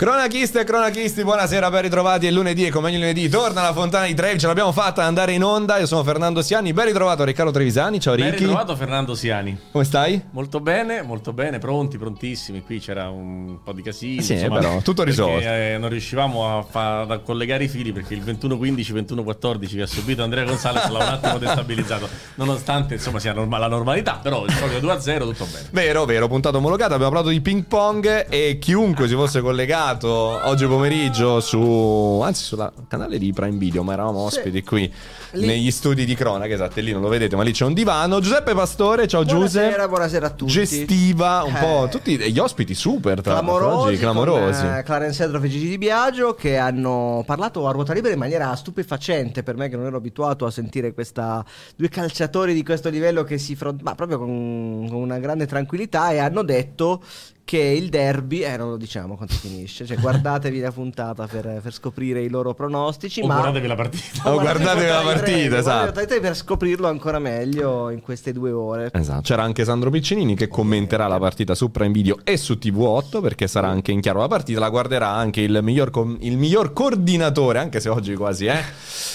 Cronachiste e cronachisti, buonasera, ben ritrovati. È lunedì e come ogni lunedì torna la Fontana di Trevi. Ce l'abbiamo fatta andare in onda. Io sono Fernando Siani. Ben ritrovato Riccardo Trevisani. Ciao Ben Ricky. ritrovato Fernando Siani. Come stai? Molto bene, molto bene, pronti, prontissimi. Qui c'era un po' di casino. Sì, però, tutto risolto. eh, non riuscivamo a, fa- a collegare i fili perché il 21-15, 21-14 che ha subito Andrea Gonzalez l'ha un attimo destabilizzato. Nonostante insomma sia norma- la normalità, però il proprio 2-0 tutto bene. Vero, vero, puntata omologata. Abbiamo parlato di ping pong e chiunque si fosse collegato oggi pomeriggio su, anzi, sul canale di Prime Video, ma eravamo ospiti qui Lì. negli studi di cronaca. Esatto, lì non lo vedete, ma lì c'è un divano. Giuseppe Pastore, ciao Buonasera, Giuseppe. buonasera a tutti. Gestiva un po' Eh. tutti gli ospiti super, tra Clamorosi, oggi clamorosi. Con, eh, Clarence Edroff e Gigi Di Biagio che hanno parlato a ruota libera in maniera stupefacente per me che non ero abituato a sentire questa due calciatori di questo livello che si fron- ma proprio con, con una grande tranquillità e hanno detto che il derby, eh non lo diciamo quanto finisce, cioè guardatevi la puntata per, per scoprire i loro pronostici, O ma guardatevi la partita. Oh, guardatevi la Guardatevi partita, guardatevi esatto. partita per scoprirlo ancora meglio in queste due ore. Esatto, c'era anche Sandro Piccinini che commenterà la partita su Prime Video e su TV8 perché sarà anche in chiaro la partita, la guarderà anche il miglior, com- il miglior coordinatore, anche se oggi quasi eh,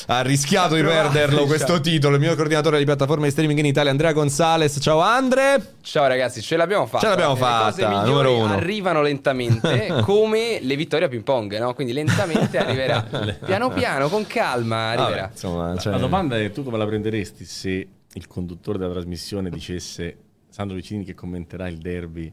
ha rischiato di perderlo questo titolo, il miglior coordinatore di piattaforme di streaming in Italia, Andrea Gonzales. Ciao Andre! Ciao ragazzi, ce l'abbiamo fatta. Ce l'abbiamo Le fatta, cose migliori numero uno. Arrivano lentamente, come le vittorie a ping pong, no? Quindi lentamente arriverà. Piano piano, con calma, arriverà. Vabbè, insomma, cioè- La domanda è tu come la prenderesti se il conduttore della trasmissione dicesse Sandro Vicini che commenterà il derby?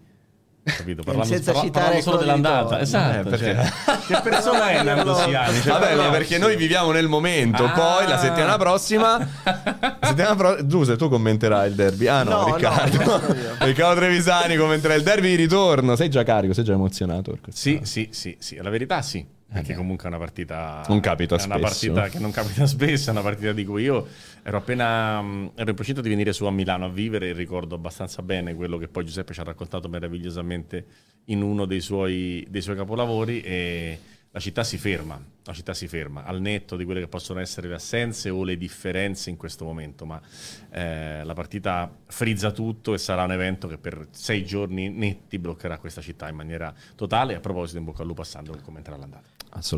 Capito? Parlando, Senza parla- citare solo dell'andata. Esatto. Eh, perché- cioè, che persona è Nando Siani? Cioè, Vabbè, ma no, perché noi viviamo nel momento. Ah. Poi la settimana prossima. La settimana prossima. Giuse, tu commenterai il derby. Ah, no, No, no, Riccardo. io. Riccardo Trevisani commenterà il derby di ritorno. Sei già carico, sei già emozionato. Sì, sì, sì, sì, la verità sì. Perché comunque è una partita. Non capita È una spesso. partita che non capita spesso. È una partita di cui io ero appena. mh, ero in procinto di venire su a Milano a vivere e ricordo abbastanza bene quello che poi Giuseppe ci ha raccontato meravigliosamente in uno dei suoi, dei suoi capolavori. E la città si ferma. La città si ferma al netto di quelle che possono essere le assenze o le differenze in questo momento. Ma eh, la partita frizza tutto e sarà un evento che per sei giorni netti bloccherà questa città in maniera totale. A proposito, in bocca al lupo a Sandro che commenterà l'andata.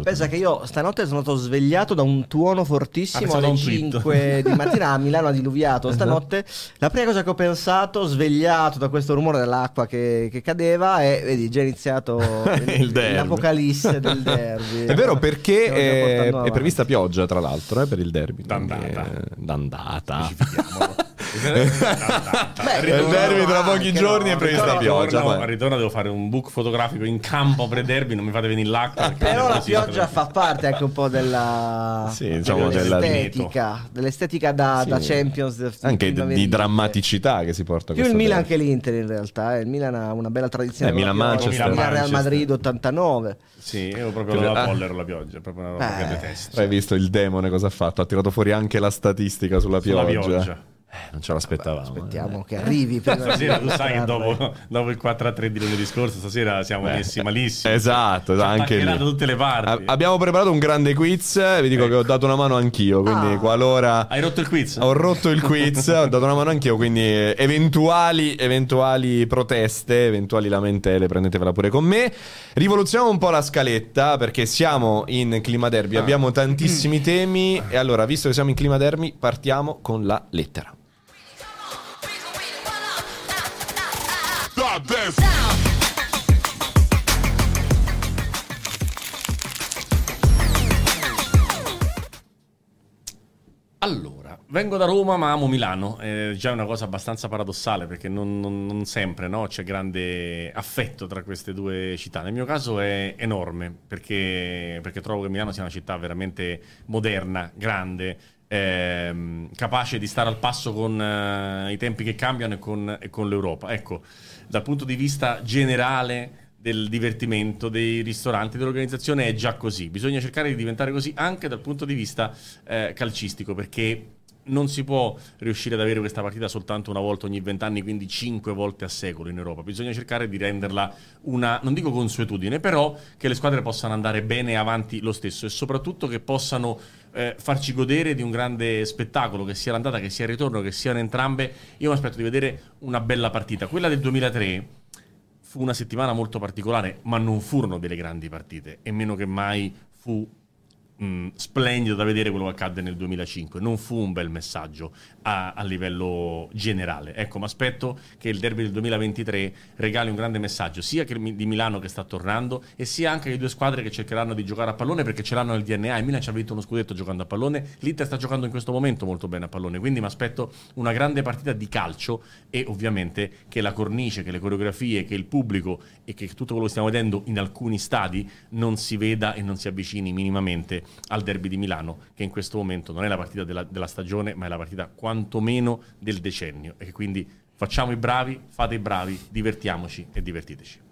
Pensa che io stanotte sono stato svegliato da un tuono fortissimo Ah, alle un tweet. 5 di mattina a Milano ha diluviato. Stanotte la prima cosa che ho pensato, svegliato da questo rumore dell'acqua che, che cadeva, è vedi, già iniziato Il derby. l'apocalisse del derby. È vero perché Già è, portando è prevista pioggia, tra l'altro, eh, per il derby. D'andata. quindi, eh, D'andata. Il derby tra pochi giorni no, è prevista però- pioggia. Ritorno, al ritorno devo fare un book fotografico in campo pre-derby, non mi fate venire l'acqua. perché Però la pioggia fa parte anche un po' della Sì, diciamo dell'estetica, dell'estetica da, Sì. da Champions del- Anche di- di drammaticità che si porta Più il Milan derby. che l'Inter in realtà, eh. il Milan ha una bella tradizione. Eh, la Milan pioggia. Manchester. Milan Real. Madrid 89. Sì, io proprio Che- la ah. pollero la pioggia, proprio una roba che Eh. detesto. Hai visto il demone cosa ha fatto? Ha tirato fuori anche la statistica sulla Sulla pioggia. Eh, non ce l'aspettavamo. Aspettiamo che arrivi. Stasera tu sai che dopo, dopo il 4-3 di lunedì scorso, stasera siamo messi malissimo. Eh, Esatto, anche lì. tutte le parti. A- abbiamo preparato un grande quiz. Vi dico che ho dato una mano anch'io. Quindi, Ah. qualora Hai rotto il quiz? ho rotto il quiz, ho dato una mano anch'io. Quindi, eh, eventuali, eventuali proteste, eventuali lamentele, prendetevela pure con me. Rivoluzioniamo un po' la scaletta perché siamo in clima derby. Abbiamo tantissimi temi. E allora, visto che siamo in clima derby, partiamo con la lettera. Allora, vengo da Roma ma amo Milano, è già una cosa abbastanza paradossale perché non, non- non sempre no, c'è grande affetto tra queste due città. Nel mio caso è enorme perché, perché trovo che Milano sia una città veramente moderna, grande, ehm, capace di stare al passo con eh, i tempi che cambiano e con, e con l'Europa. Ecco, dal punto di vista generale del divertimento, dei ristoranti, dell'organizzazione è già così. Bisogna cercare di diventare così anche dal punto di vista eh, calcistico, perché non si può riuscire ad avere questa partita soltanto una volta ogni vent'anni, quindi cinque volte a secolo in Europa. Bisogna cercare di renderla una, non dico consuetudine, però che le squadre possano andare bene avanti lo stesso e soprattutto che possano eh, farci godere di un grande spettacolo, che sia l'andata, che sia il ritorno, che siano entrambe. Io mi aspetto di vedere una bella partita. Quella del 2003 fu una settimana molto particolare, ma non furono delle grandi partite e meno che mai fu mh, splendido da vedere quello che accadde nel 2005. Non fu un bel messaggio a, a livello generale. Ecco, mi aspetto che il derby del 2023 regali un grande messaggio, sia che di Milano che sta tornando, e sia anche le due squadre che cercheranno di giocare a pallone perché ce l'hanno nel DNA. Il Milan ci ha vinto uno scudetto giocando a pallone, l'Inter sta giocando in questo momento molto bene a pallone. Quindi mi aspetto una grande partita di calcio e ovviamente che la cornice, che le coreografie, che il pubblico e che tutto quello che stiamo vedendo in alcuni stadi non si veda e non si avvicini minimamente al derby di Milano, che in questo momento non è la partita della, della stagione, ma è la partita quantomeno del decennio. E quindi facciamo i bravi, fate i bravi, divertiamoci e divertiteci.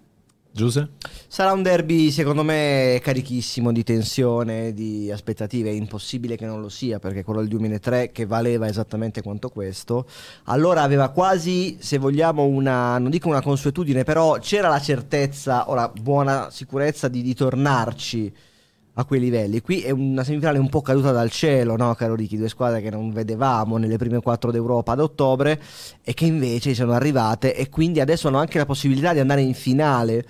Giuse? Sarà un derby secondo me carichissimo di tensione, di aspettative, è impossibile che non lo sia perché quello del 2003 che valeva esattamente quanto questo, allora aveva quasi, se vogliamo, una, non dico una consuetudine, però c'era la certezza o la buona sicurezza di, di tornarci a quei livelli. Qui è una semifinale un po' caduta dal cielo, no, caro Ricky? Due squadre che non vedevamo nelle prime quattro d'Europa ad ottobre e che invece sono arrivate e quindi adesso hanno anche la possibilità di andare in finale.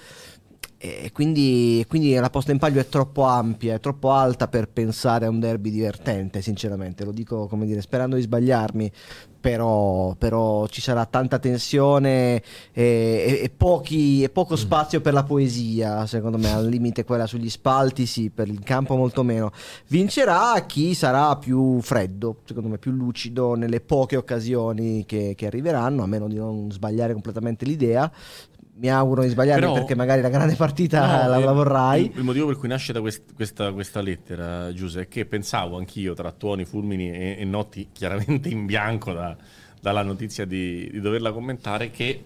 E quindi, quindi la posta in palio è troppo ampia, è troppo alta per pensare a un derby divertente, sinceramente. Lo dico come dire, sperando di sbagliarmi, però, però ci sarà tanta tensione e, e, e, pochi, e, poco spazio per la poesia, secondo me, al limite quella sugli spalti, sì, per il campo molto meno. Vincerà chi sarà più freddo, secondo me, più lucido nelle poche occasioni che, che arriveranno, a meno di non sbagliare completamente l'idea mi auguro di sbagliare Però, perché magari la grande partita no, la, la, vorrai. Il, il, motivo per cui nasce da quest, questa, questa, lettera, Giuseppe, è che pensavo anch'io tra tuoni, fulmini e, e notti chiaramente in bianco da, dalla notizia di, di, doverla commentare che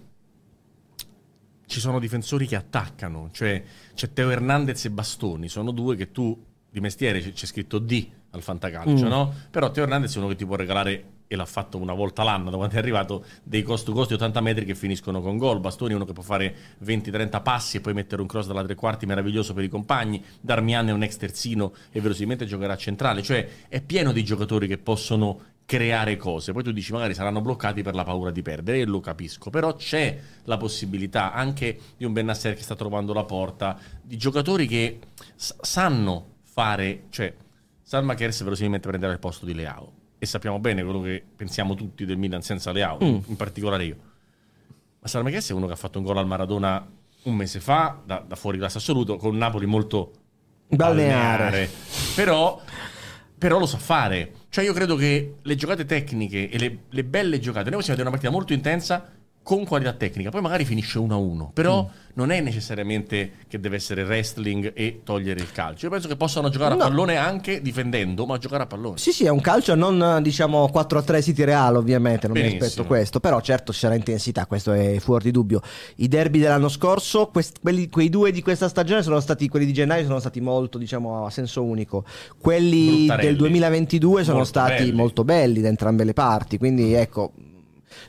ci sono difensori che attaccano, cioè c'è Teo Hernandez e Bastoni, sono due che tu di mestiere c'è, c'è scritto D al fantacalcio, mm. no? Però Teo Hernandez è uno che ti può regalare e l'ha fatto una volta l'anno da quando è arrivato dei cost to cost di 80 metri che finiscono con gol. Bastoni uno che può fare 20-30 passi e poi mettere un cross dalla tre quarti meraviglioso per i compagni. Darmian è un ex terzino e verosimilmente giocherà centrale. Cioè è pieno di giocatori che possono creare cose. Poi tu dici magari saranno bloccati per la paura di perdere e lo capisco. Però c'è la possibilità anche di un Benasser che sta trovando la porta di giocatori che s- sanno fare cioè Salma Kers verosimilmente prenderà il posto di Leao e sappiamo bene quello che pensiamo tutti del Milan senza Leao, mm. in particolare io. Ma Salmechessi è uno che ha fatto un gol al Maradona un mese fa, da, da fuori classe assoluto, con Napoli molto balneare. balneare. Però, però, lo sa fare. Cioè io credo che le giocate tecniche e le, le belle giocate, noi possiamo vedere una partita molto intensa con qualità tecnica, poi magari finisce 1-1, però mm. non è necessariamente che deve essere wrestling e togliere il calcio. Io penso che possano giocare no. a pallone anche difendendo, ma giocare a pallone. Sì, sì, è un calcio non diciamo 4-3 City Real, ovviamente, non Benissimo. mi aspetto questo, però certo ci sarà intensità, questo è fuori di dubbio. I derby dell'anno scorso, quest- quelli, quei due di questa stagione sono stati quelli di gennaio sono stati molto, diciamo, a senso unico. Quelli del 2022 sono molto stati belli. molto belli da entrambe le parti, quindi ecco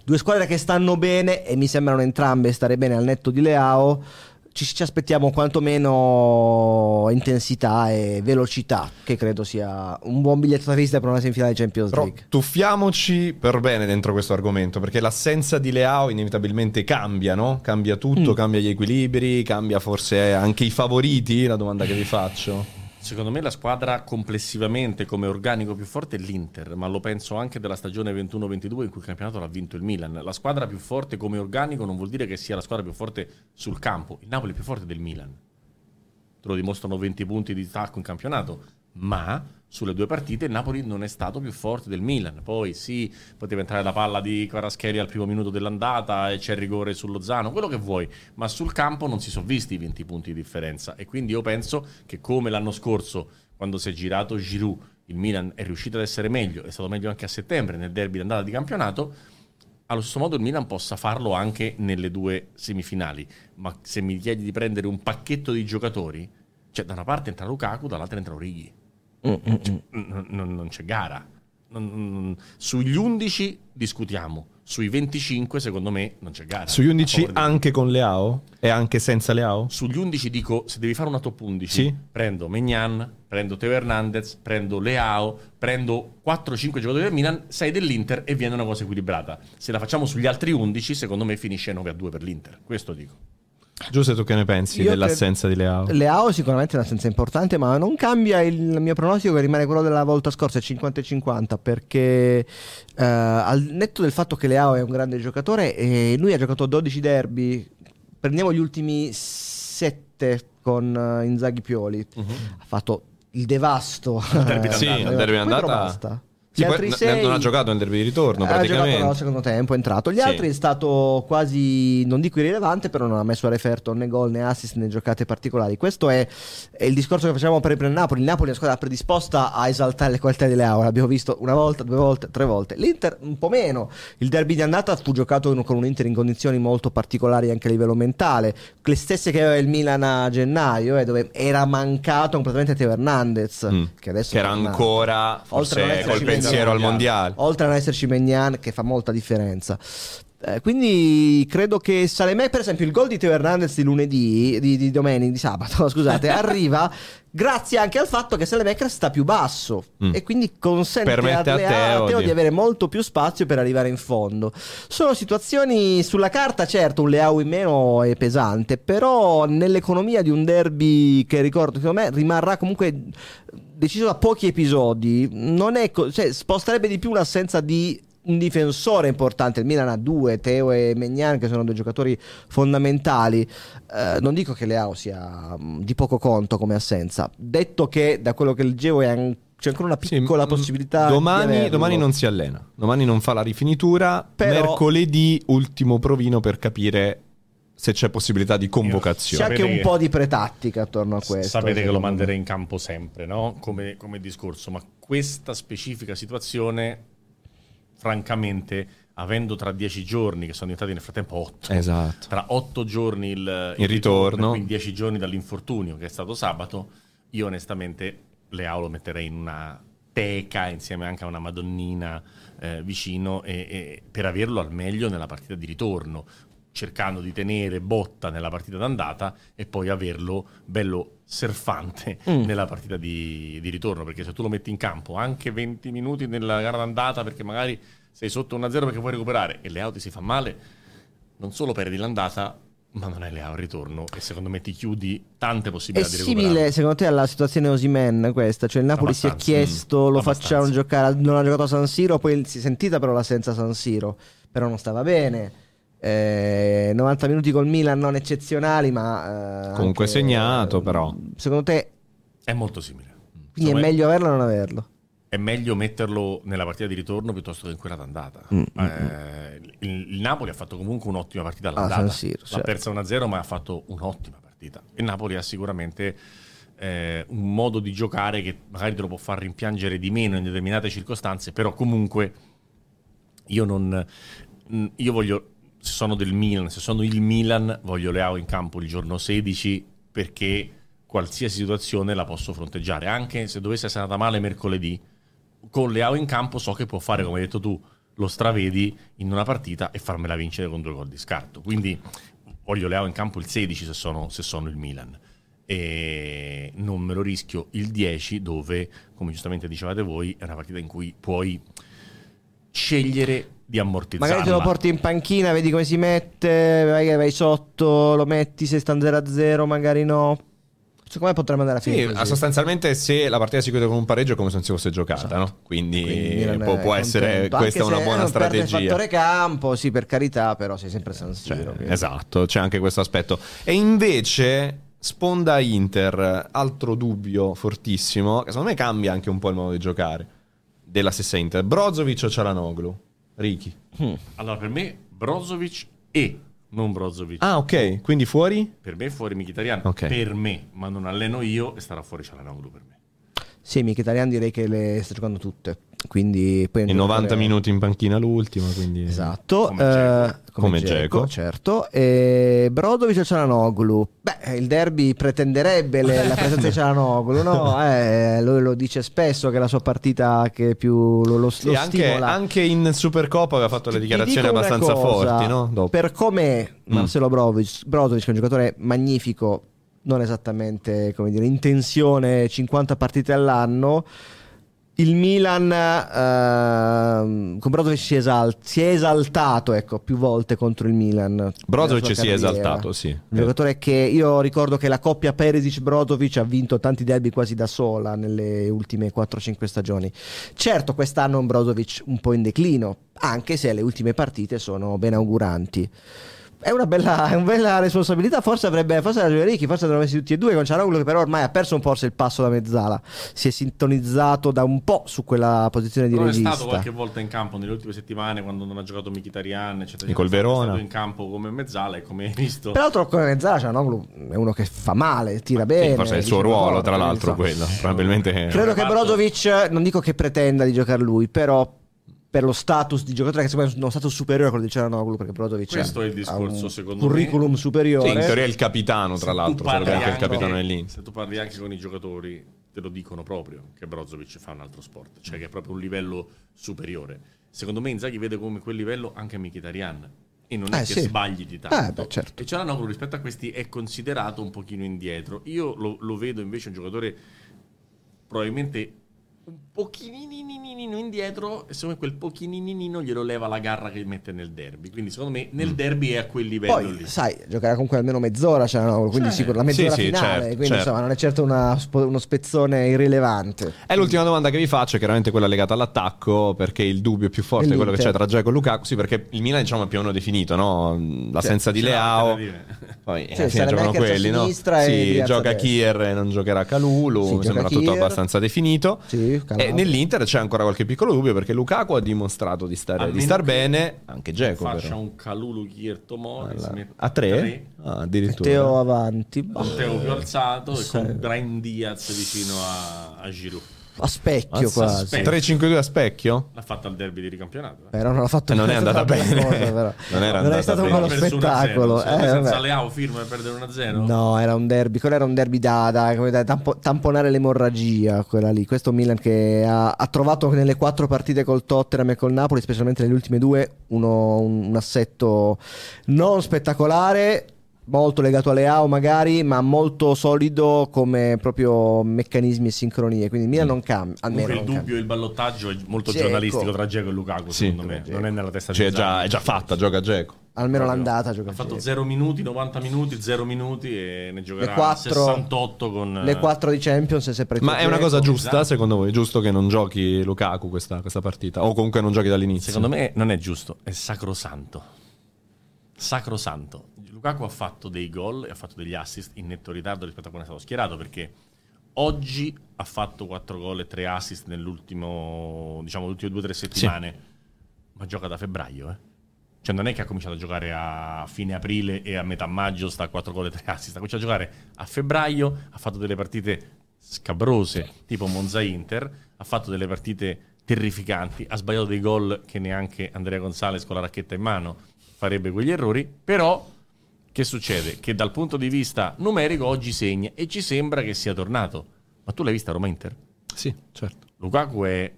Due squadre che stanno bene e mi sembrano entrambe stare bene al netto di Leao. Ci, ci, aspettiamo quantomeno intensità e velocità, che credo sia un buon biglietto da visita per una semifinale di Champions League. Però tuffiamoci per bene dentro questo argomento, perché l'assenza di Leao inevitabilmente cambia, no? Cambia tutto, mm. cambia gli equilibri, cambia forse anche i favoriti, la domanda che vi faccio. Secondo me la squadra complessivamente come organico più forte è l'Inter, ma lo penso anche della stagione 21-22 in cui il campionato l'ha vinto il Milan. La squadra più forte come organico non vuol dire che sia la squadra più forte sul campo. Il Napoli è più forte del Milan. Te lo dimostrano 20 punti di tacco in campionato, ma sulle due partite il Napoli non è stato più forte del Milan. Poi sì, poteva entrare la palla di Quaraschelli al primo minuto dell'andata e c'è il rigore sullo Zano, quello che vuoi, ma sul campo non si sono visti i 20 punti di differenza. E quindi io penso che come l'anno scorso quando si è girato Giroud, il Milan è riuscito ad essere meglio, è stato meglio anche a settembre nel derby d'andata di campionato, allo stesso modo il Milan possa farlo anche nelle due semifinali, ma se mi chiedi di prendere un pacchetto di giocatori, cioè da una parte entra Lukaku, dall'altra entra Orighi Mm, mm, mm. non, non, c'è gara. Non, sugli 11 discutiamo, sui 25 secondo me non c'è gara. Sugli 11 anche con Leao? E anche senza Leao? Sugli 11 dico, se devi fare una top 11, sì? prendo Megnan, prendo Teo Hernandez, prendo Leao, prendo 4-5 giocatori del Milan, 6 dell'Inter e viene una cosa equilibrata. Se la facciamo sugli altri 11, secondo me finisce 9-2 per l'Inter. Questo dico. Giuseppe, tu che ne pensi Io dell'assenza cre- di Leao? Leao sicuramente è un'assenza importante, ma non cambia il mio pronostico che rimane quello della volta scorsa, è 50 e 50, perché eh, al netto del fatto che Leao è un grande giocatore, eh, lui ha giocato 12 derby, prendiamo gli ultimi 7 con eh, Inzaghi Pioli, ha fatto il devasto. derby Sì, d'andata. il derby Poi però d'andata. Sì, altri sei- non ha giocato nel derby di ritorno ha giocato praticamente. al secondo tempo, è entrato. Gli Sì. altri è stato quasi, non dico irrilevante, però non ha messo a referto né gol né assist né giocate particolari. Questo è, è il discorso che facciamo per il Napoli. Il Napoli è una squadra predisposta a esaltare le qualità di Leao. L'abbiamo visto una volta, due volte, tre volte. L'Inter un po' meno. Il derby di andata fu giocato con un Inter in condizioni molto particolari anche a livello mentale. Le stesse che aveva il Milan a gennaio, eh, dove era mancato completamente Teo Hernandez. Mm. Che adesso Che era ancora Oltre a non esserci pensiero al mondiale. oltre a non esserci Megnan che fa molta differenza. Eh, quindi credo che Salemè, per esempio, il gol di Teo Hernandez di lunedì, di, di domenica, di sabato, scusate, arriva grazie anche al fatto che Salemè sta più basso Mm. e quindi consente Permette a a Teo a Teo di- di avere molto più spazio per arrivare in fondo. Sono situazioni sulla carta, certo, un Leao in meno è pesante, però nell'economia di un derby che ricordo, secondo me rimarrà comunque deciso da pochi episodi, non è co- cioè, sposterebbe di più l'assenza di un difensore importante. Il Milan ha due, Teo e Megnan, che sono due giocatori fondamentali. Eh, non dico che Leao sia di poco conto come assenza. Detto che da quello che leggevo è an- c'è ancora una Sì, piccola mm, possibilità. di Domani, domani non si allena, domani non fa la rifinitura. Però- Mercoledì, ultimo provino per capire se c'è possibilità di C'è convocazione. anche Sapete un che- po' di pretattica attorno a questo. Sapete che lo manderei in campo sempre, no? Come, come discorso, ma questa specifica situazione, francamente, avendo tra dieci giorni, che sono diventati nel frattempo otto, Esatto. tra otto giorni il, Il ritorno. e quindi dieci giorni dall'infortunio, che è stato sabato, io onestamente Leao lo metterei in una teca insieme anche a una Madonnina eh, vicino e- e per averlo al meglio nella partita di ritorno cercando di tenere botta nella partita d'andata e poi averlo bello surfante Mm. nella partita di, di ritorno perché se tu lo metti in campo anche 20 minuti nella gara d'andata perché magari sei sotto 1-0 perché puoi recuperare e Leao ti si fa male non solo perdi l'andata ma non è Leao il ritorno e secondo me ti chiudi tante È possibilità di recuperare simile, secondo te, alla situazione Osimen questa? Cioè il Napoli si è Abbastanza, chiesto, mm, lo abbastanza. facciamo giocare, non ha giocato a San Siro, poi si è sentita però l'assenza a San Siro, però non stava bene. Eh, 90 minuti col Milan non eccezionali, ma... eh, Comunque anche- segnato, però. Secondo te, è molto simile quindi è Secondo me meglio averlo o non averlo? è meglio metterlo nella partita di ritorno piuttosto che in quella d'andata. Mm, Eh, il, il Napoli ha fatto comunque un'ottima partita all'andata. San Siro, L'ha certo. persa 1-0, ma ha fatto un'ottima partita. Il Napoli ha sicuramente eh, un modo di giocare che magari te lo può far rimpiangere di meno in determinate circostanze, però comunque io non... mm, Io voglio... Se sono del Milan, se sono il Milan, voglio Leao in campo il giorno 16 perché qualsiasi situazione la posso fronteggiare. Anche se dovesse essere andata male mercoledì, con Leao in campo so che può fare, come hai detto tu, lo stravedi in una partita e farmela vincere con due gol di scarto. Quindi voglio Leao in campo il 16 se sono, se sono il Milan. E non me lo rischio il 10 dove, come giustamente dicevate voi, è una partita in cui puoi scegliere di ammortizzarla. Magari te lo porti in panchina, vedi come si mette, vai, vai sotto, lo metti se sta 0-0, magari no. Secondo me potremmo andare a Sì, finire così. sostanzialmente se la partita si chiude con un pareggio è come se non si fosse giocata, no? Quindi, Quindi può, può essere questa Anche una se buona non perde strategia. Il fattore campo, sì, per carità, però sei sempre San Siro. Cioè, esatto, c'è anche questo aspetto. E invece, sponda Inter, altro dubbio fortissimo, che secondo me cambia anche un po' il modo di giocare della stessa Inter. Brozovic o Cialanoglu? Ricky. Allora, per me Brozovic e non Brozovic. Ah, ok, quindi fuori? Per me fuori Mkhitaryan. Ok. Per me, ma non alleno io e starà fuori Cialanoglu per me. Sì, Mkhitaryan direi che le sta giocando tutte. Quindi poi In 90 giocatore- minuti in panchina l'ultima, quindi... Esatto, Come eh, Dzeko, Dzeko. certo. E Brodovic o Cialanoglu? Beh, il derby pretenderebbe le- la presenza di Cialanoglu, no? Eh, lui lo dice spesso che è la sua partita che più lo, lo, Sì, lo anche, stimola. anche in Supercoppa aveva fatto le dichiarazioni abbastanza cosa, forti, no? Dopo. Per come Mm. Marcelo Brozovic, Brozovic, che è un giocatore magnifico, non esattamente come dire, in tensione 50 partite all'anno. il Milan ehm, con Brozovic si, esal- si è esaltato ecco, più volte contro il Milan. Brozovic si è esaltato, sì. Un giocatore che io ricordo che la coppia Perisic-Brozovic ha vinto tanti derby quasi da sola nelle ultime 4-5 stagioni. Certo, quest'anno è un Brozovic un po' in declino, anche se le ultime partite sono ben auguranti. È una bella, è una bella responsabilità, forse avrebbe, forse la Ricchi, forse avrebbero messi tutti e due con Cianoglu che però ormai ha perso un po' il passo da mezzala, si è sintonizzato da un po' su quella posizione di Non è regista. stato qualche volta in campo nelle ultime settimane quando non ha giocato Mkhitaryan, eccetera. Col. Verona. È stato in campo come mezzala e come hai visto. Peraltro come mezzala Cianoglu è uno che fa male, tira bene. Sì, forse è il suo ruolo, tra l'altro, quello. Probabilmente. Credo che Brozovic, non dico che pretenda di giocare lui, però per lo status di giocatore che secondo me è uno status superiore a quello di Cianoglu, perché Brozovic Questo è il discorso, un secondo curriculum me. superiore. Sì, in teoria è il capitano, tra Se l'altro. Sarebbe anche il capitano dell'Inter. Se tu parli anche con i giocatori, te lo dicono proprio che Brozovic fa un altro sport, cioè che è proprio un livello superiore. Secondo me Inzaghi vede come quel livello anche Mkhitaryan. E non è Eh, che sì. sbagli di tanto. Eh, beh, certo. E Cialanoglu rispetto a questi è considerato un pochino indietro. Io lo, lo vedo invece un giocatore probabilmente un pochininino indietro e secondo me quel pochininino glielo leva la garra che mette nel derby. Quindi secondo me nel derby è a quel livello Poi, lì. sai, giocherà comunque almeno mezz'ora Cianoglu, quindi Sì. sicuro la mezz'ora Sì, sì, finale, certo, quindi certo. insomma non è certo una uno spezzone irrilevante. È l'ultima domanda che vi faccio, è chiaramente quella legata all'attacco, perché il dubbio più forte è quello che c'è tra Dzeko e Lukaku, sì, perché il Milan diciamo è più o meno definito, no? L'assenza di Ce l'ha Leao, poi Sì, alla fine giocano quelli, no? sinistra Sì, gioca. Kier e non giocherà Calulu, Sì, sembra tutto abbastanza definito. Sì, Calabria. e nell'Inter c'è ancora qualche piccolo dubbio perché Lukaku ha dimostrato di, stare, di star bene, anche Dzeko faccia però. un Calulu si Alla- mette A tre? Ah, addirittura. Teo avanti. Teo più alzato e Sì. con Brian Diaz vicino a, a Giroud A specchio Mazza, quasi. specchio. 3-5-2 a specchio? l'ha fatta al derby di ricampionato eh. Però non ha fatto Eh, non è andata bene. cosa, però. Non era è andata stato bene. uno Ha perso 1-0, spettacolo. Eh, senza. Leao firma per perdere 1-0 No, era un derby. Quello era un derby da, da- come da tampo- tamponare l'emorragia. Quella lì. Questo Milan che ha, ha trovato nelle quattro partite col Tottenham e col Napoli, specialmente nelle ultime due, uno- un, un assetto non spettacolare. Molto legato a Leao, magari, ma molto solido come proprio meccanismi e sincronie. Quindi il Milan non cambia. Almeno comunque il dubbio cambia. e il ballottaggio è molto Dzeko. giornalistico tra Dzeko e Lukaku Sì. secondo me non è nella testa Cioè, di è già, Inzaghi. è già fatta, gioca Dzeko. Almeno Proprio. l'andata gioca ha fatto Dzeko. 0 minuti 90 minuti 0 minuti e ne giocherà Le quattro- 68 con Le 4 di Champions è sempre Ma è una cosa giusta, esatto. secondo voi? Giusto che non giochi Lukaku questa, questa partita? O comunque non giochi dall'inizio? Secondo me non è giusto, è sacrosanto. Sacrosanto. Lukaku ha fatto dei gol e ha fatto degli assist in netto ritardo rispetto a quando è stato schierato perché oggi ha fatto 4 gol e 3 assist nell'ultimo, diciamo, le ultime 2-3 settimane, ma gioca da febbraio, eh. Cioè non è che ha cominciato a giocare a fine aprile e a metà maggio sta a 4 gol e 3 assist, ha cominciato a giocare a febbraio, ha fatto delle partite scabrose, tipo Monza Inter, ha fatto delle partite terrificanti, ha sbagliato dei gol che neanche Andrea Gonzalez con la racchetta in mano farebbe quegli errori, però che succede? Che dal punto di vista numerico oggi segna e ci sembra che sia tornato. Ma tu l'hai vista Roma Inter? Sì, certo. Lukaku è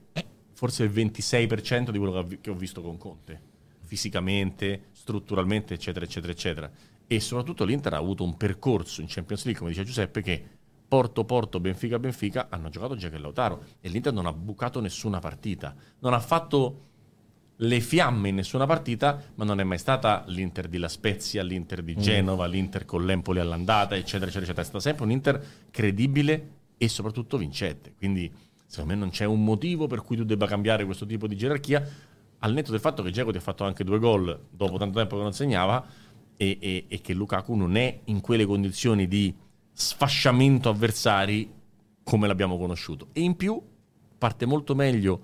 forse il 26% di quello che ho visto con Conte, fisicamente, strutturalmente, eccetera, eccetera, eccetera. E soprattutto l'Inter ha avuto un percorso in Champions League, come dice Giuseppe, che Porto, Porto, Benfica, Benfica hanno giocato e Lautaro e l'Inter non ha bucato nessuna partita, non ha fatto le fiamme in nessuna partita, ma non è mai stata l'Inter di La Spezia, l'Inter di Genova, l'Inter con l'Empoli all'andata, eccetera, eccetera, eccetera. È stata sempre un Inter credibile e soprattutto vincente. Quindi, secondo me, non c'è un motivo per cui tu debba cambiare questo tipo di gerarchia. Al netto del fatto che Dzeko ti ha fatto anche due gol dopo tanto tempo che non segnava, e, e- e che Lukaku non è in quelle condizioni di sfasciamento avversari come l'abbiamo conosciuto. E in più parte molto meglio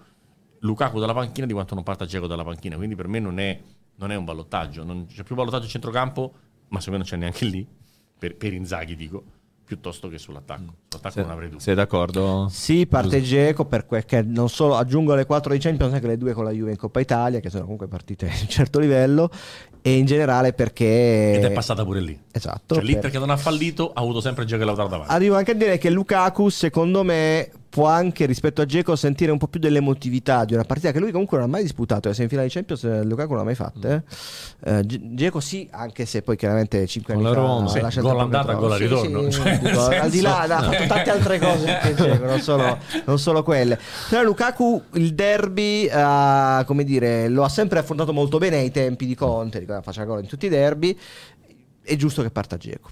Lukaku dalla panchina di quanto non parta Dzeko dalla panchina. Quindi per me non è, non è un ballottaggio. Non c'è più ballottaggio a centrocampo, ma secondo me non c'è neanche lì, per, per Inzaghi dico, piuttosto che sull'attacco. Sull'attacco non avrei dubbi. Sei d'accordo? Sì, parte Geco perché non solo aggiungo alle 4 di Champions anche le due con la Juve in Coppa Italia, che sono comunque partite di un certo livello, e in generale perché... Ed è passata pure lì. Esatto. Cioè, l'Inter per- che non ha fallito ha avuto sempre Dzeko e Lautaro davanti. Arrivo anche a dire che Lukaku, secondo me, può anche rispetto a Geco sentire un po' più dell'emotività di una partita che lui comunque non ha mai disputato. Le semifinali di Champions eh, Lukaku non l'ha mai fatte. Eh. Eh, Ge- Geco sì, anche se poi chiaramente 5 Con anni la fa Roma. ha Sì, gol andata, gol al Sì, ritorno. sì, Cioè, dico, al di là, ha fatto tante altre cose Dzeko, non solo, non solo quelle. Però Lukaku il derby, eh, come dire, lo ha sempre affrontato molto bene ai tempi di Conte, faceva gol in tutti i derby. È giusto che parta Dzeko.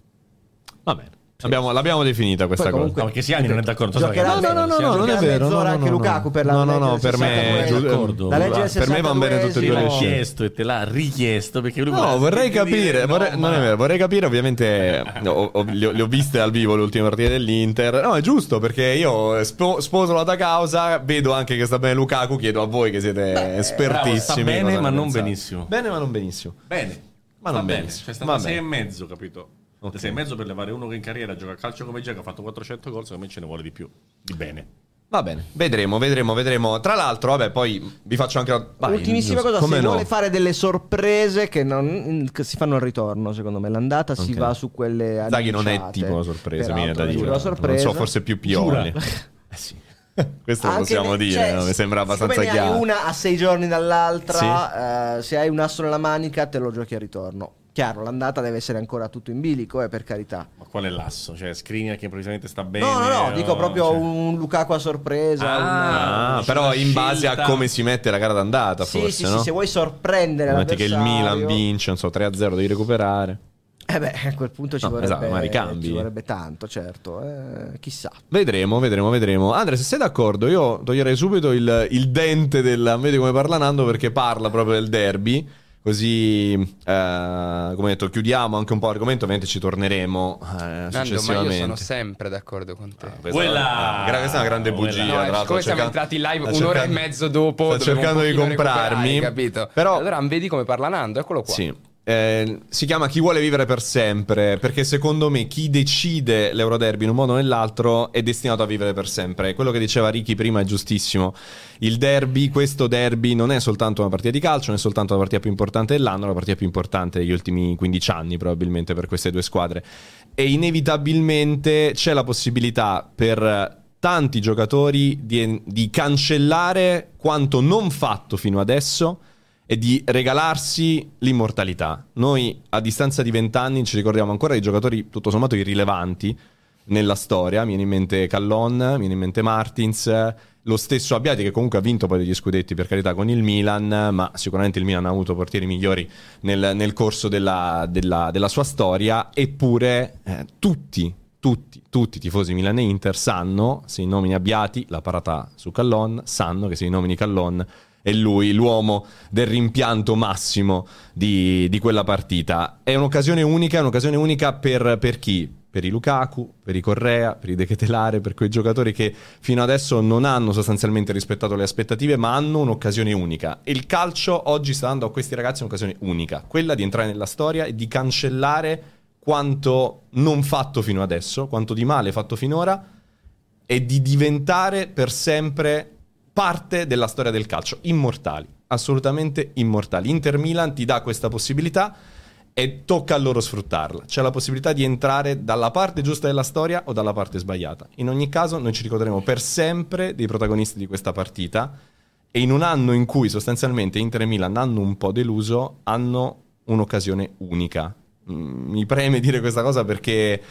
Va bene. Abbiamo- l'abbiamo definita questa Poi cosa. comunque- No, perché Siani non è d'accordo. so no, no, no, Siani- no, non è vero, mezz'ora no, no, anche no, Lukaku no. per la No, no, legge no, per me 62. giu- d'accordo. La legge Per me vanno bene tutte e due le l'ha 62esimo. scelte. chiesto e te l'ha richiesto perché lui No, vorrei dire capire, no, vorrei- non ma- è vero, vorrei capire ovviamente, ho- ho- le, ho, le ho viste al vivo le ultime partite dell'Inter, no è giusto perché io spo- sposo la da causa, vedo anche che sta bene Lukaku, chiedo a voi che siete espertissimi. bravo, sta bene, cosa ne ma non benissimo. Bene ma non benissimo. Bene, Ma sta non benissimo. Stato Va 6 e mezzo, capito? Ok. 6 e mezzo per levare uno che in carriera gioca a calcio come gioca, ha fatto 400 gol, secondo me ce ne vuole di più. Di bene. Va bene, vedremo, vedremo, vedremo. Tra l'altro, vabbè, poi vi faccio anche la... vai, Ultimissima cosa, Come se no? vuole fare delle sorprese che, non, che si fanno al ritorno, secondo me. L'andata si Ok. va su quelle Zaghi non è tipo una sorpresa, mi viene da dire. una sorpresa. Non so, forse più Pioli. Eh sì. Questo lo Anche possiamo ne- dire, cioè, no? mi sembra abbastanza chiaro. hai una a sei giorni dall'altra, eh, se hai un asso nella manica te lo giochi al ritorno. Chiaro, l'andata deve essere ancora tutto in bilico, eh, per carità. Ma qual è l'asso? Cioè, Skriniar che improvvisamente sta bene. No, no, no, o- dico proprio cioè- un Lukaku a sorpresa. Ah, una- Ah, però in base a come si mette la gara d'andata, Sì, forse, sì, no? sì, se vuoi sorprendere Metti che il Milan vince, non so, 3-0 devi recuperare. Eh beh, a quel punto ci, No, vorrebbe, esatto, ma ricambi. ci vorrebbe tanto, certo. eh, chissà. Vedremo, vedremo, vedremo. Andre, se sei d'accordo, io toglierei subito il, il dente del... Vedi come parla Nando perché parla proprio del derby. Così, eh, come detto, chiudiamo anche un po' l'argomento, ovviamente ci torneremo eh, Nando, ma io successivamente. sono sempre d'accordo con te. Questa, Quella- ah, gra- questa è una grande bugia. No, tra siamo cercando- entrati in live un'ora cercando- e mezzo dopo, sto cercando di comprarmi. capito? Però, allora vedi come parla Nando, eccolo qua. Sì. Eh, si chiama Chi vuole vivere per sempre perché secondo me chi decide l'Euroderby in un modo o nell'altro è destinato a vivere per sempre. Quello che diceva Ricky prima è giustissimo. Il derby, questo derby non è soltanto una partita di calcio, non è soltanto la partita più importante dell'anno, la partita più importante degli ultimi 15 anni probabilmente per queste due squadre. E inevitabilmente c'è la possibilità per tanti giocatori di, di cancellare quanto non fatto fino adesso e di regalarsi l'immortalità. Noi a distanza di vent'anni ci ricordiamo ancora di giocatori tutto sommato irrilevanti nella storia, mi viene in mente Callon, mi viene in mente Martins, lo stesso Abbiati che comunque ha vinto poi degli scudetti per carità con il Milan, ma sicuramente il Milan ha avuto portieri migliori nel, nel corso della, della- della sua storia, eppure eh, tutti, tutti, tutti i tifosi Milan e Inter sanno, se i nomini Abbiati, la parata su Callon, sanno che se i nomini Callon è lui l'uomo del rimpianto massimo di, di quella partita. È un'occasione unica, è un'occasione unica per, per chi? Per i Lukaku, per i Correa, per i De Ketelare, per quei giocatori che fino adesso non hanno sostanzialmente rispettato le aspettative, ma hanno un'occasione unica. E il calcio oggi sta dando a questi ragazzi un'occasione unica, quella di entrare nella storia e di cancellare quanto non fatto fino adesso, quanto di male fatto finora, e di diventare per sempre parte della storia del calcio. Immortali, assolutamente immortali. Inter Milan ti dà questa possibilità e tocca a loro sfruttarla. C'è la possibilità di entrare dalla parte giusta della storia o dalla parte sbagliata. In ogni caso, noi ci ricorderemo per sempre dei protagonisti di questa partita. E in un anno in cui sostanzialmente Inter e Milan hanno un po' deluso, hanno un'occasione unica. Mm, Mi preme dire questa cosa perché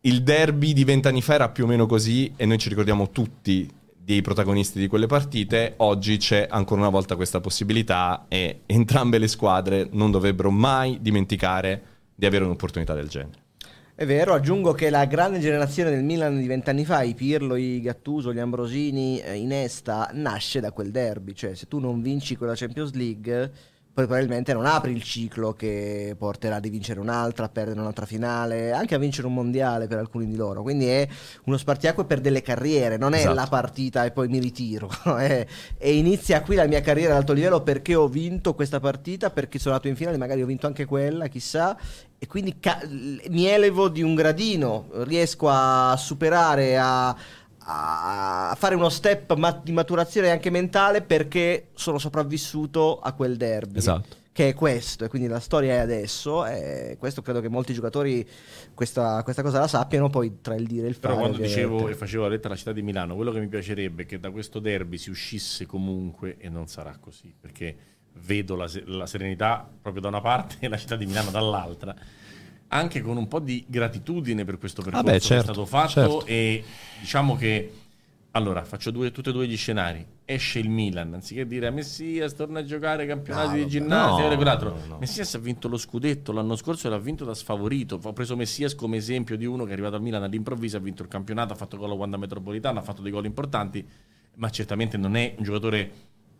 il derby di vent'anni fa era più o meno così e noi ci ricordiamo tutti dei protagonisti di quelle partite. Oggi c'è ancora una volta questa possibilità e entrambe le squadre non dovrebbero mai dimenticare di avere un'opportunità del genere. È vero, aggiungo che la grande generazione del Milan di vent'anni fa, i Pirlo, i Gattuso, gli Ambrosini, eh, Inesta, nasce da quel derby. Cioè, se tu non vinci quella Champions League, probabilmente non apri il ciclo che porterà a vincere un'altra, a perdere un'altra finale, anche a vincere un mondiale per alcuni di loro. Quindi è uno spartiacque per delle carriere, non è Esatto. la partita e poi mi ritiro. è- e inizia qui la mia carriera ad alto livello perché ho vinto questa partita, perché sono andato in finale, magari ho vinto anche quella, chissà. E quindi ca- mi elevo di un gradino, riesco a superare, a, a fare uno step ma- di maturazione anche mentale perché sono sopravvissuto a quel derby. Esatto. che è questo, e quindi la storia è adesso. E questo credo che molti giocatori questa, questa cosa la sappiano. Poi tra il dire e il fare. Però quando dicevo e facevo la lettera alla città di Milano, quello che mi piacerebbe è che da questo derby si uscisse comunque e non sarà così, perché vedo la, la serenità proprio da una parte e la città di Milano dall'altra, anche con un po' di gratitudine per questo percorso beh, che certo, è stato fatto certo. e diciamo che allora faccio due, tutti e due gli scenari. Esce il Milan, anziché dire a Messias torna a giocare campionati No, di ginnastica, No, e quell'altro. no. Messias ha vinto lo scudetto l'anno scorso e l'ha vinto da sfavorito. Ho preso Messias come esempio di uno che è arrivato al Milan all'improvviso, ha vinto il campionato, ha fatto gol a Wanda Metropolitana, ha fatto dei gol importanti, ma certamente non è un giocatore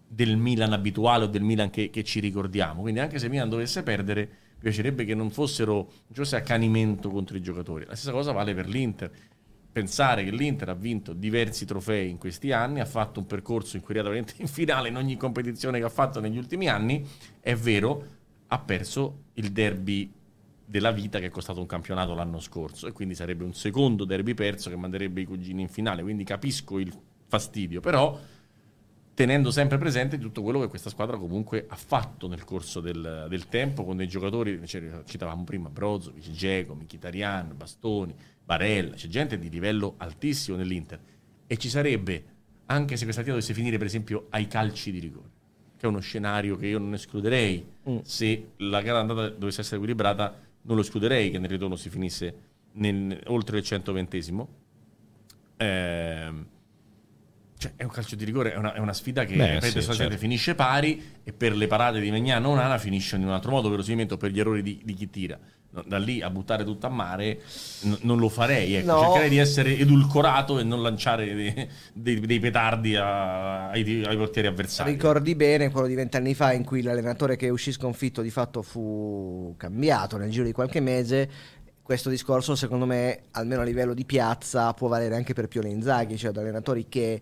del Milan abituale o del Milan che, che ci ricordiamo. Quindi anche se Milan dovesse perdere, piacerebbe che non fossero fosse accanimento contro i giocatori. La stessa cosa vale per l'Inter. Pensare che l'Inter ha vinto diversi trofei in questi anni, ha fatto un percorso in cui è veramente in finale in ogni competizione che ha fatto negli ultimi anni, è vero, ha perso il derby della vita che è costato un campionato l'anno scorso e quindi sarebbe un secondo derby perso che manderebbe i cugini in finale, quindi capisco il fastidio, però tenendo sempre presente tutto quello che questa squadra comunque ha fatto nel corso del, del tempo con dei giocatori, cioè, citavamo prima Brozovic, Dzeko, Mkhitaryan, Bastoni, Barella, c'è gente di livello altissimo nell'Inter. E ci sarebbe, anche se questa partita dovesse finire per esempio ai calci di rigore, che è uno scenario che io non escluderei, se la gara andata dovesse essere equilibrata non lo escluderei che nel ritorno si finisse nel- oltre il 120esimo. Ehm, cioè, è un calcio di rigore, è una, è una sfida che Beh, ripeto, sì, certo. finisce pari e per le parate di Megnano o Nana finisce in un altro modo, verosimilmente per gli errori di, di chi tira. No, da lì a buttare tutto a mare n- non lo farei, ecco. No. cercherei di essere edulcorato e non lanciare dei, dei- dei petardi a- ai, ai portieri avversari. Ricordi bene quello di vent'anni fa in cui l'allenatore che uscì sconfitto di fatto fu cambiato nel giro di qualche mese. Questo discorso, secondo me, almeno a livello di piazza, può valere anche per Pione Inzaghi, cioè ad allenatori che eh,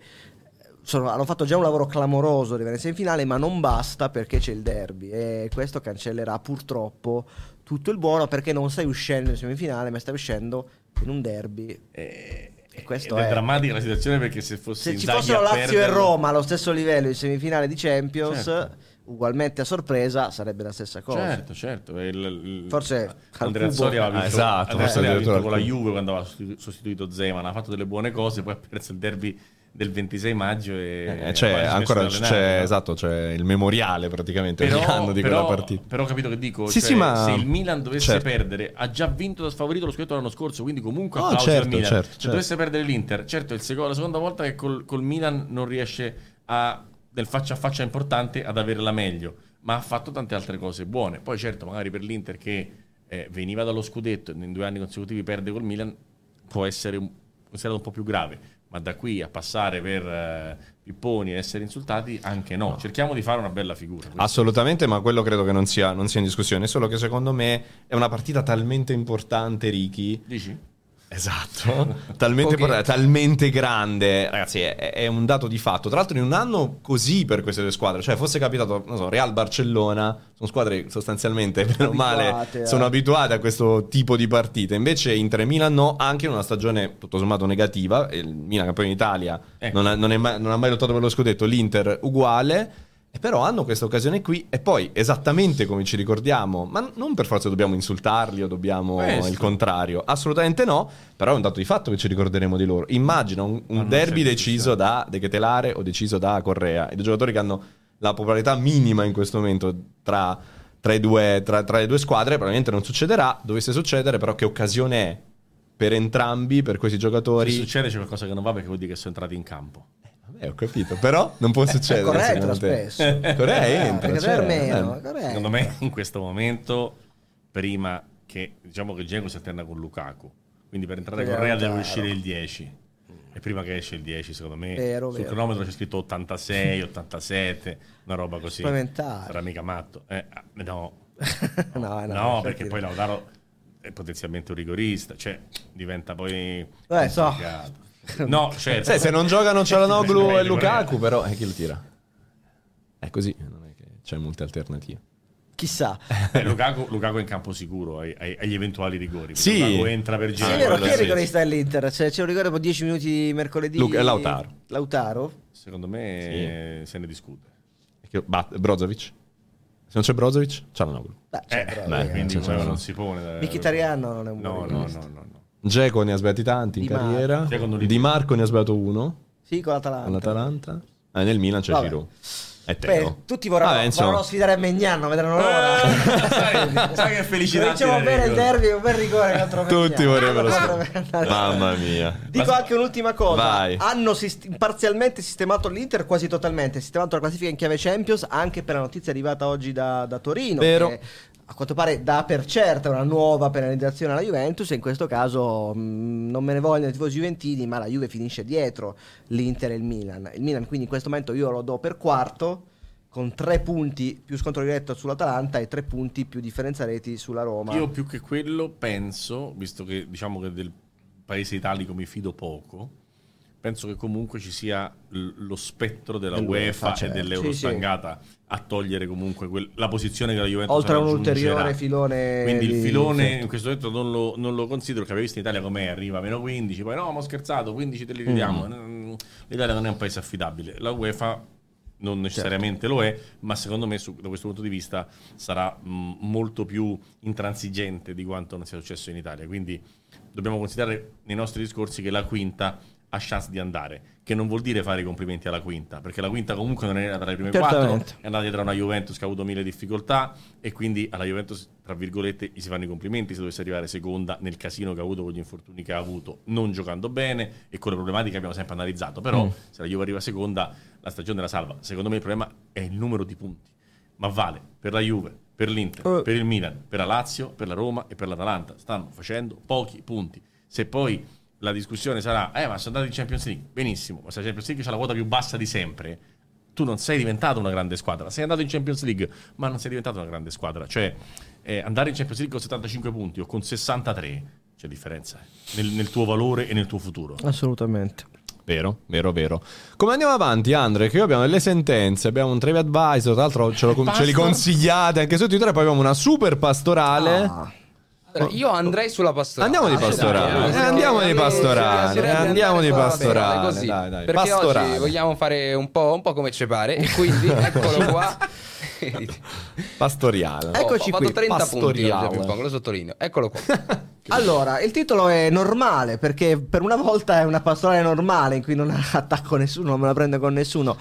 sono- hanno fatto già un lavoro clamoroso di venire in finale, ma non basta perché c'è il derby e questo cancellerà purtroppo tutto il buono perché non stai uscendo in semifinale, ma stai uscendo in un derby. E, E questo è, è- drammatica la situazione perché se fosse Se ci fossero Lazio e perderlo- Roma allo stesso livello in semifinale di Champions, Certo. Ugualmente a sorpresa, sarebbe la stessa cosa. Certo, certo. il- il- Forse Andrea Azzori aveva Ah, vinto, esatto, Andrea forse aveva vinto con la. Juve quando aveva sostitu- sostituito Zeman, ha fatto delle buone cose, poi ha perso il derby del 26 maggio e Eh, c'è ancora c'è, no? esatto, c'è il memoriale praticamente ogni Però, anno di però, quella partita. però ho capito che dico, Sì, cioè, sì, ma- se il Milan dovesse certo. perdere, ha già vinto da sfavorito lo scudetto l'anno scorso, quindi comunque Oh, applausi al certo, Milan. certo, se certo. dovesse perdere l'Inter, certo è la seconda volta che col, col Milan non riesce a, nel faccia a faccia importante ad averla meglio, ma ha fatto tante altre cose buone. Poi certo, magari per l'Inter che eh, veniva dallo scudetto e in due anni consecutivi perde col Milan, può essere un- considerato un po' più grave. Ma da qui a passare per eh, pipponi e essere insultati, anche no. Cerchiamo di fare una bella figura. Assolutamente, ma quello credo che non sia, non sia in discussione. Solo che secondo me è una partita talmente importante, Ricky. Dici? Esatto, talmente, importante, talmente grande, ragazzi, è, è un dato di fatto. Tra l'altro, in un anno così per queste due squadre, cioè fosse capitato, non so, Real Barcellona, sono squadre sostanzialmente, bene o male, a- sono abituate a questo tipo di partite. Invece, Inter e Milan no, anche in una stagione tutto sommato negativa. Il Milan, campione d'Italia, Ecco. non, ha- non è mai, non ha mai lottato per lo scudetto. L'Inter uguale. E però hanno questa occasione qui e poi esattamente come ci ricordiamo, ma non per forza dobbiamo insultarli o dobbiamo Questo. il contrario, assolutamente no, però è un dato di fatto che ci ricorderemo di loro. Immagina un, un derby deciso da De Ketelare o deciso da Correa, i due giocatori che hanno la popolarità minima in questo momento tra, tra i due, tra, tra le due squadre, probabilmente non succederà, dovesse succedere però che occasione è per entrambi, per questi Se giocatori? succede c'è qualcosa che non va perché vuol dire che sono entrati in campo. Eh, ho capito, però non può succedere. Correa entra secondo te. spesso. Corea Eh, entra, perché cioè, eh. Correa. Secondo me in questo momento, prima che diciamo che Dzeko si alterna con Lukaku, quindi per entrare Correa è deve uscire il 10. E prima che esce il 10, secondo me, Vero, sul vero. cronometro c'è scritto 86, 87, una roba così. Supplementare. Sarà mica matto. Eh, ah, no, no, no, no, perché poi Lautaro è potenzialmente un rigorista, cioè diventa poi Eh, so. No, certo. Sì, se non giocano Cialanoglu e Lukaku, però eh, chi lo tira? È così, non è che c'è molte alternative. Chissà. Eh, Lukaku, Lukaku è in campo sicuro ai- ai- agli eventuali rigori. Sì. Lukaku entra per Sì, girare. è vero, chi è il sì. rigorista dell'Inter? Cioè, c'è un rigore dopo 10 minuti mercoledì. Luca- Lautaro. Lautaro? Secondo me se ne discute. Che- Brozovic? Se non c'è Brozovic, Cialanoglu. Beh, Eh, cioè, però, eh, quindi cioè, quello cioè, non si pone. eh. Mkhitaryan non è un No, buon no, no, regista. no, no. Dzeko ne ha sbagliati tanti in Di Marco. carriera. Di Marco ne ha sbagliato uno Sì, con l'Atalanta. con l'Atalanta. Eh, nel Milan c'è Vabbè. Giroud. È Beh, Teo. tutti vorranno, Vabbè, insomma. vorranno sfidare Megnan, non vedranno l'ora. Eh, sai, sai che felicità. Diciamo tirare bene il derby, un bel rigore contro. Tutti vorrebbero Potrebbe sapere. andare- Mamma mia. Dico anche un'ultima cosa. Vai. Hanno sist- parzialmente sistemato l'Inter, quasi totalmente. Sistemato la classifica in chiave Champions, anche per la notizia arrivata oggi da, da Torino. Vero. Che a quanto pare dà per certa una nuova penalizzazione alla Juventus. E in questo caso mh, non me ne vogliono i tifosi juventini, ma la Juve finisce dietro l'Inter e il Milan. Il Milan, quindi, in questo momento io lo do per quarto. Con tre punti più scontro diretto sull'Atalanta e tre punti più differenza reti sulla Roma. Io più che quello penso, visto che diciamo che del paese italico mi fido poco, penso che comunque ci sia l- lo spettro della UEFA certo. e dell'Eurostangata a togliere comunque quel- la posizione che la Juventus Oltre a un ulteriore filone. Quindi il di- filone certo. in questo momento non lo, non lo considero, che avevo visto in Italia com'è, arriva a meno 15, poi no, ma ho scherzato, 15 te li ridiamo. Mm, L'Italia non è un paese affidabile. La UEFA non necessariamente lo è, ma secondo me su- da questo punto di vista sarà mh, molto più intransigente di quanto non sia successo in Italia. Quindi dobbiamo considerare nei nostri discorsi che la quinta ha chance di andare, che non vuol dire fare i complimenti alla quinta, perché la quinta comunque non era tra le prime Certamente. quattro, è andata dietro a una Juventus che ha avuto mille difficoltà e quindi alla Juventus, tra virgolette, gli si fanno i complimenti se dovesse arrivare seconda nel casino che ha avuto con gli infortuni che ha avuto, non giocando bene e con le problematiche che abbiamo sempre analizzato. Però Mm. se la Juve arriva seconda, la stagione la salva. Secondo me il problema è il numero di punti, ma vale per la Juve, per l'Inter, Eh. per il Milan, per la Lazio, per la Roma e per l'Atalanta. Stanno facendo pochi punti. Se poi la discussione sarà, eh, ma sono andati in Champions League, benissimo, ma se la Champions League c'è la quota più bassa di sempre, tu non sei diventato una grande squadra. Sei andato in Champions League, ma non sei diventato una grande squadra. Cioè, eh, andare in Champions League con 75 punti o con 63 c'è differenza eh, nel, nel tuo valore e nel tuo futuro. Assolutamente. Vero, vero, vero. Come andiamo avanti, Andre? Che io abbiamo delle sentenze, abbiamo un Trevi Advisor, tra l'altro ce, lo- ce li consigliate anche su Twitter, e poi abbiamo una super pastorale. Ah. Allora, io andrei sulla pastorale. Andiamo di Ah, pastorale, dai, eh, andiamo di eh, pastorale, rende andiamo di pastorale, così, dai, dai, Perché pastorale. oggi vogliamo fare un po', un po' come ci pare e quindi eccolo qua. Pastoriale. Eccoci ho fatto qui, 30 punti pastoriale. oggi lo sottolineo. Eccolo qua. Allora, il titolo è normale perché per una volta è una pastorale normale in cui non attacco nessuno, non me la prendo con nessuno.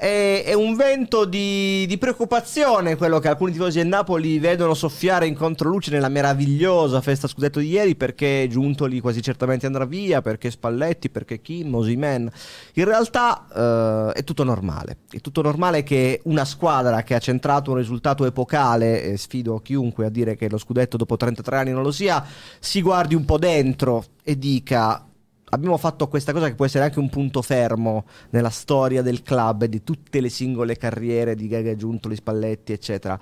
È, è un vento di, di preoccupazione quello che alcuni tifosi del Napoli vedono soffiare in controluce nella meravigliosa festa scudetto di ieri perché Giuntoli quasi certamente andrà via, perché Spalletti, perché Kim, Osimen. In realtà eh, è tutto normale. È tutto normale che una squadra che ha centrato un risultato epocale, e sfido chiunque a dire che lo scudetto dopo 33 anni non lo sia, si guardi un po' dentro e dica abbiamo fatto questa cosa che può essere anche un punto fermo nella storia del club e di tutte le singole carriere di Gaga Giuntoli, Spalletti, eccetera.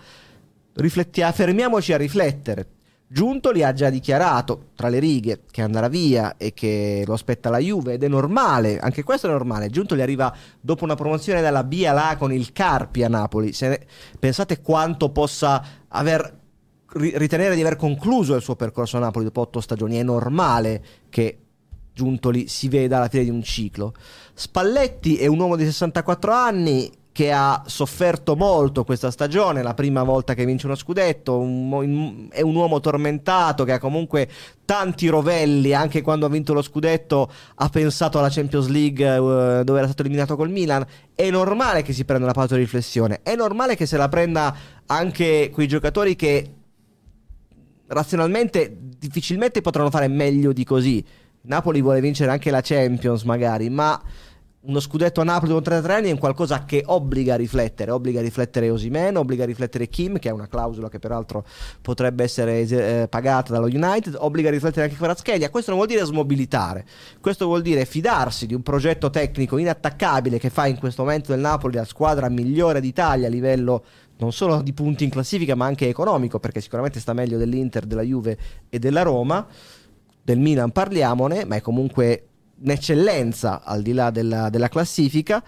Riflettia- fermiamoci a riflettere. Giuntoli ha già dichiarato tra le righe che andrà via e che lo aspetta la Juve ed è normale, anche questo è normale. Giuntoli arriva dopo una promozione dalla B alla A con il Carpi a Napoli. Ne- pensate quanto possa aver ri- ritenere di aver concluso il suo percorso a Napoli dopo otto stagioni. È normale che Giuntoli si veda alla fine di un ciclo. Spalletti è un uomo di 64 anni che ha sofferto molto questa stagione, la prima volta che vince uno scudetto, un è un uomo tormentato che ha comunque tanti rovelli, anche quando ha vinto lo scudetto ha pensato alla Champions League eh, dove era stato eliminato col Milan, è normale che si prenda una pausa di riflessione, è normale che se la prenda anche quei giocatori che razionalmente difficilmente potranno fare meglio di così. Napoli vuole vincere anche la Champions magari, ma uno scudetto a Napoli con 33 anni è un qualcosa che obbliga a riflettere, obbliga a riflettere Osimen, obbliga a riflettere Kim, che è una clausola che peraltro potrebbe essere eh, pagata dallo United, obbliga a riflettere anche Kvaratskhelia. Questo non vuol dire smobilitare, questo vuol dire fidarsi di un progetto tecnico inattaccabile che fa in questo momento del Napoli la squadra migliore d'Italia a livello non solo di punti in classifica, ma anche economico, perché sicuramente sta meglio dell'Inter, della Juve e della Roma. Del Milan parliamone, ma è comunque un'eccellenza al di là della, della classifica.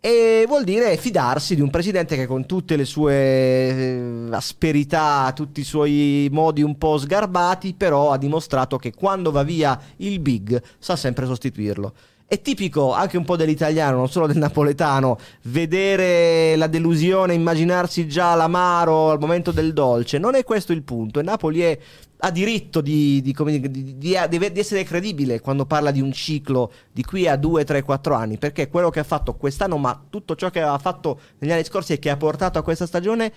E vuol dire fidarsi di un presidente che con tutte le sue eh, asperità, tutti i suoi modi un po' sgarbati, però ha dimostrato che quando va via il big sa sempre sostituirlo. È tipico anche un po' dell'italiano, non solo del napoletano, vedere la delusione, immaginarsi già l'amaro al momento del dolce. Non è questo il punto. Il Napoli è, ha diritto di, di, di, di, essere credibile quando parla di un ciclo di qui a 2, 3, 4 anni, perché quello che ha fatto quest'anno, ma tutto ciò che aveva fatto negli anni scorsi e che ha portato a questa stagione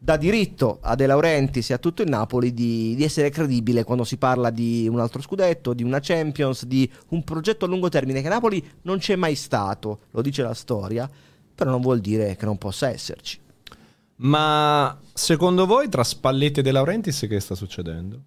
dà diritto a De Laurentiis e a tutto il Napoli di, di, essere credibile quando si parla di un altro scudetto, di una Champions, di un progetto a lungo termine che Napoli non c'è mai stato, lo dice la storia, però non vuol dire che non possa esserci. Ma secondo voi tra Spalletti e De Laurentiis che sta succedendo?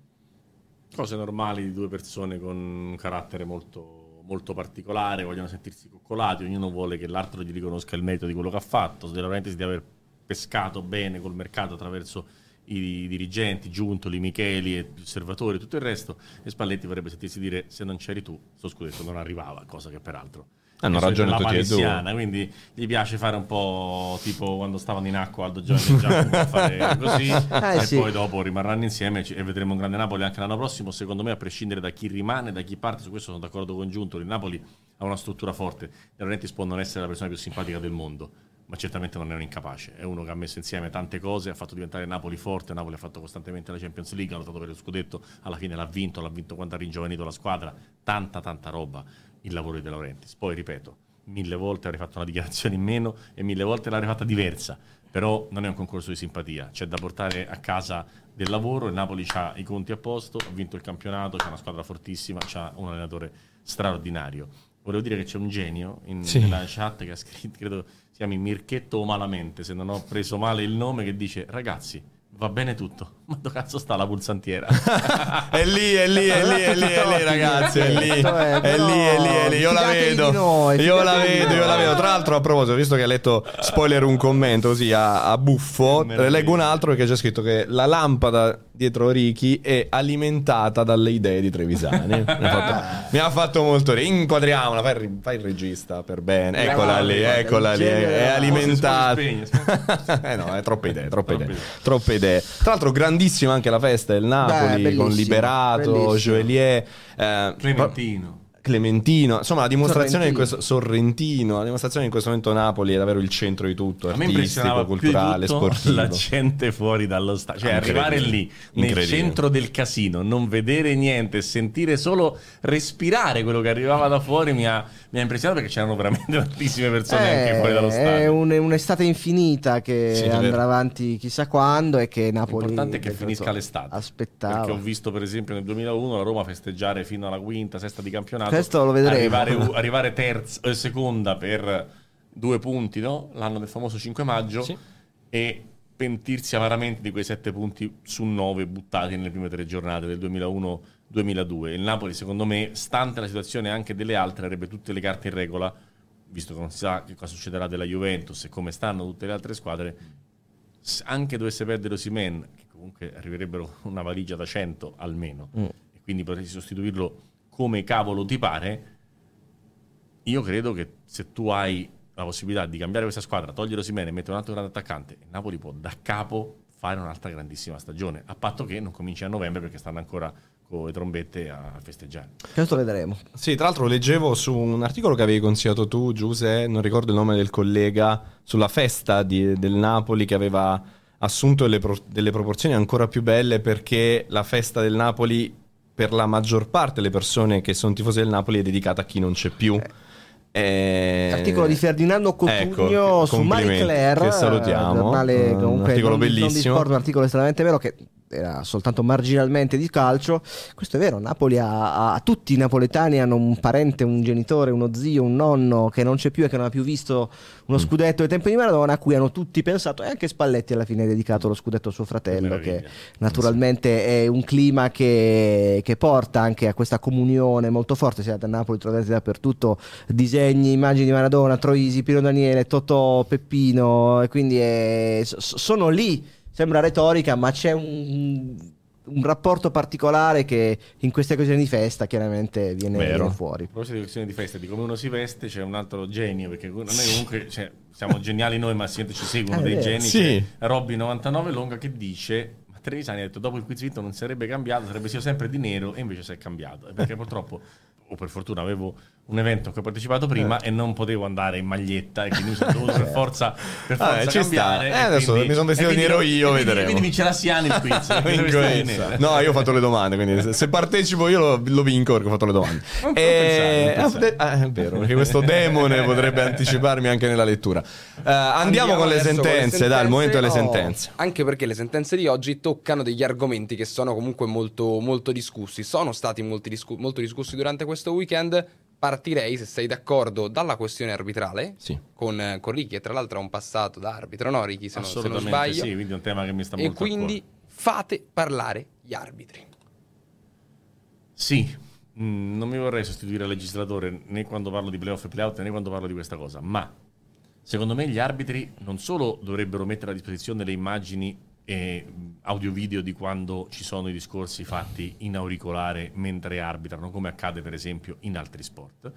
Cose normali di due persone con un carattere molto, molto particolare, vogliono sentirsi coccolati, ognuno vuole che l'altro gli riconosca il merito di quello che ha fatto, De Laurentiis di aver pescato bene col mercato attraverso i dirigenti, Giuntoli, Micheli e gli osservatori, tutto il resto, e Spalletti vorrebbe sentirsi dire se non c'eri tu, sto scudetto non arrivava, cosa che peraltro hanno ragione tutti e due. Quindi gli piace fare un po' tipo quando stavano in acqua Aldo Giovanni e Giacomo fare così eh, e sì. poi dopo rimarranno insieme e vedremo un grande Napoli anche l'anno prossimo. Secondo me, a prescindere da chi rimane, da chi parte, su questo sono d'accordo con Giuntoli. Il Napoli ha una struttura forte. Laurentiis può non essere la persona più simpatica del mondo ma certamente non è un incapace. È uno che ha messo insieme tante cose, ha fatto diventare Napoli forte. Napoli ha fatto costantemente la Champions League, ha lottato per lo scudetto, alla fine l'ha vinto, l'ha vinto quando ha ringiovanito la squadra. Tanta, tanta roba il lavoro di De Laurentiis. Poi ripeto, mille volte avrei fatto una dichiarazione in meno e mille volte l'avrei fatta diversa. Però non è un concorso di simpatia, c'è da portare a casa del lavoro. Il Napoli ha i conti a posto, ha vinto il campionato, c'è una squadra fortissima, c'ha un allenatore straordinario. Volevo dire che c'è un genio in, sì. nella chat che ha scritto, credo si chiami Mirchetto o Malamente, se non ho preso male il nome, che dice ragazzi, va bene tutto. Ma dove cazzo sta la pulsantiera? è lì, è lì, è lì, è lì, è lì, ragazzi. È lì, è lì, è lì, è lì. Io la vedo. Io la vedo, io la vedo. Tra l'altro, a proposito, visto che ha letto spoiler un commento così a, a buffo, leggo un altro che c'è scritto che la lampada dietro Ricky è alimentata dalle idee di Trevisani. mi, ha fatto, mi, ha fatto, molto ridere. Inquadriamola, fai, fai, il regista per bene. Eccola lì, eccola lì. È, è alimentata. eh no, è troppe idee, troppe idee. Troppe idee. Tra l'altro, grandissimo grandissima anche la festa del Napoli Beh, con Liberato, bellissimo. Joelier, eh, Clementino. Clementino, insomma la dimostrazione Sorrentino. in questo Sorrentino, la dimostrazione in questo momento Napoli è davvero il centro di tutto, A artistico, culturale, sportivo. La gente fuori dallo stadio, cioè arrivare lì nel centro del casino, non vedere niente, sentire solo respirare quello che arrivava da fuori mi ha, mi ha impressionato perché c'erano veramente tantissime persone eh, anche fuori dallo stadio. È un, un'estate infinita che sì, andrà avanti chissà quando e che Napoli L'importante è che finisca l'estate. Aspettava. Perché ho visto per esempio nel 2001 la Roma festeggiare fino alla quinta, sesta di campionato questo lo vedremo. Arrivare, arrivare terza, eh, seconda per due punti, no? L'anno del famoso 5 maggio. Sì. E pentirsi amaramente di quei sette punti su nove buttati nelle prime tre giornate del 2001-2002. Il Napoli, secondo me, stante la situazione anche delle altre, avrebbe tutte le carte in regola, visto che non si sa che cosa succederà della Juventus e come stanno tutte le altre squadre, anche dovesse perdere Osimen, che comunque arriverebbero una valigia da 100 almeno, mm. e quindi potresti sostituirlo come cavolo ti pare, io credo che se tu hai la possibilità di cambiare questa squadra, togliere Osimene e mettere un altro grande attaccante, Napoli può da capo fare un'altra grandissima stagione, a patto che non cominci a novembre perché stanno ancora con le trombette a festeggiare. Questo vedremo. Sì, tra l'altro leggevo su un articolo che avevi consigliato tu, Giuse, non ricordo il nome del collega, sulla festa di, del Napoli che aveva assunto delle, pro, delle proporzioni ancora più belle perché la festa del Napoli per la maggior parte delle persone che sono tifosi del Napoli è dedicata a chi non c'è più. Eh, Articolo di Ferdinando Cotugno ecco, su Marie Claire, che salutiamo. Giornale, un articolo bellissimo. Sport, un articolo estremamente vero che era soltanto marginalmente di calcio. Questo è vero, Napoli ha, ha, tutti i napoletani hanno un parente, un genitore, uno zio, un nonno che non c'è più e che non ha più visto uno mm. scudetto ai tempi di Maradona, a cui hanno tutti pensato e anche Spalletti alla fine ha dedicato lo scudetto a suo fratello, che naturalmente è un clima che, che, porta anche a questa comunione molto forte. Siete a Napoli, trovate dappertutto disegni, immagini di Maradona, Troisi, Pino Daniele, Totò, Peppino, e quindi è, sono lì sembra retorica, ma c'è un, un rapporto particolare che in queste occasioni di festa chiaramente viene, viene fuori. A proposito di occasioni di festa, di come uno si veste, c'è un altro genio, perché noi comunque cioè, siamo geniali noi, ma ci seguono dei geni. Sì. Robby 99 Longa che dice ma Trevisani ha detto dopo il quiz vinto non sarebbe cambiato, sarebbe sido sempre di nero e invece si è cambiato. Perché purtroppo, o per fortuna, avevo un evento a cui ho partecipato prima e non potevo andare in maglietta e quindi mi sono dovuto per forza, per forza ci cambiare. sta. Eh, adesso quindi- mi sono vestito nero io, e quindi- vedremo. Quindi vince la Siani il quiz. No, io ho fatto le domande, quindi se- partecipo io lo, lo vinco perché ho fatto le domande. Non- E- pensare, non eh, ah, è vero, perché questo demone potrebbe anticiparmi anche nella lettura. Eh, andiamo, con le adesso con le sentenze, dai, il momento delle no, sentenze. Anche perché le sentenze di oggi toccano degli argomenti che sono comunque molto, molto discussi. Sono stati molti discu- molto discussi durante questo weekend. Partirei, se sei d'accordo, dalla questione arbitrale Sì. con, con Ricky, che tra l'altro ha un passato da arbitro, no Ricky, se non, se non sbaglio. sì, quindi è un tema che mi sta e molto a quindi fate parlare gli arbitri. Sì, mm, non mi vorrei sostituire al legislatore né quando parlo di playoff e playout né quando parlo di questa cosa, ma secondo me gli arbitri non solo dovrebbero mettere a disposizione le immagini e mm, audio-video di quando ci sono i discorsi fatti in auricolare mentre arbitrano, come accade per esempio in altri sport,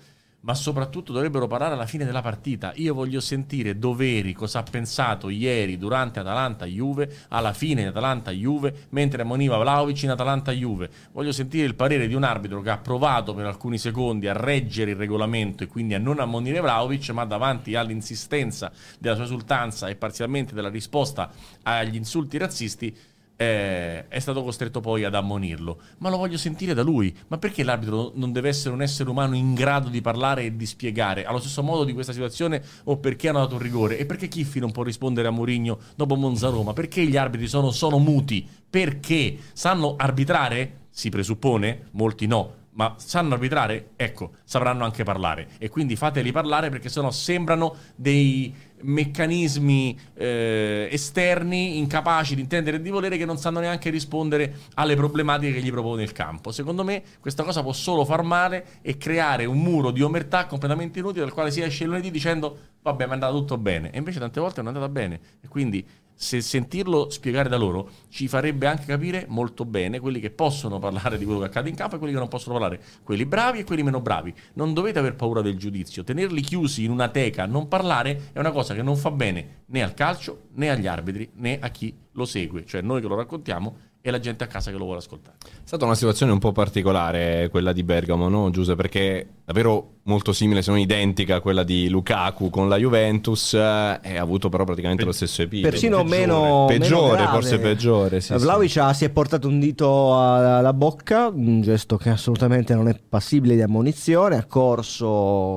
ma soprattutto dovrebbero parlare alla fine della partita. Io voglio sentire Doveri cosa ha pensato ieri durante Atalanta-Juve, alla fine di Atalanta-Juve, mentre ammoniva Vlaovic in Atalanta-Juve. Voglio sentire il parere di un arbitro che ha provato per alcuni secondi a reggere il regolamento e quindi a non ammonire Vlaovic, ma davanti all'insistenza della sua esultanza e parzialmente della risposta agli insulti razzisti eh, è stato costretto poi ad ammonirlo. Ma lo voglio sentire da lui. Ma perché l'arbitro non deve essere un essere umano in grado di parlare e di spiegare allo stesso modo di questa situazione o perché hanno dato un rigore? E perché Chiffi non può rispondere a Mourinho dopo Monza Roma? Perché gli arbitri sono, sono muti? Perché sanno arbitrare? Si presuppone, molti no. Ma sanno arbitrare? Ecco, sapranno anche parlare. E quindi fateli parlare perché sennò sembrano dei meccanismi eh, esterni incapaci di intendere e di volere che non sanno neanche rispondere alle problematiche che gli propone il campo. Secondo me questa cosa può solo far male e creare un muro di omertà completamente inutile dal quale si esce il lunedì dicendo vabbè ma è andato tutto bene e invece tante volte non è andata bene e quindi se sentirlo spiegare da loro ci farebbe anche capire molto bene quelli che possono parlare di quello che accade in campo e quelli che non possono parlare, quelli bravi e quelli meno bravi. Non dovete aver paura del giudizio, tenerli chiusi in una teca, non parlare è una cosa che non fa bene né al calcio né agli arbitri né a chi lo segue, cioè noi che lo raccontiamo e la gente a casa che lo vuole ascoltare. È stata una situazione un po' particolare quella di Bergamo, no Giuseppe? Perché davvero molto simile, se non identica a quella di Lukaku con la Juventus eh, e ha avuto però praticamente Pe- lo stesso epilogo. Persino peggiore. meno Peggiore, meno forse peggiore, sì, Vlaovic ha- si è portato un dito alla bocca, un gesto che assolutamente non è passibile di ammonizione. Ha corso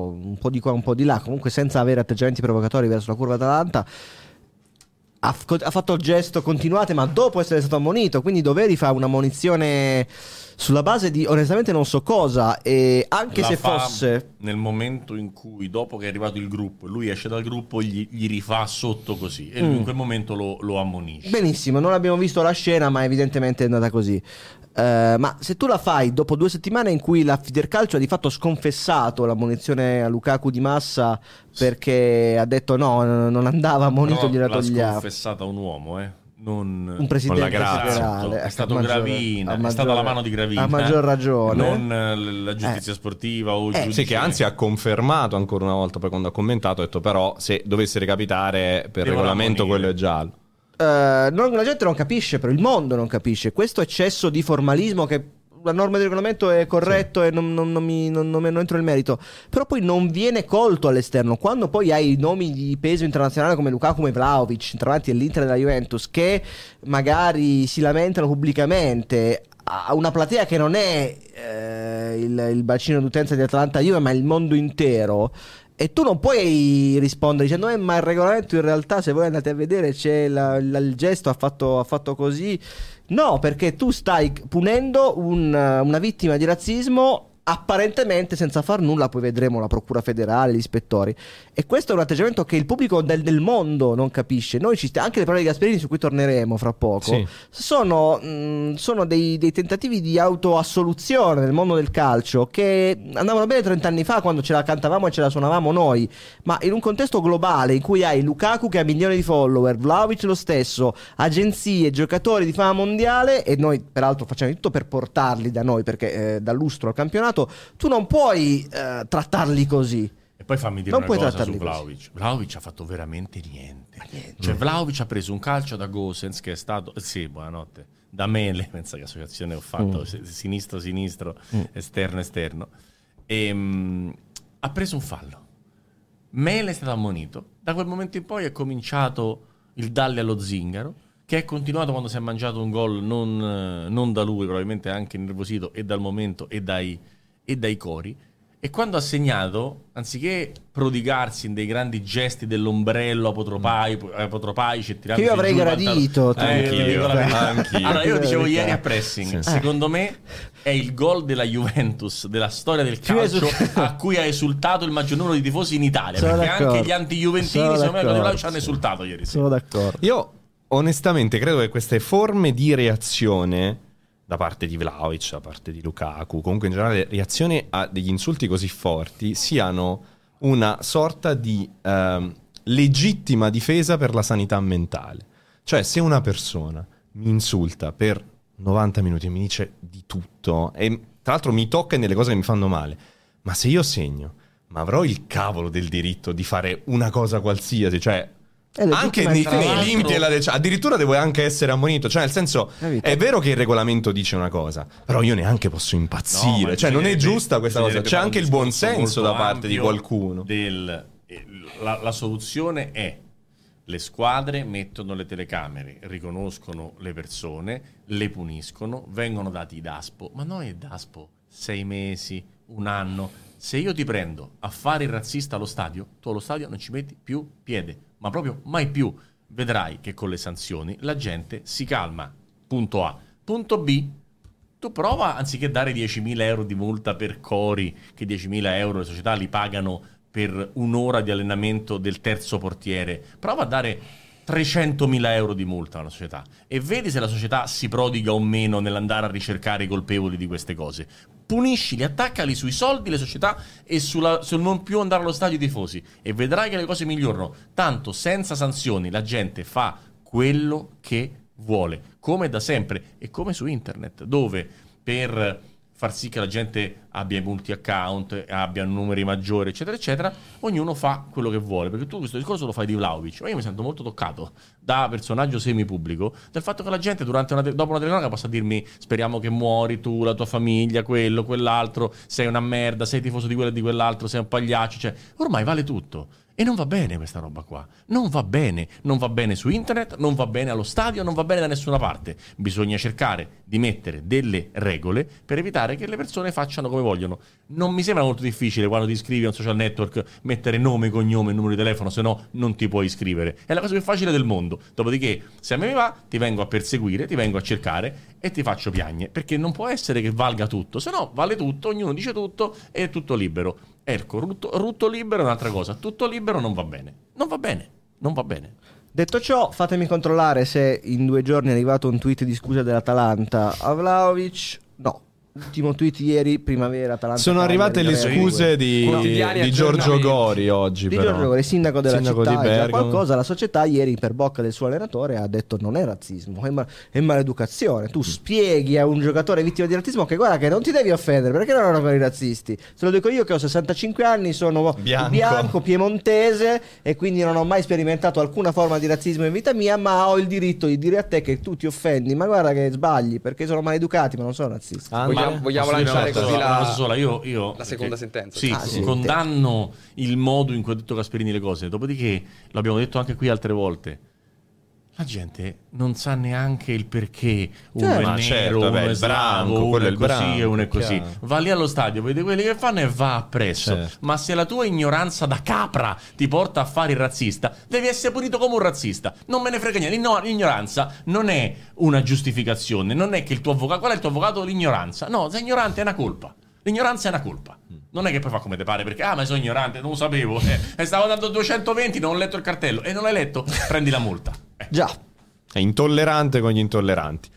un po' di qua, un po' di là, comunque senza avere atteggiamenti provocatori verso la curva Atalanta. Ha, ha fatto il gesto continuate, ma dopo essere stato ammonito. Quindi Doveri fa un'ammonizione sulla base di onestamente non so cosa. E anche La se fosse. nel momento in cui dopo che è arrivato il gruppo lui esce dal gruppo gli, gli rifà sotto così e lui Mm. in quel momento lo, lo ammonisce. Benissimo, non abbiamo visto la scena, ma evidentemente è andata così. Eh, ma se tu la fai dopo due settimane in cui la Federcalcio ha di fatto sconfessato la munizione a Lukaku di massa perché ha detto no, non andava ammonito, Però gliela l'ha togliamo. sconfessata un uomo, eh. Non Un presidente Con la grazia. federale. Esatto, è Ecco, stato maggior- Gravina, a è stata maggior- la mano di Gravina. A maggior ragione. Non eh, la giustizia sportiva o il Eh. Sì, che anzi ha confermato ancora una volta poi quando ha commentato, ha detto però se dovesse recapitare per Devono regolamento quello è giallo. Eh, non- la gente non capisce, però il mondo non capisce. Questo eccesso di formalismo che la norma del regolamento è corretto e non, non- non mi- non- entro nel merito, però poi non viene colto all'esterno. Quando poi hai nomi di peso internazionale come Lukaku, come Vlaovic, centravanti dell'Inter e della Juventus, che magari si lamentano pubblicamente a una platea che non è eh, il, il bacino d'utenza di Atalanta Juve, ma il mondo intero. E tu non puoi rispondere dicendo: Eh, ma il regolamento in realtà, se voi andate a vedere, c'è la- la- il gesto ha fatto, ha fatto così. No, perché tu stai punendo un- una vittima di razzismo apparentemente senza far nulla, poi vedremo la procura federale, gli ispettori. E questo è un atteggiamento che il pubblico del, del mondo non capisce. Noi ci sta- anche le parole di Gasperini, su cui torneremo fra poco, Sì. sono, mh, sono dei, dei tentativi di autoassoluzione nel mondo del calcio che andavano bene 30 anni fa quando ce la cantavamo e ce la suonavamo noi, ma in un contesto globale in cui hai Lukaku che ha milioni di follower, Vlaovic lo stesso, agenzie, giocatori di fama mondiale e noi peraltro facciamo tutto per portarli da noi perché eh, dà lustro al campionato, tu non puoi eh, trattarli così. E poi fammi dire Non una puoi cosa su trattarli così. Vlaovic. Vlaovic ha fatto veramente niente. Cioè Vlaovic ha preso un calcio da Gosens che è stato... eh, Sì, buonanotte. Da Mele, pensa che associazione ho fatto, Mm. si- sinistro, sinistro, esterno, esterno. E, mm, ha preso un fallo. Mele è stato ammonito. Da quel momento in poi è cominciato il dalle allo zingaro, che è continuato quando si è mangiato un gol non, eh, non da lui, probabilmente anche nervosito e dal momento e dai, e dai cori. E quando ha segnato, anziché prodigarsi in dei grandi gesti dell'ombrello apotropai, apotropaici e tirarsi Che io avrei gradito, Eh, te lo io. Anch'io. Allora, io dicevo Verità. ieri a pressing. Sì. Secondo me è il gol della Juventus, della storia del calcio, a cui ha esultato il maggior numero di tifosi in Italia. Sono perché d'accordo. anche gli anti-juventini, Sono secondo me, d'accordo, ci hanno esultato ieri sera. Sono d'accordo. Io onestamente credo che queste forme di reazione da parte di Vlaovic, da parte di Lukaku, comunque in generale reazione a degli insulti così forti siano una sorta di ehm, legittima difesa per la sanità mentale. Cioè se una persona mi insulta per 90 minuti e mi dice di tutto e tra l'altro mi tocca nelle cose che mi fanno male, ma se io segno, ma avrò il cavolo del diritto di fare una cosa qualsiasi, cioè anche nei, nei limiti della dec- addirittura devo anche essere ammonito. Cioè nel senso Capito? è vero che il regolamento dice una cosa però io neanche posso No, impazzire ma cioè non è giusta questa cosa. c'è anche il buon senso da parte di qualcuno. del- eh, la, la soluzione è le squadre mettono le telecamere, riconoscono le persone, le puniscono, vengono dati i DASPO, ma noi il DASPO sei mesi, un anno. Se io ti prendo a fare il razzista allo stadio, tu allo stadio non ci metti più piede, ma proprio mai più. Vedrai che con le sanzioni la gente si calma. Punto A. Punto B. Tu prova, anziché dare 10.000 euro di multa per Cori, che 10.000 euro le società li pagano per un'ora di allenamento del terzo portiere, prova a dare 300.000 euro di multa a una società e vedi se la società si prodiga o meno nell'andare a ricercare i colpevoli di queste cose. Puniscili, attaccali sui soldi le società e sulla- sul non più andare allo stadio i tifosi e vedrai che le cose migliorano. Tanto senza sanzioni la gente fa quello che vuole, come da sempre e come su internet, dove per far sì che la gente abbia i multi account, abbia numeri maggiori, eccetera, eccetera, ognuno fa quello che vuole. Perché tu questo discorso lo fai di Vlaovic, ma io mi sento molto toccato da personaggio semipubblico del fatto che la gente durante una dopo una telecronaca possa dirmi speriamo che muori tu, la tua famiglia, quello, quell'altro, sei una merda, sei tifoso di quello e di quell'altro, sei un pagliaccio, cioè ormai vale tutto. E non va bene questa roba qua. Non va bene. Non va bene su internet, non va bene allo stadio, non va bene da nessuna parte. Bisogna cercare di mettere delle regole per evitare che le persone facciano come vogliono. Non mi sembra molto difficile quando ti iscrivi a un social network mettere nome, cognome numero di telefono, se no non ti puoi iscrivere. È la cosa più facile del mondo. Dopodiché, se a me mi va, ti vengo a perseguire, ti vengo a cercare e ti faccio piagne. Perché non può essere che valga tutto, se no vale tutto, ognuno dice tutto e è tutto libero. Ecco, rutto, rutto libero è un'altra cosa. Tutto libero non va bene. Non va bene. Non va bene. Detto ciò, fatemi controllare se in due giorni è arrivato un tweet di scusa dell'Atalanta a Vlaovic. No. Ultimo tweet ieri, primavera, Atalanta. sono arrivate le scuse di, di Giorgio. Gori oggi Di però. Giorgio Gori, sindaco della Sindaco città, di Bergamo. qualcosa. La società ieri per bocca del suo allenatore ha detto non è razzismo, è, ma- è maleducazione. Tu spieghi a un giocatore vittima di razzismo che guarda che non ti devi offendere perché non erano quelli razzisti. Se lo dico io che ho 65 anni, sono Bianco. piemontese e quindi non ho mai sperimentato alcuna forma di razzismo in vita mia, ma ho il diritto di dire a te che tu ti offendi, ma guarda che sbagli perché sono maleducati, ma non sono razzisti. Ah, ma- vogliamo Posso dire lanciare cosa così sola? la- sola? Io, io- la seconda perché- sentenza. Sì, Ah, sì. condanno il modo in cui ha detto Gasperini le cose. Dopodiché, l'abbiamo detto anche qui altre volte. La gente non sa neanche il perché uno Certo. è nero, certo, uno vabbè, è slavo, branco, uno è così e uno è così. chiaro. Va lì allo stadio, vede quelli che fanno e va appresso. Certo. Ma se la tua ignoranza da capra ti porta a fare il razzista, devi essere punito come un razzista. Non me ne frega niente. No, l'ignoranza non è una giustificazione. Non è che il tuo avvocato. Qual è il tuo avvocato? L'ignoranza. No, sei ignorante è una colpa. L'ignoranza è una colpa. Non è che poi fa come te pare perché, ah, ma sono ignorante, non lo sapevo. Eh, stavo dando 220, non ho letto il cartello. E non l'hai letto, prendi la multa. Eh. Già, È intollerante con gli intolleranti.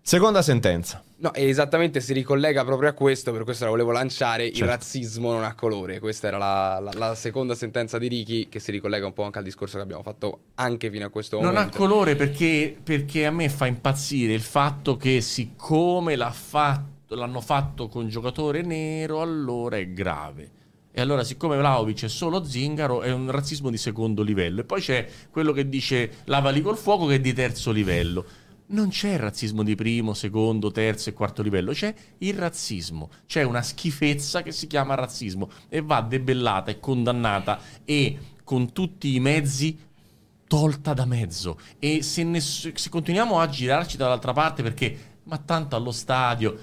Seconda sentenza. No, e esattamente si ricollega proprio a questo, per questo la volevo lanciare, il Certo. razzismo non ha colore. Questa era la, la- la seconda sentenza di Ricky che si ricollega un po' anche al discorso che abbiamo fatto anche fino a questo Non ha momento. colore perché, perché a me fa impazzire il fatto che siccome l'ha fatto, l'hanno fatto con giocatore nero, allora è grave. E allora, siccome Vlaovic è solo zingaro, è un razzismo di secondo livello. E poi c'è quello che dice lavali col fuoco che è di terzo livello. Non c'è il razzismo di primo, secondo, terzo e quarto livello, c'è il razzismo. C'è una schifezza che si chiama razzismo e va debellata e condannata e con tutti i mezzi tolta da mezzo. E se, ness- se continuiamo a girarci dall'altra parte perché, ma tanto allo stadio,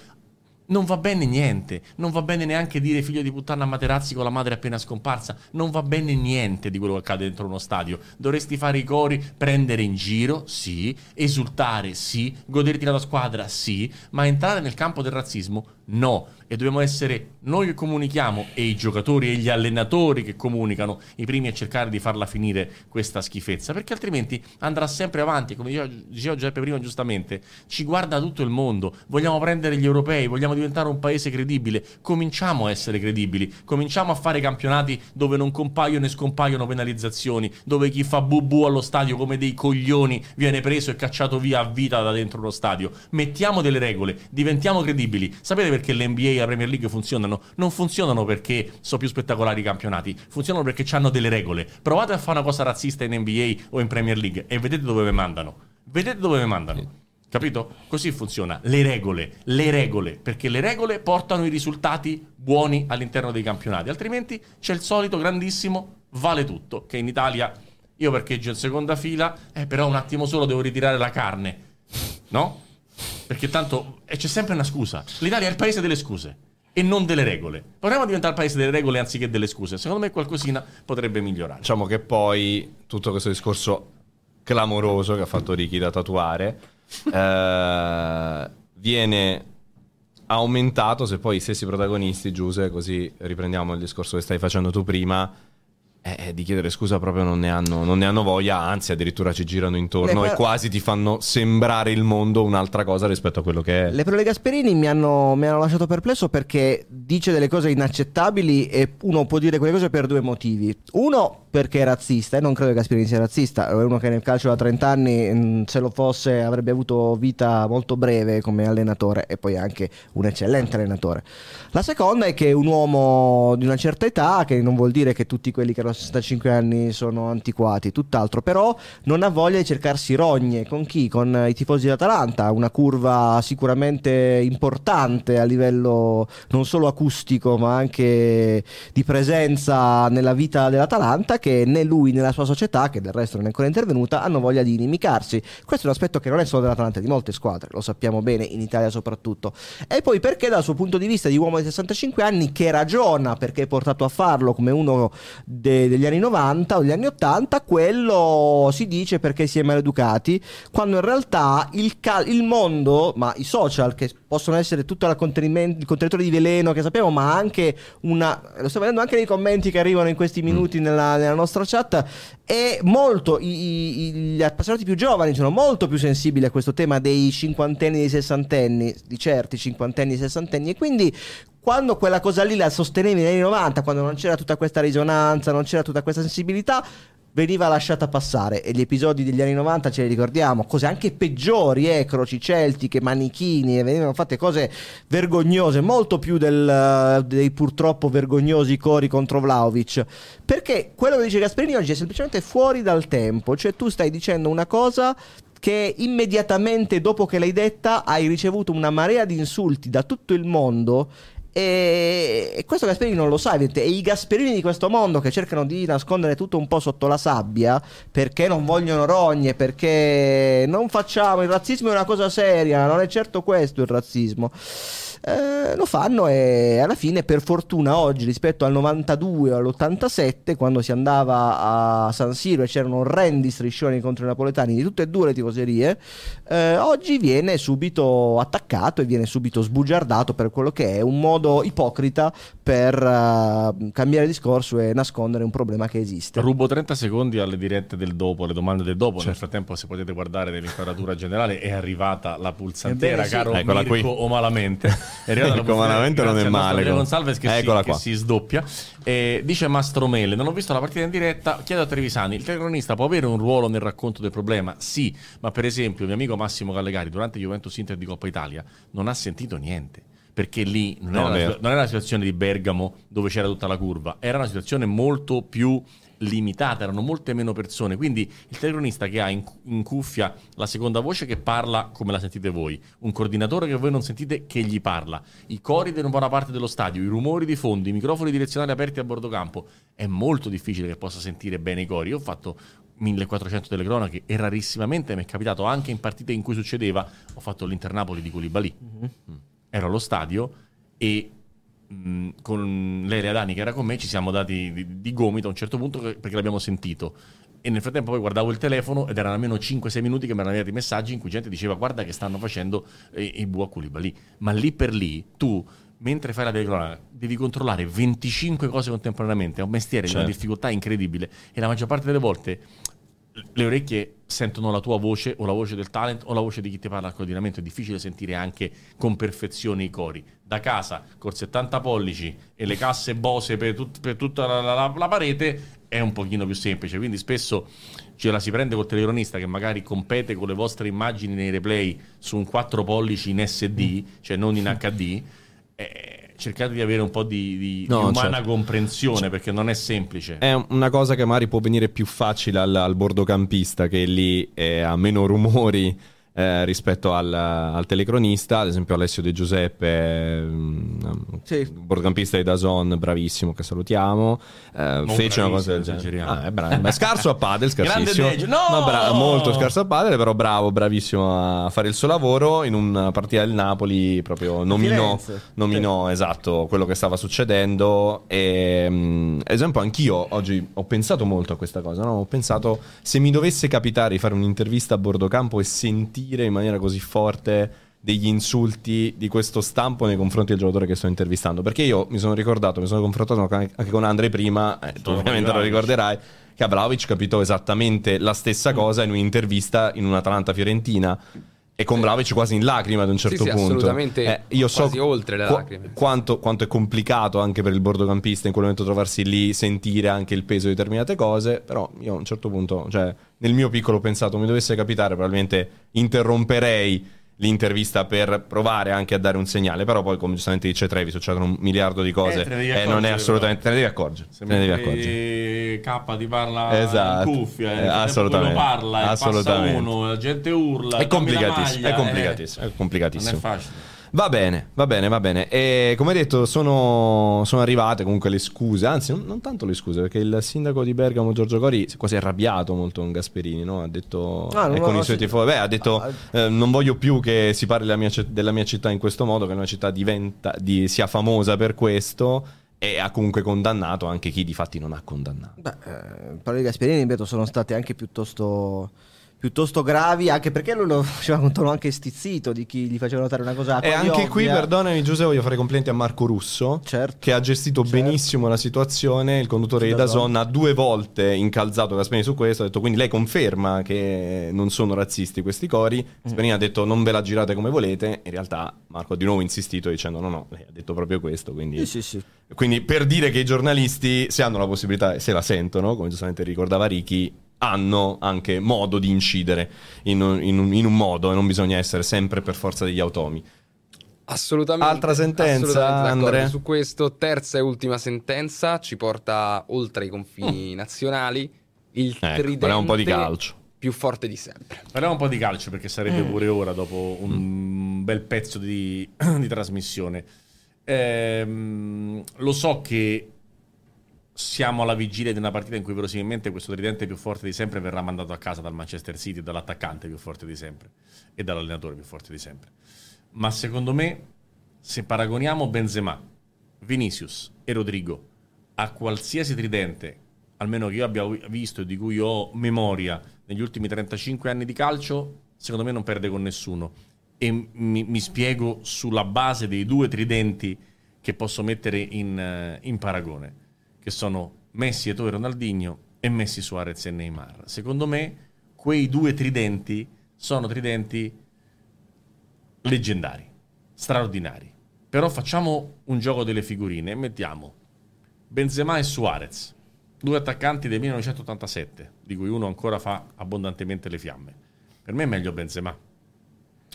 non va bene niente, non va bene neanche dire figlio di puttana a Materazzi con la madre appena scomparsa, non va bene niente di quello che accade dentro uno stadio. Dovresti fare i cori, prendere in giro, sì, esultare, sì, goderti la tua squadra, sì, ma entrare nel campo del razzismo, no. E dobbiamo essere noi che comunichiamo e i giocatori e gli allenatori che comunicano i primi a cercare di farla finire questa schifezza, perché altrimenti andrà sempre avanti. Come diceva Giuseppe prima giustamente, ci guarda tutto il mondo, vogliamo prendere gli europei, vogliamo diventare un paese credibile, cominciamo a essere credibili, cominciamo a fare campionati dove non compaiono e scompaiono penalizzazioni, dove chi fa bubu allo stadio come dei coglioni viene preso e cacciato via a vita da dentro lo stadio. Mettiamo delle regole, diventiamo credibili. Sapete perché l'NBA la Premier League funzionano? Non funzionano perché sono più spettacolari i campionati, funzionano perché hanno delle regole. Provate a fare una cosa razzista in NBA o in Premier League e vedete dove vi mandano. Vedete dove vi mandano. Capito? Così funziona. Le regole, le regole, perché le regole portano i risultati buoni all'interno dei campionati, altrimenti c'è il solito grandissimo vale tutto, che in Italia io parcheggio in seconda fila, eh, però un attimo solo devo ritirare la carne. No? Perché tanto e c'è sempre una scusa. L'Italia è il paese delle scuse e non delle regole. Proviamo a diventare il paese delle regole anziché delle scuse. Secondo me qualcosina potrebbe migliorare. Diciamo che poi tutto questo discorso clamoroso che ha fatto Ricky da tatuare eh, viene aumentato se poi i stessi protagonisti, Giuse, così riprendiamo il discorso che stai facendo tu prima, eh, eh, di chiedere scusa proprio non ne, hanno, non ne hanno voglia, anzi addirittura ci girano intorno Le e quasi ti fanno sembrare il mondo un'altra cosa rispetto a quello che è. Le parole di Gasperini mi hanno, mi hanno lasciato perplesso perché dice delle cose inaccettabili e uno può dire quelle cose per due motivi. Uno perché è razzista e non credo che Gasperini sia razzista, è uno che nel calcio da 30 anni mh, se lo fosse avrebbe avuto vita molto breve come allenatore e poi anche un eccellente allenatore. La seconda è che è un uomo di una certa età, che non vuol dire che tutti quelli che hanno 65 anni sono antiquati, tutt'altro, però non ha voglia di cercarsi rogne con chi? Con i tifosi dell'Atalanta, una curva sicuramente importante a livello non solo acustico ma anche di presenza nella vita dell'Atalanta che né lui né la sua società, che del resto non è ancora intervenuta, hanno voglia di inimicarsi. Questo è un aspetto che non è solo dell'Atalanta, di molte squadre, lo sappiamo bene, in Italia soprattutto. E poi perché dal suo punto di vista di uomo di 65 anni che ragiona perché è portato a farlo come uno de- degli anni 90 o degli anni 80, quello si dice perché si è maleducati, quando in realtà il, cal- il mondo, ma i social che possono essere tutto il contenitore di veleno che sappiamo, ma anche una, lo sto vedendo anche nei commenti che arrivano in questi minuti nella, nella nostra chat, è molto, i- i- gli appassionati più giovani sono molto più sensibili a questo tema dei cinquantenni, dei sessantenni, di certi cinquantenni e sessantenni, e quindi quando quella cosa lì la sostenevi negli anni 90, quando non c'era tutta questa risonanza, non c'era tutta questa sensibilità, veniva lasciata passare. E gli episodi degli anni 90 ce li ricordiamo, cose anche peggiori, eh, croci celtiche, manichini, venivano fatte cose vergognose, molto più del, eh, dei purtroppo vergognosi cori contro Vlaovic, perché quello che dice Gasperini oggi è semplicemente fuori dal tempo, cioè tu stai dicendo una cosa che immediatamente dopo che l'hai detta hai ricevuto una marea di insulti da tutto il mondo e, questo Gasperini non lo sa. E i Gasperini di questo mondo che cercano di nascondere tutto un po' sotto la sabbia perché non vogliono rogne, perché non facciamo il razzismo è una cosa seria, non è certo questo il razzismo. Eh, lo fanno e alla fine per fortuna oggi rispetto al 92 o all'87 quando si andava a San Siro e c'erano orrendi striscioni contro i napoletani di tutte e due le tifoserie eh, oggi viene subito attaccato e viene subito sbugiardato per quello che è un modo ipocrita per eh, cambiare discorso e nascondere un problema che esiste Rubo 30 secondi alle dirette del dopo, le domande del dopo. Nel frattempo, se potete guardare nell'inquadratura generale, è arrivata la pulsantiera, Ebbene sì. caro Eccola Mirko qui. o malamente. Ecco, malamente non è male, com- Gonsalves che, si, Eccola che qua. si sdoppia. E dice Mastromele: Non ho visto la partita in diretta. Chiedo a Trevisani: il telecronista può avere un ruolo nel racconto del problema? Sì, ma per esempio, il mio amico Massimo Gallegari, durante Juventus Inter di Coppa Italia, non ha sentito niente. Perché lì non, No, era, non era la situazione di Bergamo dove c'era tutta la curva, era una situazione molto più limitata, erano molte meno persone, quindi il telecronista che ha in, in, cuffia la seconda voce che parla come la sentite voi, un coordinatore che voi non sentite che gli parla, i cori di una buona parte dello stadio, i rumori di fondo, i microfoni direzionali aperti a bordo campo, è molto difficile che possa sentire bene i cori. Io ho fatto 1400 telecronache e rarissimamente mi è capitato anche in partite in cui succedeva, ho fatto l'Internapoli di Koulibaly, mm-hmm. ero allo stadio e mh, con Lele Adani che era con me ci siamo dati di, di gomito a un certo punto perché l'abbiamo sentito. E nel frattempo poi guardavo il telefono ed erano almeno 5-6 minuti che mi erano arrivati messaggi in cui gente diceva guarda che stanno facendo eh, i bu a Koulibaly ma lì per lì tu mentre fai la telecronaca devi controllare 25 cose contemporaneamente. È un mestiere certo. di una difficoltà incredibile. E la maggior parte delle volte le orecchie sentono la tua voce o la voce del talent o la voce di chi ti parla al coordinamento. È difficile sentire anche con perfezione i cori. Da casa, con 70 pollici e le casse Bose per, tut- per tutta la, la, la, parete, è un pochino più semplice. Quindi spesso ce la si prende col telecronista che magari compete con le vostre immagini nei replay su un 4 pollici in SD, cioè non in HD. Eh, cercate di avere un po' di, di, no, di umana certo. comprensione perché non è semplice. È una cosa che magari può venire più facile al, al bordocampista che lì ha meno rumori eh, rispetto al, al, telecronista, ad esempio Alessio De Giuseppe, um, sì. bordocampista di Dazon, bravissimo, che salutiamo, eh, fece una cosa del genere. Ah, è bravo. Beh, scarso a padel, scarsissimo. no! bra- molto scarso a padel, però bravo, bravissimo a fare il suo lavoro. In una partita del Napoli proprio nominò, nominò sì. esatto quello che stava succedendo. E, um, ad esempio, anch'io oggi ho pensato molto a questa cosa. No? Ho pensato se mi dovesse capitare di fare un'intervista a bordo campo e sentire sentire in maniera così forte degli insulti di questo stampo nei confronti del giocatore che sto intervistando. Perché io mi sono ricordato, mi sono confrontato anche con Andre prima, eh, tu ovviamente lo ricorderai, che Abraovic capitò esattamente la stessa cosa in un'intervista in un'Atalanta Fiorentina. E con Vlaovic quasi in lacrime ad un certo sì, punto. Sì, assolutamente. Eh, io so oltre le lacrime. Qu- quanto, quanto, è complicato anche per il bordocampista in quel momento trovarsi lì, sentire anche il peso di determinate cose. Però io a un certo punto, cioè, nel mio piccolo pensato, mi dovesse capitare, probabilmente interromperei l'intervista per provare anche a dare un segnale. Però poi, come giustamente dice Trevi, succedono un miliardo di cose eh, e non è assolutamente... Però. Te ne devi accorgere. Se te ne devi accorgere. K ti parla esatto. in cuffia, eh, assolutamente. parla, assolutamente. uno, la gente urla, è complicatissimo, maglia, è complicatissimo, eh. è complicatissimo. Non è facile. Va bene, va bene, va bene. E come detto, sono, sono arrivate comunque le scuse, anzi, non, non, tanto le scuse, perché il sindaco di Bergamo, Giorgio Cori, si è quasi arrabbiato molto con Gasperini, no? Ha detto, ah, no, con no, i suoi sì. tifosi, beh, ha detto, ah, eh, non voglio più che si parli della mia, della mia, città in questo modo, che la mia città diventa, di, sia famosa per questo. E ha comunque condannato anche chi di fatti non ha condannato. Beh, eh, parole di Gasperini, ripeto, sono state anche piuttosto piuttosto gravi, anche perché lui lo faceva con tono anche stizzito di chi gli faceva notare una cosa. E anche ovvia. qui, perdonami Giuseppe, voglio fare complimenti a Marco Russo, certo, che ha gestito certo. benissimo la situazione. Il conduttore di Dazon ha due volte incalzato Gasperini su questo. Ha detto quindi lei conferma che non sono razzisti questi cori. Mm. Gasperini mm. ha detto non ve la girate come volete. In realtà Marco ha di nuovo insistito dicendo no, no, lei ha detto proprio questo. Quindi, sì, sì, sì. quindi per dire che i giornalisti, se hanno la possibilità, se la sentono, come giustamente ricordava Ricky, hanno anche modo di incidere in un, in, un, in un, modo e non bisogna essere sempre per forza degli automi. Assolutamente. Altra sentenza, Andre? Su questo, terza e ultima sentenza, ci porta oltre i confini mm. nazionali. Il ecco, tridente un po' di calcio. più forte di sempre. Parliamo un po' di calcio perché sarebbe mm. pure ora dopo un mm. bel pezzo di, di trasmissione. Ehm, lo so che siamo alla vigilia di una partita in cui verosimilmente questo tridente più forte di sempre verrà mandato a casa dal Manchester City, dall'attaccante più forte di sempre e dall'allenatore più forte di sempre. Ma secondo me, se paragoniamo Benzema, Vinicius e Rodrigo a qualsiasi tridente, almeno che io abbia visto e di cui ho memoria negli ultimi 35 anni di calcio, secondo me non perde con nessuno. E mi, mi spiego sulla base dei due tridenti che posso mettere in, in paragone che sono Messi, e Ronaldinho e Messi, Suarez e Neymar. Secondo me quei due tridenti sono tridenti leggendari, straordinari. Però facciamo un gioco delle figurine e mettiamo Benzema e Suarez, due attaccanti del 1987, di cui uno ancora fa abbondantemente le fiamme. Per me è meglio Benzema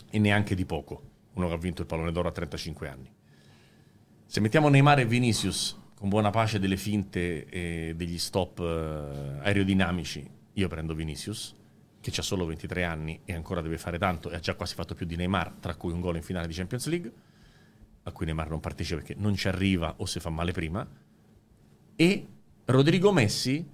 e neanche di poco, uno che ha vinto il pallone d'oro a 35 anni. Se mettiamo Neymar e Vinicius con buona pace delle finte e degli stop eh, aerodinamici, io prendo Vinicius, che ha solo 23 anni e ancora deve fare tanto e ha già quasi fatto più di Neymar, tra cui un gol in finale di Champions League, a cui Neymar non partecipa perché non ci arriva o si fa male prima. E Rodrigo Messi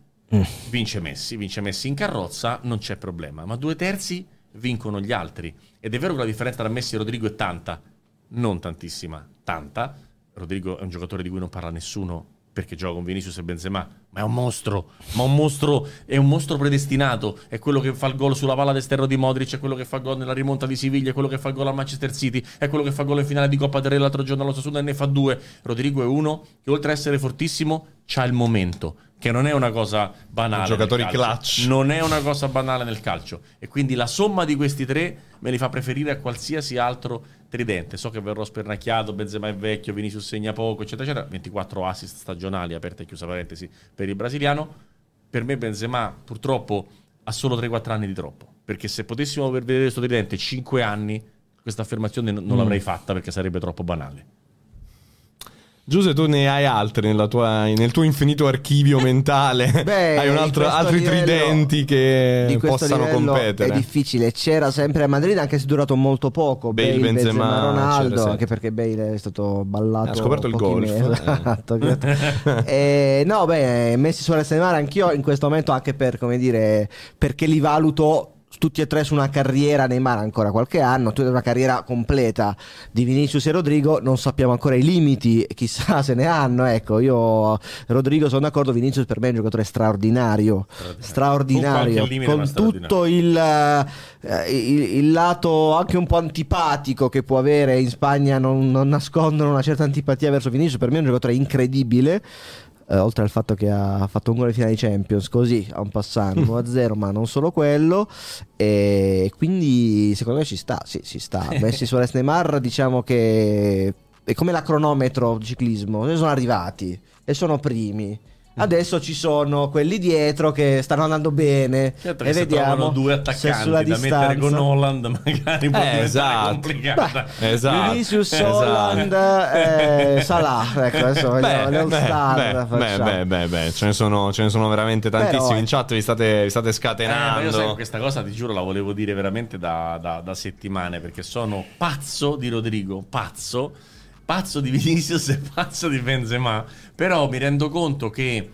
vince Messi, vince Messi in carrozza, non c'è problema, ma due terzi vincono gli altri. Ed è vero che la differenza tra Messi e Rodrigo è tanta, non tantissima, tanta. Rodrigo è un giocatore di cui non parla nessuno perché gioca con Vinicius e Benzema, ma è un mostro, ma un mostro, è un mostro predestinato, è quello che fa il gol sulla palla d'esterno di Modric, è quello che fa il gol nella rimonta di Siviglia, è quello che fa il gol al Manchester City, è quello che fa il gol in finale di Coppa del Re l'altro giorno allo Sassuolo e ne fa due. Rodrigo è uno che oltre a essere fortissimo, c'ha il momento, che non è una cosa banale. Calcio. clutch. Non è una cosa banale nel calcio. E quindi la somma di questi tre me li fa preferire a qualsiasi altro tridente. So che verrò spernacchiato, Benzema è vecchio, Vinicius segna poco, eccetera, eccetera. 24 assist stagionali, aperta e chiusa parentesi, per il brasiliano. Per me Benzema purtroppo ha solo 3-4 anni di troppo. Perché se potessimo vedere questo tridente 5 anni, questa affermazione non non l'avrei fatta perché sarebbe troppo banale. Giuse, tu ne hai altri tua- nel tuo infinito archivio mentale? Beh, hai altri livello- tridenti che possano competere? È difficile, c'era sempre a Madrid, anche se è durato molto poco. Bale, Bale, Benzema, Benzema, Ronaldo, anche perché Bale è stato ballato. Ha scoperto il golf. Esatto. Eh, no, beh, Messi Suarez e Neymar anch'io in questo momento anche per, come dire, perché li valuto tutti e tre su una carriera Neymar ancora qualche anno, tu hai una carriera completa di Vinicius e Rodrigo, non sappiamo ancora i limiti, chissà se ne hanno, ecco, io Rodrigo sono d'accordo, Vinicius per me è un giocatore straordinario, straordinario, ma con straordinario. tutto il, eh, il, il lato anche un po' antipatico che può avere in Spagna, non, non nascondono una certa antipatia verso Vinicius, per me è un giocatore incredibile. Eh, oltre al fatto che ha fatto un gol in finale di Champions, così a un passante 1-0, ma non solo quello. E quindi secondo me ci sta, sì, ci sta. Messi Suarez Neymar, diciamo che è come la cronometro ciclismo, sono arrivati e sono primi. Adesso ci sono quelli dietro che stanno andando bene Certo e vediamo due attaccanti sulla da mettere con distanza Holland magari può diventare esatto. complicata. Esatto. Vinicius, Esatto. Holland, eh, Salah, ecco adesso vediamo le all star beh, beh, beh, beh, beh, ce ne sono, ce ne sono veramente tantissimi. Però, in chat vi state, vi state Eh, scatenando. io sai, questa cosa ti giuro la volevo dire veramente da, da- da settimane perché sono pazzo di Rodrigo, pazzo, pazzo di Vinicius e pazzo di Benzema, però mi rendo conto che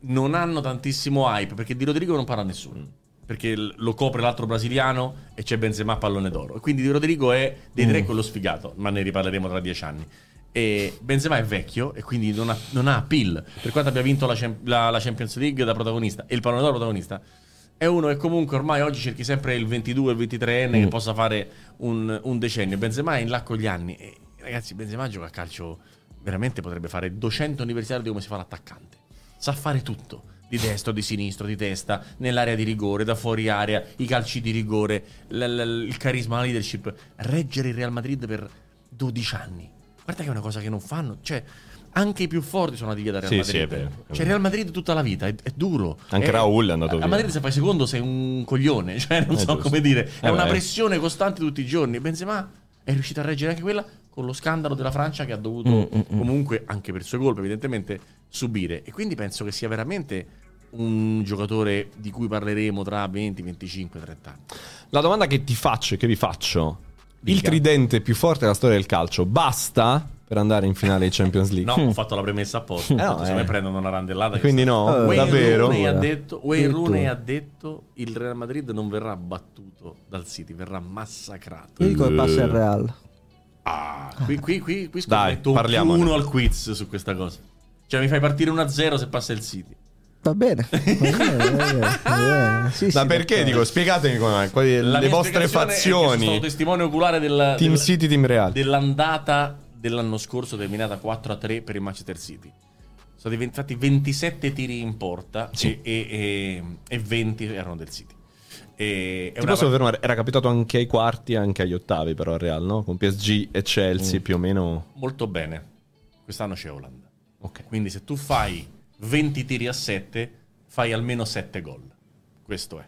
non hanno tantissimo hype perché di Rodrigo non parla nessuno. Perché lo copre l'altro brasiliano e c'è Benzema pallone d'oro. E quindi di Rodrigo è dei tre quello sfigato, ma ne riparleremo tra dieci anni. E Benzema è vecchio e quindi non ha, non ha appeal. Per quanto abbia vinto la, la- la Champions League da protagonista e il pallone d'oro protagonista, è uno che comunque ormai oggi cerchi sempre il 22 il 23enne che possa fare un, un decennio. Benzema è in là con gli anni. E, ragazzi, Benzema gioca a calcio, veramente potrebbe fare 200 universitari di come si fa l'attaccante. Sa fare tutto. Di destro, di sinistro, di testa, nell'area di rigore, da fuori area, i calci di rigore, l- l- il carisma, la leadership. Reggere il Real Madrid per 12 anni. Guarda che è una cosa che non fanno. Cioè, anche i più forti sono andati via da Real Sì, Madrid. sì, è vero, è Cioè, vero. Real Madrid tutta la vita, è, è duro. Anche È- Raul è andato a via. Madrid se fai secondo sei un coglione, cioè non Eh, so giusto. come dire. È Eh, una beh. pressione costante tutti i giorni. Benzema è riuscito a reggere anche quella con lo scandalo della Francia che ha dovuto Mm, comunque, anche per sue colpe evidentemente, subire. E quindi penso che sia veramente un giocatore di cui parleremo tra 20, 25, 30 anni. La domanda che ti faccio e che vi faccio: il Dica. tridente più forte della storia del calcio basta per andare in finale di Champions League? No, ho fatto la premessa apposta. Eh no, se eh. me prendono una randellata. Quindi sta- no, Wayne davvero. Rooney ha detto, Wayne. Rooney ha detto il Real Madrid non verrà battuto dal City, verrà massacrato. Io dico che passa il Real. Ah, qui, qui, qui, qui Dai, parliamone. uno al quiz su questa cosa. Cioè, mi fai partire 1-0 se passa il City. Va bene, va bene, va bene. Sì, Ma sì, perché d'accordo. dico? Spiegatemi come quali- La le vostre che sono fazioni. testimone oculare del, Team del- City, Team Real. dell'andata dell'anno scorso terminata 4-3 per il Manchester City. Sono diventati 27 tiri in porta Sì. e, e- e 20 erano del City. E, Ti una posso fermare? Era capitato anche ai quarti e anche agli ottavi, però al Real, no? Con PSG e Mm. Chelsea più o meno. molto bene. Quest'anno c'è Holland. Ok. Quindi se tu fai 20 tiri a 7, fai almeno 7 gol. Questo è.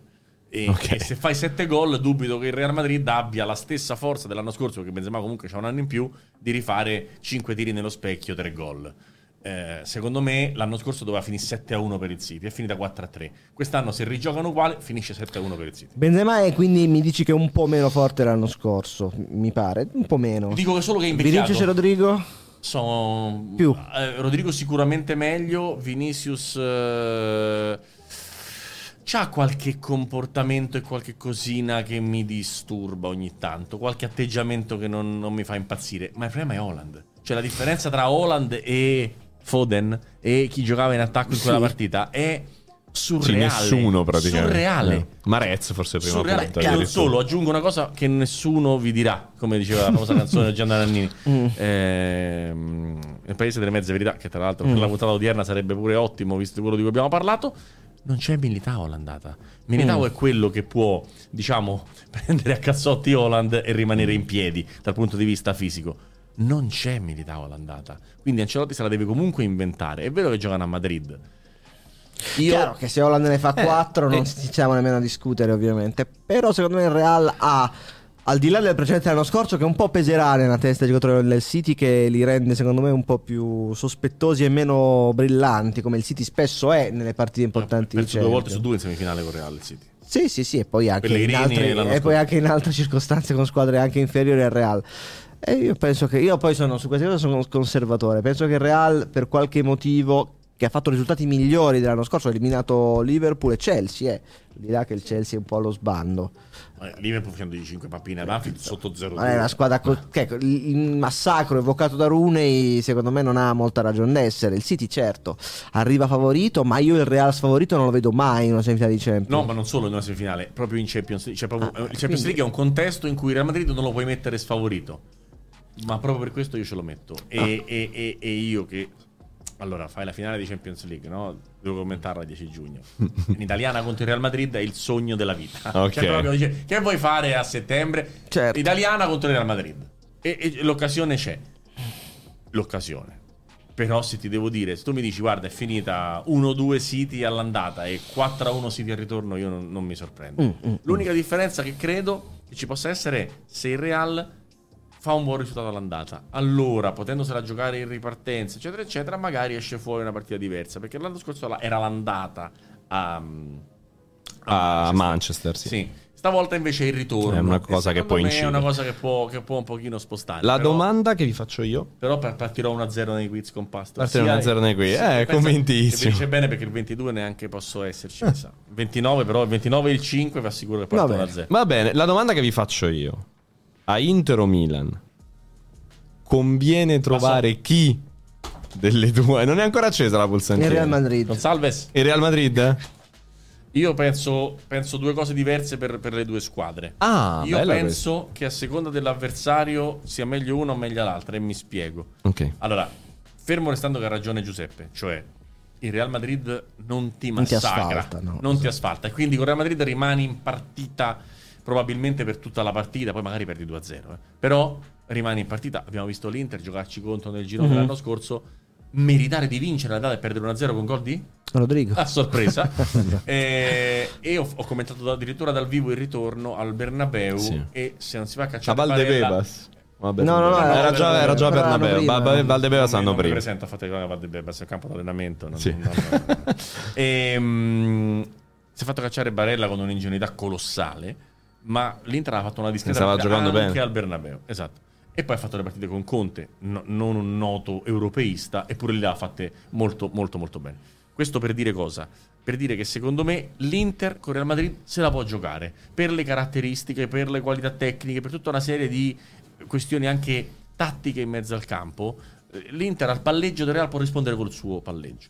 E, Ok. e se fai 7 gol, dubito che il Real Madrid abbia la stessa forza dell'anno scorso, che Benzema comunque c'ha un anno in più, di rifare 5 tiri nello specchio, 3 gol. Eh, secondo me l'anno scorso doveva finire 7 a 1 per il City, è finita 4 a 3. Quest'anno se rigiocano uguale finisce 7 a 1 per il City. Benzema è quindi mi dici che è un po' meno forte l'anno scorso, mi pare, un po' meno. Dico che solo che è invecchiato. Vinicius e Rodrigo? Sono Più. eh, Rodrigo sicuramente meglio, Vinicius eh, c'ha qualche comportamento e qualche cosina che mi disturba ogni tanto, qualche atteggiamento che non, non mi fa impazzire, ma il problema è Holland. Cioè la differenza tra Holland e Foden e chi giocava in attacco in quella Sì. partita è Sì, surreale. nessuno praticamente. Surreale. Eh. Marez forse prima Surreale. punta, E addirittura. solo, aggiungo una cosa che nessuno vi dirà, come diceva la famosa canzone di Gianna Nannini. Mm. Ehm, nel paese delle mezze verità, che tra l'altro per la puntata odierna sarebbe pure ottimo, visto quello di cui abbiamo parlato. Non c'è Militao all'andata. Militao Mm. è quello che può, diciamo, prendere a cazzotti Holland e rimanere in piedi dal punto di vista fisico. Non c'è Militao all'andata. Quindi Ancelotti se la deve comunque inventare. È vero che giocano a Madrid. Io Chiaro che se Holland ne fa Eh, 4 non eh. stiamo nemmeno a discutere ovviamente. Però secondo me il Real ha, al di là del precedente dell'anno scorso, che un po' peserà nella testa dei giocatori del City, che li rende secondo me un po' più sospettosi e meno brillanti, come il City spesso è nelle partite importanti. di perso due volte su due in semifinale con Real City. Sì, sì, sì, e poi anche, in altre, e poi anche in altre circostanze con squadre anche inferiori al Real. E io penso che io poi sono su queste cose sono conservatore. Penso che il Real, per qualche motivo, che ha fatto risultati migliori dell'anno scorso, ha eliminato Liverpool e Chelsea. Eh. Dirà che il Chelsea è un po' allo sbando. Eh, Liverpool facendo di 5 pappine ad Anfield sotto 0 Ma è una squadra co- che, ecco, il massacro evocato da Rooney secondo me non ha molta ragione d'essere. Il City certo arriva favorito, ma io il Real sfavorito non lo vedo mai in una semifinale di Champions. No, ma non solo in una semifinale, proprio in Champions League. Cioè, proprio- Ah, eh, il Champions quindi- League è un contesto in cui il Real Madrid non lo puoi mettere sfavorito. Ma proprio per questo io ce lo metto. E, Ah. e- e- e io che. Allora, fai la finale di Champions League, no? Devo commentarla il 10 giugno. In italiana contro il Real Madrid è il sogno della vita. Ok. Cioè, proprio dice, che vuoi fare a settembre? Certo. Italiana contro il Real Madrid. E, l'occasione c'è. L'occasione. Però se ti devo dire, se tu mi dici guarda è finita 1-2 City all'andata e 4-1 City al ritorno, io non, non mi sorprendo. Mm, mm, L'unica differenza che credo che ci possa essere è se il Real fa un buon risultato all'andata. Allora, potendosela giocare in ripartenza, eccetera, eccetera, magari esce fuori una partita diversa. Perché l'anno scorso era l'andata a, A Manchester, sì. Sì. Stavolta invece è il ritorno. È una cosa che può incidere. È una cosa che può, che può un pochino spostare. La Però- domanda che vi faccio io. Però per- partirò 1-0 nei quiz con Pastor. Partire Sia- 1-0 nei quiz. Eh, convintissimo. dice bene perché il 22 neanche posso esserci. Il 29 però, il 29 e il 5 vi assicuro che parto Va bene. 1-0. Va bene, la domanda che vi faccio io. A Inter o Milan? Conviene trovare chi delle due? Non è ancora accesa la pulsantina. Il Real Madrid. Gonzalves, Il Real Madrid? io penso, penso due cose diverse per, per le due squadre. Ah, io penso che a seconda dell'avversario sia meglio una o meglio l'altra e mi spiego. questa. Ok. Allora, fermo restando che ha ragione Giuseppe, cioè il Real Madrid non ti Non ti massacra, asfalta, no. non ti asfalta e quindi con il Real Madrid rimani in partita probabilmente per tutta la partita, poi magari perdi 2-0, eh. però rimani in partita. Abbiamo visto l'Inter giocarci contro nel giro Mhm. dell'anno scorso, meritare di vincere la data e perdere 1-0 con gol di Rodrigo. a sorpresa. Eh, e ho, ho commentato addirittura dal vivo il ritorno al Bernabeu Sì. e se non si va a A cacciare Valdebebas. Vabbè, No, no, no, era, era- già, era già Bernabeu. Valdebebas hanno non mi prima. presento a fate che Valdebebas è il campo d'allenamento. Non, Sì. non- non- Ehm, si è fatto cacciare Barella con un'ingenuità colossale, ma l'Inter ha fatto una discreta Stava partita giocando anche bene. al Bernabeu. Esatto. E poi ha fatto le partite con Conte, no- non un noto europeista, eppure le ha fatte molto, molto, molto bene. Questo per dire cosa? Per dire che secondo me l'Inter con Real Madrid se la può giocare per le caratteristiche, per le qualità tecniche, per tutta una serie di questioni anche tattiche in mezzo al campo. Eh, L'Inter al palleggio del Real può rispondere col suo palleggio.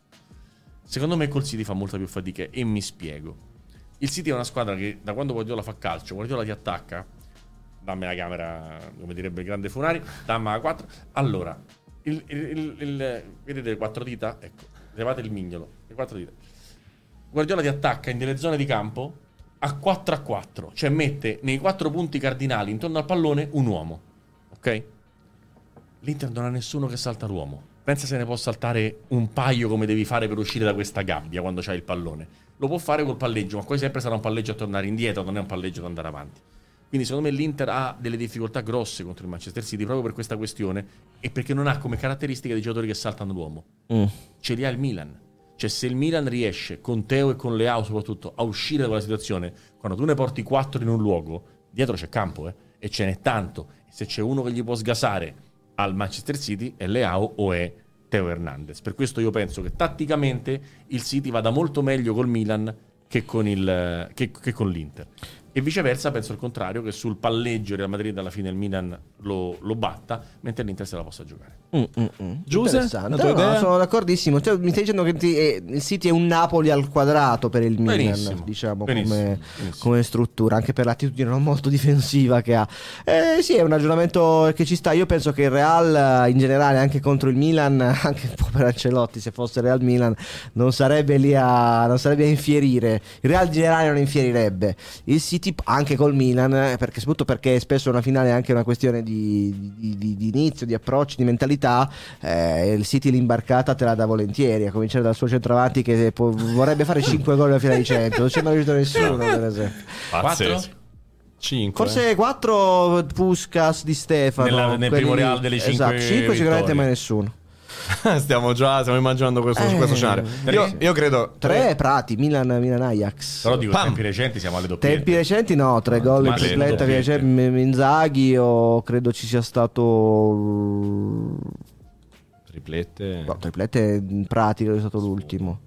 Secondo me col City fa molta più fatica e mi spiego. Il City è una squadra che da quando Guardiola fa calcio, Guardiola ti attacca, dammi la camera, come direbbe il grande Funari, dammi la 4. Allora, il, il- il- vedete le quattro dita? Ecco, levate il mignolo, le quattro dita. Guardiola ti attacca in delle zone di campo a 4 a 4, cioè mette nei quattro punti cardinali intorno al pallone un uomo, ok? L'Inter non ha nessuno che salta l'uomo. Pensa se ne può saltare un paio come devi fare per uscire da questa gabbia quando c'hai il pallone. Lo può fare col palleggio, ma quasi sempre sarà un palleggio a tornare indietro, non è un palleggio ad andare avanti. Quindi secondo me l'Inter ha delle difficoltà grosse contro il Manchester City proprio per questa questione e perché non ha come caratteristica dei giocatori che saltano l'uomo. Mm. Ce li ha il Milan. Cioè se il Milan riesce, con Teo e con Leao soprattutto, a uscire da quella situazione, quando tu ne porti quattro in un luogo, dietro c'è campo, eh, e ce n'è tanto. E se c'è uno che gli può sgasare al Manchester City è Leao o è Teo Hernandez. Per questo io penso che tatticamente il City vada molto meglio col Milan che con, il, che, che con l'Inter. E viceversa, penso il contrario, che sul palleggio Real Madrid alla fine il Milan lo, lo batta, mentre l'Inter se la possa giocare. Mm, mm, mm. Giuse, No, sono d'accordissimo. Cioè, mi stai dicendo che ti- eh, il City è un Napoli al quadrato per il Milan, Benissimo, diciamo, benissimo, come, benissimo. come struttura, anche per l'attitudine non molto difensiva che ha. Eh, sì, è un ragionamento che ci sta. Io penso che il Real, eh, in generale, anche contro il Milan, anche un po' per Ancelotti, se fosse Real Milan, non sarebbe lì a, non sarebbe a infierire. Il Real in generale non infierirebbe. Il City, anche col Milan, eh, perché, soprattutto perché spesso una finale è anche una questione di, di- di- di inizio, di approcci, di mentalità. Eh, il City l'imbarcata te la dà volentieri, a cominciare dal suo centravanti che può- vorrebbe fare 5 gol alla finale di 100. Non c'è mai riuscito nessuno, per esempio. Pazzesco. 5. Forse 4 Puskas di Stefano. Nella- nel primo Real delle cinque Esatto, 5 sicuramente vittorie. mai nessuno. stiamo già stiamo immaginando questo, Eh, questo scenario. tre. Io, io credo 3 Prati, Milan, Milan Ajax. Però dico, Pam. tempi recenti siamo alle doppiette. Tempi recenti no, 3 gol in tripletta, doppiette. cioè, M- Inzaghi o credo ci sia stato... triplette. No, triplette in pratica è stato l'ultimo.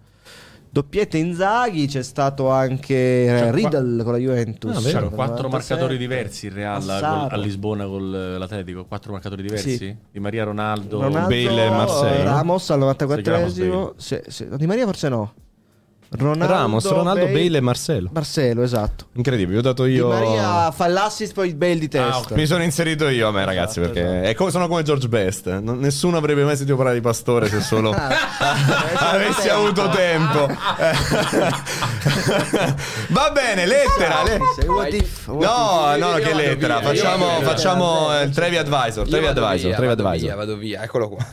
Doppiette Inzaghi, c'è stato anche eh, Cioè, qua- Riddle con la Juventus. Ah. C'erano nel quattro 97. marcatori diversi il Real col- a Lisbona con l'Atletico. Quattro marcatori diversi? Sì. Di Maria Ronaldo. Ronaldo, Bale e Marseille? Ramos al Si chiama 94esimo. Sì, sì. Di Maria forse no. Ronaldo, Ramos, Ronaldo, Bale e Marcelo. Marcelo, esatto. Incredibile, ho dato Di io. Maria fa l'assist poi il Bale di testa. Ah. Mi sono inserito io a me, ragazzi, Esatto, perché esatto. come- sono come George Best. Non- nessuno avrebbe mai sentito parlare di Pastore se solo avessi avuto tempo. Va bene, lettera. le-. No, no, che lettera. Facciamo, facciamo il Trevi Advisor. Trevi Advisor. Trevi Advisor. via, vado via, eccolo qua.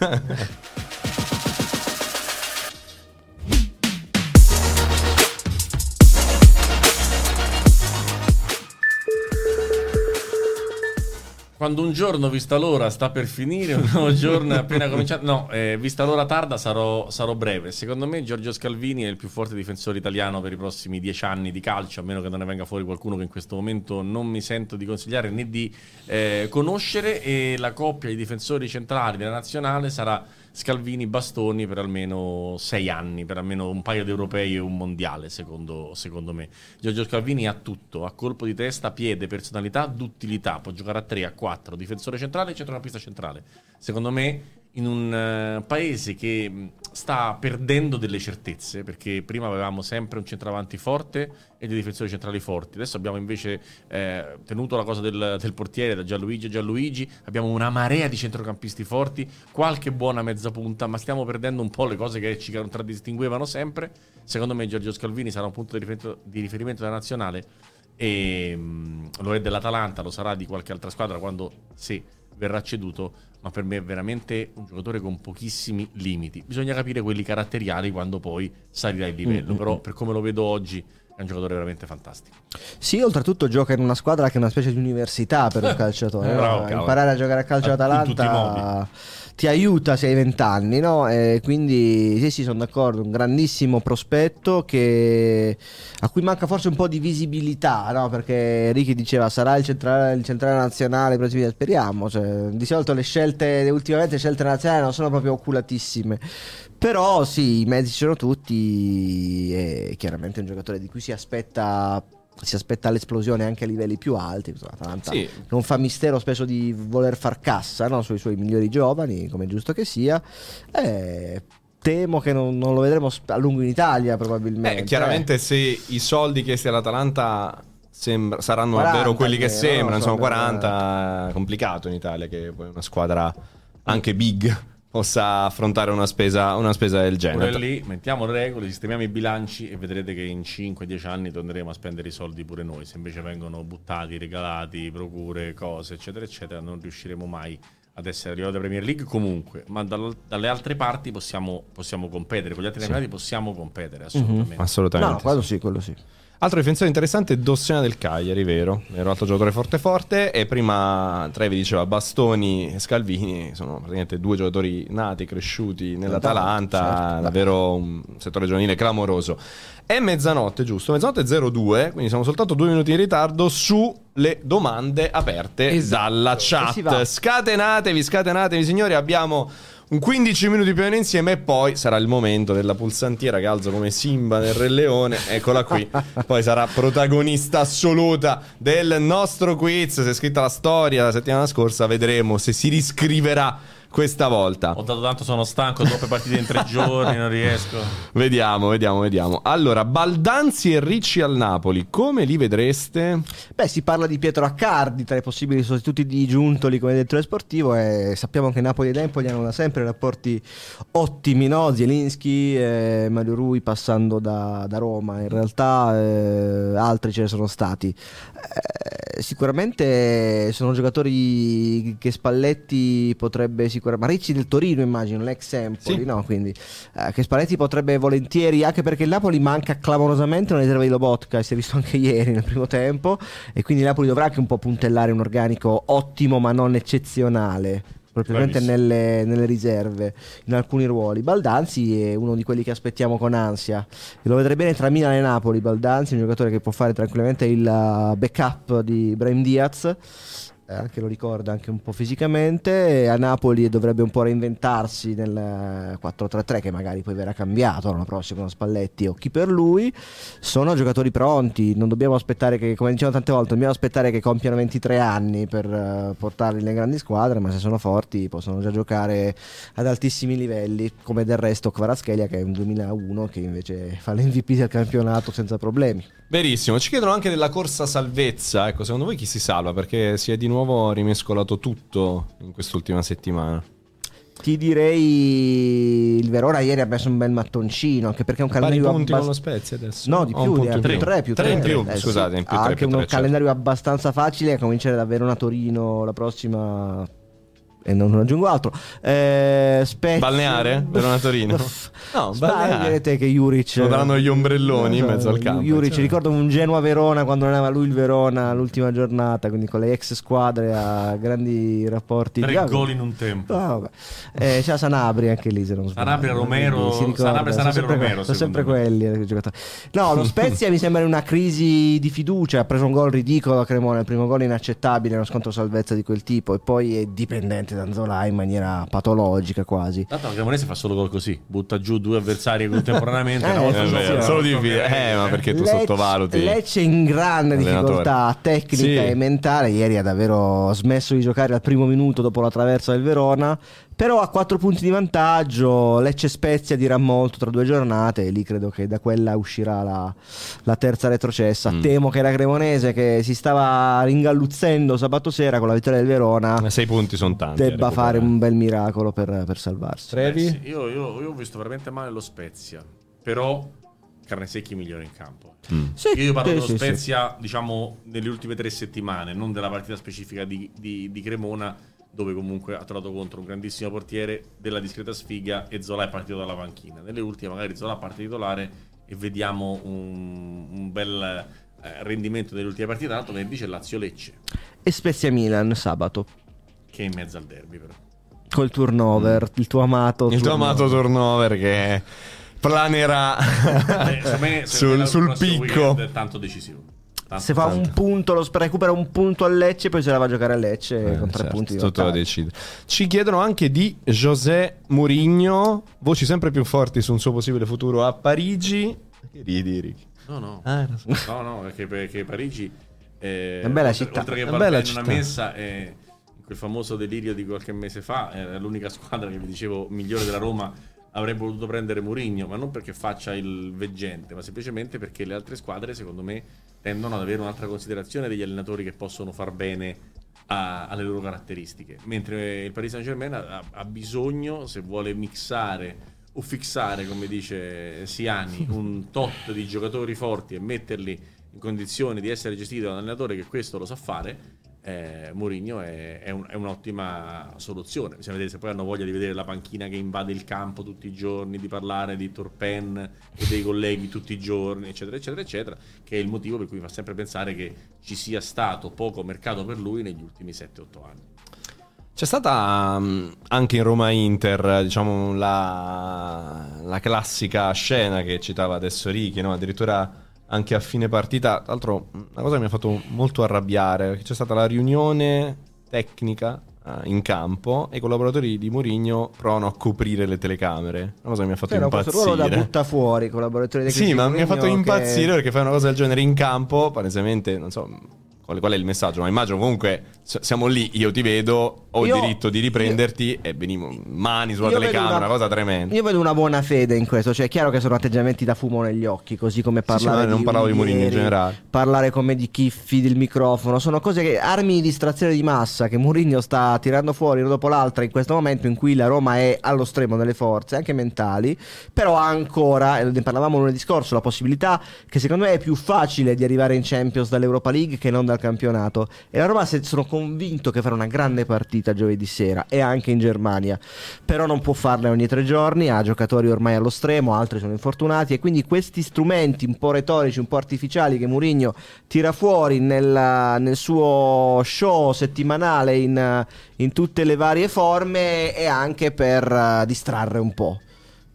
Quando un giorno, vista l'ora, sta per finire, un nuovo giorno è appena cominciato. No, eh, vista l'ora tarda, sarò, sarò breve. Secondo me, Giorgio Scalvini è il più forte difensore italiano per i prossimi dieci anni di calcio, a meno che non ne venga fuori qualcuno che in questo momento non mi sento di consigliare né di eh, conoscere. E la coppia di difensori centrali della nazionale sarà Scalvini-Bastoni per almeno sei anni, per almeno un paio di europei e un mondiale, secondo, secondo me. Giorgio Scalvini ha tutto, ha colpo di testa, piede, personalità, duttilità, può giocare a 3, a 4, difensore centrale e centrocampista centrale. Secondo me in un eh, paese che mh, sta perdendo delle certezze, perché prima avevamo sempre un centravanti forte e dei difensori centrali forti, adesso abbiamo invece eh, tenuto la cosa del, del portiere da Gianluigi a Gianluigi, abbiamo una marea di centrocampisti forti, qualche buona mezza punta, ma stiamo perdendo un po' le cose che ci contraddistinguevano sempre. Secondo me Giorgio Scalvini sarà un punto di riferimento, di riferimento della nazionale e mh, lo è dell'Atalanta, lo sarà di qualche altra squadra quando se verrà ceduto, ma per me è veramente un giocatore con pochissimi limiti. Bisogna capire quelli caratteriali quando poi salirà il livello, Mm, mm, però mm. per come lo vedo oggi è un giocatore veramente fantastico. Sì, oltretutto gioca in una squadra che è una specie di università per un calciatore. no? Bravo, cavolo. Imparare a giocare a calcio A- ad Atalanta ti aiuta se hai vent'anni, no? E quindi sì, sì, sono d'accordo. Un grandissimo prospetto che... a cui manca forse un po' di visibilità, no? Perché Ricky diceva sarà il centrale, il centrale nazionale, speriamo. Cioè, di solito le scelte, ultimamente le scelte nazionali non sono proprio oculatissime. Però sì, i mezzi ci sono tutti e chiaramente è un giocatore di cui si aspetta si aspetta l'esplosione anche a livelli più alti. Insomma, Atalanta Sì. non fa mistero spesso di voler far cassa no, sui suoi migliori giovani, come è giusto che sia. Eh, temo che non, non lo vedremo a lungo in Italia, probabilmente. Beh, chiaramente se i soldi chiesti all'Atalanta sembra- saranno 40 davvero quelli che sembrano, no? Sono 40, è complicato in Italia che poi una squadra anche big possa affrontare una spesa, una spesa del Pure genere. lì mettiamo le regole, sistemiamo i bilanci e vedrete che in 5-10 anni torneremo a spendere i soldi pure noi. Se invece vengono buttati, regalati, procure, cose, eccetera, eccetera, non riusciremo mai ad essere arrivati alla Premier League comunque, ma dal- dalle altre parti possiamo, possiamo competere, con gli altri campionati possiamo competere assolutamente. No, Assolutamente. no, quello sì, quello sì. Altro difensore interessante è Dossena del Cagliari, vero? Era un altro giocatore forte forte e prima Trevi diceva Bastoni e Scalvini, sono praticamente due giocatori nati, cresciuti nell'Atalanta, Certo. davvero un settore giovanile clamoroso. È mezzanotte, giusto? Mezzanotte 02, quindi siamo soltanto due minuti in ritardo sulle domande aperte Esatto. dalla chat. Scatenatevi, scatenatevi signori, abbiamo un 15 minuti più o meno insieme e poi sarà il momento della pulsantiera che alzo come Simba nel Re Leone, eccola qui, poi sarà protagonista assoluta del nostro quiz, si è scritta la storia la settimana scorsa, vedremo se si riscriverà questa volta. Ho dato tanto, sono stanco, troppe partite in tre giorni, non riesco. Vediamo, vediamo, vediamo. Allora, Baldanzi e Ricci al Napoli, come li vedreste? Beh, si parla di Pietro Accardi tra i possibili sostituti di Giuntoli come direttore sportivo e sappiamo che Napoli ed Empoli hanno da sempre rapporti ottimi, no? Zielinski, eh, Mario Rui passando da, da Roma, in realtà eh, altri ce ne sono stati. Eh, sicuramente sono giocatori che Spalletti potrebbe sicuramente... Ma Ricci del Torino immagino, l'ex Empoli, Sì. no? Quindi eh, che Spalletti potrebbe volentieri, anche perché il Napoli manca clamorosamente una riserva di Lobotka, si è visto anche ieri nel primo tempo, e quindi il Napoli dovrà anche un po' puntellare un organico ottimo ma non eccezionale. Bravissimo. nelle, nelle riserve, in alcuni ruoli. Baldanzi è uno di quelli che aspettiamo con ansia. E lo vedrei bene tra Milan e Napoli. Baldanzi è un giocatore che può fare tranquillamente il uh, backup di Brahim Diaz eh, anche lo ricorda anche un po' fisicamente. A Napoli dovrebbe un po' reinventarsi nel eh, 4-3-3 che magari poi verrà cambiato l'anno prossimo con Spalletti o chi per lui. Sono giocatori pronti, non dobbiamo aspettare che, come dicevano tante volte, dobbiamo aspettare che compiano 23 anni per eh, portarli nelle grandi squadre, ma se sono forti possono già giocare ad altissimi livelli, come del resto Kvaratskhelia che è un 2001 che invece fa l'MVP del campionato senza problemi. Verissimo, ci chiedono anche della corsa salvezza, ecco, secondo voi chi si salva? Perché si è di nuovo rimescolato tutto in quest'ultima settimana. Ti direi il Verona ieri ha messo un bel mattoncino, anche perché è un calendario punti con lo abbast- Spezia adesso? No, di più, di in più? 3 più 3. Tre più, scusate, in più ha tre, anche un tre, certo. calendario abbastanza facile, a cominciare da Verona Torino la prossima e non aggiungo altro. Eh, Spezia Balneare? Verona Torino? No, balneare. direte che Juric Lo daranno gli ombrelloni in mezzo al campo, Juric cioè. ricordo un Genoa Verona quando non aveva lui il Verona l'ultima giornata, quindi con le ex squadre a grandi rapporti. Tre Ah, gol in un tempo. Ah, vabbè. Eh, c'è Sanabri anche lì se non sbaglio. Sanabria, Romero, si ricorda, Sanabria, sono Sanabria, sempre Romero, sono sempre quelli eh, giocatori. No, lo Spezia mi sembra in una crisi di fiducia, ha preso un gol ridicolo a Cremona, il primo gol inaccettabile, uno scontro salvezza di quel tipo e poi è dipendente da Anzola in maniera patologica quasi. Tanto la Cremonese fa solo gol così, butta giù due avversari contemporaneamente. Eh, una volta vero, solo di eh, ma perché tu Lecce- sottovaluti. Lecce in grande difficoltà tecnica Sì. e mentale. Ieri ha davvero smesso di giocare al primo minuto dopo la traversa del Verona. Però a 4 punti di vantaggio. Lecce Spezia dirà molto tra due giornate. E lì credo che da quella uscirà la, la terza retrocessa. Mm. Temo che la Cremonese, che si stava ringalluzzendo sabato sera con la vittoria del Verona, Ma sei punti sono tanti. debba fare un bel miracolo per, per salvarsi. Eh sì, io, io- io ho visto veramente male lo Spezia, però Carnesecchi migliore in campo. Mm. Sì, Io parlo sì, dello sì, sì. Spezia, diciamo, nelle ultime tre settimane, non della partita specifica di, di- di Cremona, dove comunque ha trovato contro un grandissimo portiere della discreta sfiga e Zola è partito dalla panchina. Nelle ultime magari Zola parte titolare e vediamo un, un bel eh, rendimento delle ultime partite. Tra l'altro venerdì c'è Lazio-Lecce, E Spezia Milan sabato. che è in mezzo al derby però. Col turnover, il tuo amato. Il tuo turnover. amato turnover che planerà Eh, me- sul, sul picco. weekend È tanto decisivo. Tanto, Se fa tanto. un punto, lo recupera un punto a Lecce, poi se la va a giocare a Lecce Eh, con tre certo, punti. tutto da vantaggio. decidere. Ci chiedono anche di José Mourinho, voci sempre più forti su un suo possibile futuro a Parigi. Che ridi, Ricky? No, no. Ah, era- No, no, perché, perché Parigi è È bella città, oltre che è bella in una città. messa è in quel famoso delirio di qualche mese fa era l'unica squadra che vi dicevo migliore della Roma avrebbe voluto prendere Mourinho, ma non perché faccia il veggente, ma semplicemente perché le altre squadre, secondo me, tendono ad avere un'altra considerazione degli allenatori che possono far bene a- alle loro caratteristiche. Mentre il Paris Saint-Germain ha, ha bisogno, se vuole mixare o fissare, come dice Siani, un tot di giocatori forti e metterli in condizione di essere gestiti da un allenatore che questo lo sa fare, eh, Mourinho è, è un- è un'ottima soluzione. Bisogna vedere se poi hanno voglia di vedere la panchina che invade il campo tutti i giorni, di parlare di Torpen e dei colleghi tutti i giorni, eccetera, eccetera, eccetera, che è il motivo per cui mi fa sempre pensare che ci sia stato poco mercato per lui negli ultimi 7-8 anni. C'è stata mm, anche in Roma Inter, diciamo, la, la classica scena che citava adesso Ricky, no? addirittura anche a fine partita. Tra l'altro, una cosa che mi ha fatto molto arrabbiare, c'è stata la riunione tecnica eh, in campo e i collaboratori di Mourinho provano a coprire le telecamere. Una cosa che mi ha fatto Però questo ruolo da impazzire. butta fuori, collaboratori tecnici Sì, ma mi ha fatto che- impazzire perché fai una cosa del genere in campo, palesemente, non so qual, qual è il messaggio, ma immagino comunque siamo lì, io ti vedo, ho Io- il diritto di riprenderti e venimo mani sulla Io telecamera, una- una cosa tremenda. Io vedo una buona fede in questo, cioè è chiaro che sono atteggiamenti da fumo negli occhi, così come sì, parlare ma non di parlavo di Mourinho in generale. parlare come di Chiffi del microfono, sono cose che armi di distrazione di massa che Mourinho sta tirando fuori una dopo l'altra in questo momento in cui la Roma è allo stremo delle forze, anche mentali, però ha ancora, ne parlavamo lunedì scorso, la possibilità che secondo me è più facile di arrivare in Champions dall'Europa League che non dal campionato. E la Roma sono convinto che farà una grande partita giovedì sera e anche in Germania, però non può farle ogni tre giorni, ha giocatori ormai allo stremo, altri sono infortunati e quindi questi strumenti un po' retorici, un po' artificiali che Mourinho tira fuori nella- nel suo show settimanale in, in tutte le varie forme è anche per eh, distrarre un po'.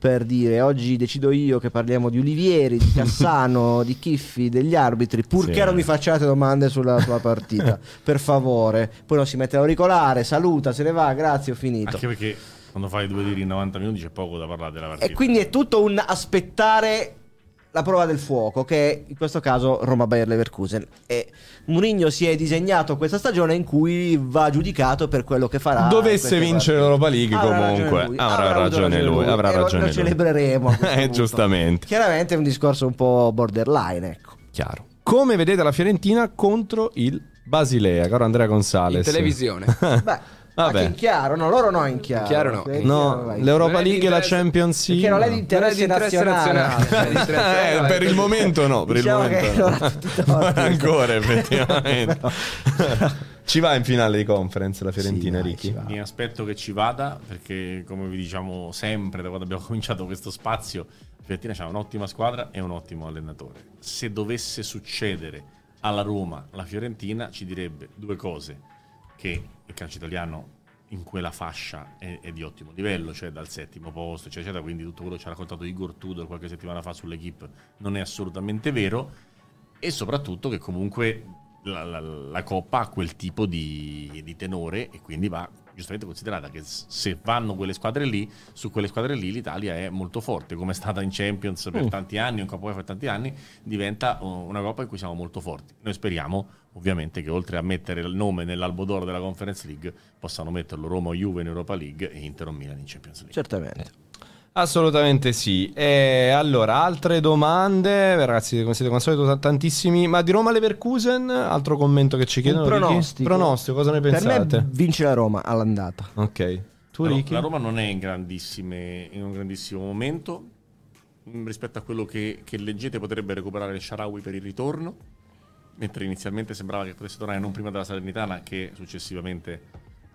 Per dire, oggi decido io che parliamo di Olivieri, di Cassano, di Chiffi, degli arbitri, purché Sì. non mi facciate domande sulla sua partita, per favore. Poi non si mette l'auricolare, saluta, se ne va, grazie, ho finito. Anche perché quando fai due tiri in 90 minuti c'è poco da parlare della partita. E quindi è tutto un aspettare la prova del fuoco, che è in questo caso Roma Bayer Leverkusen. E Mourinho si è disegnato questa stagione in cui va giudicato per quello che farà. in Dovesse vincere l'Europa League Avrà comunque, ragione lui, avrà ragione lui, avrà E lo- ragione lo lui. celebreremo. Eh, giustamente. Chiaramente è un discorso un po' borderline, ecco. Chiaro. Come vedete la Fiorentina contro il Basilea, caro Andrea In Gonzalez. televisione. Beh, Vabbè. anche in chiaro, no, loro no in chiaro. In chiaro no. In chiaro, No, l'Europa League e la Champions Perché non è di League. interesse, Non è di interesse nazionale. nazionale. Di interesse Eh, per il momento no, per Diciamo il momento no. Non ancora effettivamente. Ci va in finale di conference la Fiorentina, Sì, Ricky? Mi aspetto che ci vada perché, come vi diciamo sempre da quando abbiamo cominciato questo spazio, Fiorentina ha un'ottima squadra e un ottimo allenatore. Se dovesse succedere alla Roma la Fiorentina, ci direbbe due cose: che il calcio italiano in quella fascia è, è di ottimo livello, cioè dal settimo posto, eccetera, eccetera. Quindi tutto quello che ci ha raccontato Igor Tudor qualche settimana fa sull'equipe non è assolutamente vero. E soprattutto che comunque la, la- la Coppa ha quel tipo di, di tenore e quindi va giustamente considerata che se vanno quelle squadre lì, su quelle squadre lì l'Italia è molto forte, come è stata in Champions per Mm. tanti anni, in Coppa per tanti anni, diventa una Coppa in cui siamo molto forti. Noi speriamo ovviamente che oltre a mettere il nome nell'albo d'oro della Conference League, possano metterlo Roma o Juve in Europa League e Inter o Milan in Champions League. Certamente. Assolutamente sì. E allora, altre domande, ragazzi, come siete come al solito tantissimi. Ma di Roma Leverkusen, altro commento che ci chiedono? Un pronostico. Pronostico, cosa ne Per pensate? me vince la Roma all'andata. Ok. Tu, La, Ricky? la Roma non è in, grandissime- in un grandissimo momento mm, rispetto a quello che, che leggete potrebbe recuperare il Sharawi per il ritorno mentre inizialmente sembrava che potesse tornare non prima della Salernitana che successivamente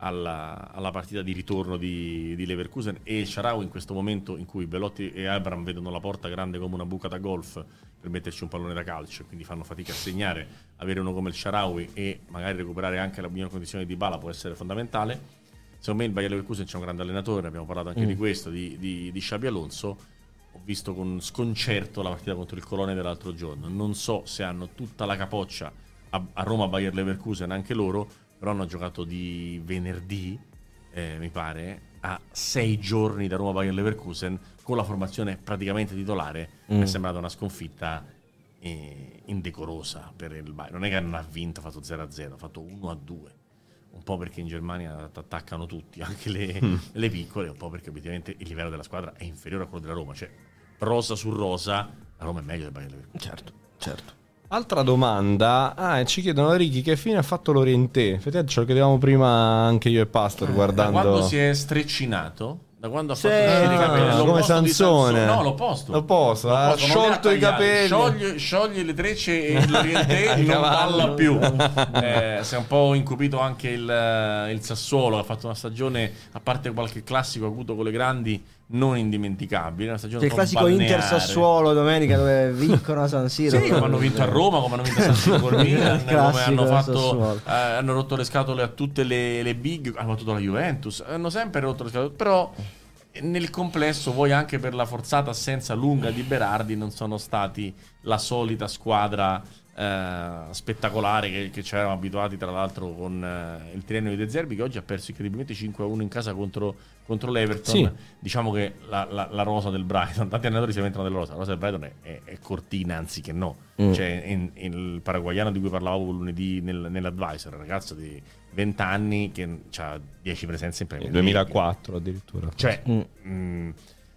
alla, alla partita di ritorno di, di Leverkusen e il Sharawi in questo momento in cui Belotti e Abram vedono la porta grande come una buca da golf per metterci un pallone da calcio quindi fanno fatica a segnare avere uno come il Sharawi e magari recuperare anche la miglior condizione di Bala può essere fondamentale Secondo me il Bayer Leverkusen c'è un grande allenatore, abbiamo parlato anche di questo, di, di, di Xabi Alonso. Ho visto con sconcerto la partita contro il Colone dell'altro giorno. Non so se hanno tutta la capoccia a, a Roma Bayer Leverkusen anche loro, però hanno giocato di venerdì, eh, mi pare, a sei giorni da Roma Bayer Leverkusen con la formazione praticamente titolare. Mi è sembrata una sconfitta eh, indecorosa per il Bayern. Non è che non ha vinto, ha fatto 0-0, ha fatto 1-2 un po' perché in Germania ti attaccano tutti, anche le, le piccole, un po' perché obiettivamente il livello della squadra è inferiore a quello della Roma, cioè rosa su rosa, la Roma è meglio del Bayern Leverkusen. Certo, certo. Altra domanda. Ah, e ci chiedono Ricky che fine ha fatto Lorientè. Effettivamente ce lo chiedevamo prima anche io e Pastor Da guardando. quando si è streccinato, Da quando ha fatto crescere i Ah, capelli. come L'opposto Sansone. Sansone. No, l'opposto. L'opposto, ha non sciolto i capelli. Scioglie, scioglie le trecce e l'oriente Ai non balla più. Eh, si è un po' incupito anche il, il Sassuolo, ha fatto una stagione, a parte qualche classico avuto con le grandi, non indimenticabile. Una stagione C'è il un po' classico balneare. Inter Sassuolo domenica dove vincono a San Siro. Sì, come hanno vinto a Roma, come hanno vinto a San Siro col Milan, come hanno, fatto, eh, hanno rotto le scatole a tutte le, le big, hanno battuto la Juventus, hanno sempre rotto le scatole, però nel complesso, voi anche per la forzata assenza lunga di Berardi, non sono stati la solita squadra eh, spettacolare che, che ci eravamo abituati, tra l'altro, con eh, il triennio di De Zerbi, che oggi ha perso incredibilmente 5-1 in casa contro, contro l'Everton. Sì. Diciamo che la, la- la rosa del Brighton, tanti allenatori si lamentano della rosa, la rosa del Brighton è, è- è cortina anziché no. Mm. Cioè, in- in il paraguayano di cui parlavo lunedì nel- nell'advisor, un ragazzo di 20 anni che ha 10 presenze in Premier League. 2004 addirittura. Cioè, Mm. mh,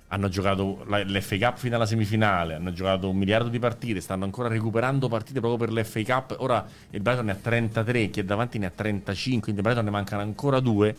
hanno giocato l'FA Cup fino alla semifinale, hanno giocato un miliardo di partite, stanno ancora recuperando partite proprio per l'FA Cup. Ora il Brighton ne ha 33, chi è davanti ne ha 35, quindi il Brighton ne mancano ancora due.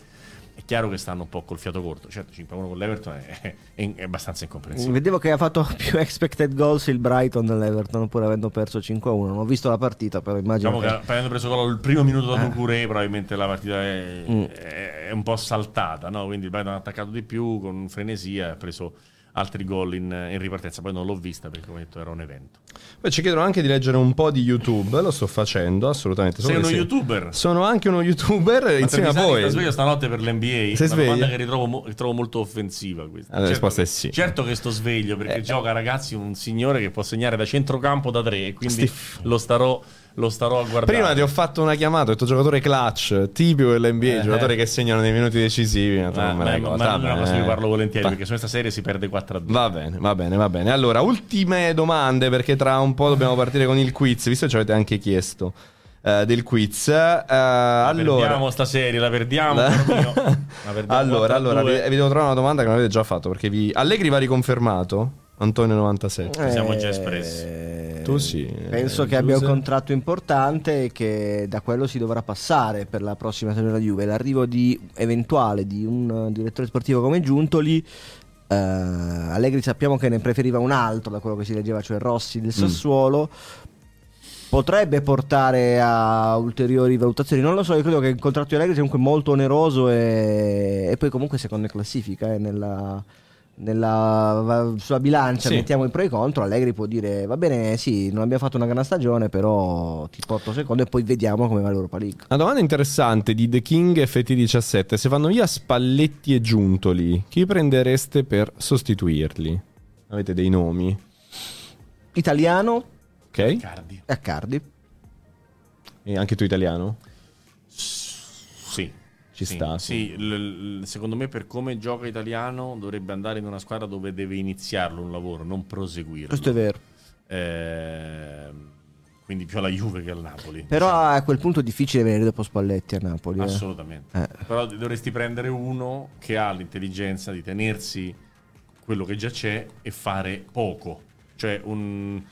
È chiaro che stanno un po' col fiato corto. Certo, 5-1 con l'Everton è, è- è abbastanza incomprensibile. Vedevo che ha fatto più expected goals il Brighton dell'Everton pur avendo perso 5-1. Non ho visto la partita, però immagino Diciamo che che... avendo preso gol il primo minuto da Eh. Ducuré, probabilmente la partita è, Mm. è- un po' saltata, no? Quindi il Brighton ha attaccato di più con frenesia ha preso altri gol in, in ripartenza. Poi non l'ho vista perché, come detto, era un evento. Poi ci chiedono anche di leggere un po' di YouTube, lo sto facendo assolutamente. Sei Solo uno che sì. youtuber? Sono anche uno youtuber insieme a voi. sta sveglio stanotte per l'NBA. Sei una domanda che ritrovo, mo- ritrovo molto offensiva. Questa. Eh, la risposta è sì. Certo che sto sveglio perché Eh. gioca ragazzi un signore che può segnare da centrocampo da tre. e Quindi Steve. lo starò, lo starò a guardare. Prima ti ho fatto una chiamata, ho detto giocatore clutch, tipico dell'NBA, Eh, giocatori eh. che segnano nei minuti decisivi. Ma, Ah, non me ne ma, ma va una cosa vi parlo volentieri Va- perché su questa serie si perde 4 a 2. Va bene, va bene, va bene. Allora, ultime domande perché tra un po' dobbiamo partire con il quiz, visto che ci avete anche chiesto eh, del quiz. Eh, La allora, perdiamo sta serie, la perdiamo. La perdiamo allora, 4 a allora 2. vi, vi devo trovare una domanda che non avete già fatto perché vi... Allegri va riconfermato? Antonio 97. Ci siamo già espressi. Eh, Tu sì, Penso eh, che abbia un contratto importante e che da quello si dovrà passare per la prossima stagione della Juve. L'arrivo di, eventuale di un eh, direttore sportivo come Giuntoli. eh, Allegri sappiamo che ne preferiva un altro da quello che si leggeva, cioè Rossi Mm. del Sassuolo. Potrebbe portare a ulteriori valutazioni, non lo so. Io credo che il contratto di Allegri sia comunque molto oneroso e, e poi, comunque, secondo in classifica, eh, nella, nella sulla bilancia Sì. mettiamo i pro e i contro. Allegri può dire: Va bene, sì, non abbiamo fatto una gran stagione, però ti porto secondo e poi vediamo come va l'Europa League. Una domanda interessante di The King FT17. Se vanno via Spalletti e Giuntoli, chi prendereste per sostituirli? Avete dei nomi? Italiano Ok? Cardi. e Accardi. E anche tu italiano? Sì. Ci sta, Sì, l- l- secondo me per come gioca italiano dovrebbe andare in una squadra dove deve iniziarlo un lavoro, non proseguirlo. Questo è vero. Ehm, quindi più alla Juve che al Napoli. Però a quel punto è difficile venire dopo Spalletti a Napoli. eh. Assolutamente. Eh. Però dovresti prendere uno che ha l'intelligenza di tenersi quello che già c'è e fare poco. Cioè un-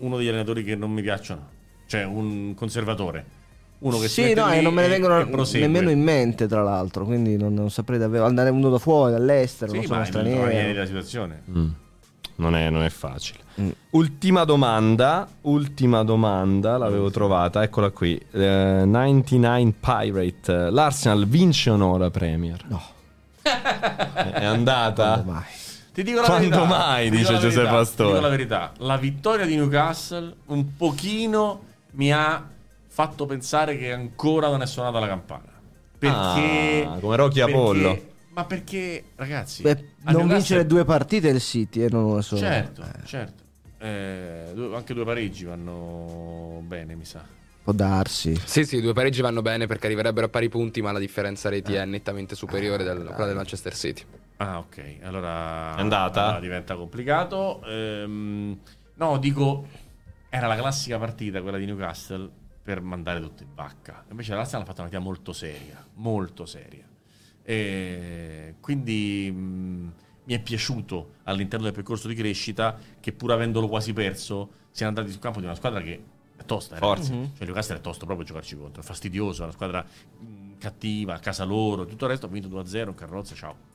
uno degli allenatori che non mi piacciono. Cioè un conservatore. Uno che si Sì, mette no, e non me ne vengono nemmeno in mente, tra l'altro. Quindi non, non saprei davvero. Andare uno da fuori, dall'estero, Sì, non ma sono straniero. della situazione. Mm. Non, è, non è facile. Mm. Ultima domanda, ultima domanda, l'avevo trovata, eccola qui. Eh, 99 Pirate. L'Arsenal vince o no la Premier? No, È andata? quando mai? Ti dico la Quando verità. mai, dice la Giuseppe Pastore. Ti dico la verità. La vittoria di Newcastle un pochino mi ha fatto pensare che ancora non è suonata la campana. Perché... Ah, come Rocky perché- Apollo. Ma perché, ragazzi... Beh, non vincere due partite il City, e non una sola. Certo, Eh, certo. Eh, anche due pareggi vanno bene, mi sa. può darsi. Sì, sì, due pareggi vanno bene perché arriverebbero a pari punti, ma la differenza reti è nettamente superiore del- a quella del Manchester City. Ah, ok. Allora È andata? allora diventa complicato. Ehm, no, dico, era la classica partita quella di Newcastle per mandare tutto in vacca. Invece l'Arsenal ha fatto una partita molto seria, molto seria. E quindi mh, mi è piaciuto all'interno del percorso di crescita che pur avendolo quasi perso siano andati sul campo di una squadra che è tosta. eh, Forza. ragazzi. Cioè Newcastle è tosto proprio giocarci contro, è fastidioso, è una squadra mh, cattiva, a casa loro, tutto il resto ha vinto 2-0, un carrozza, ciao.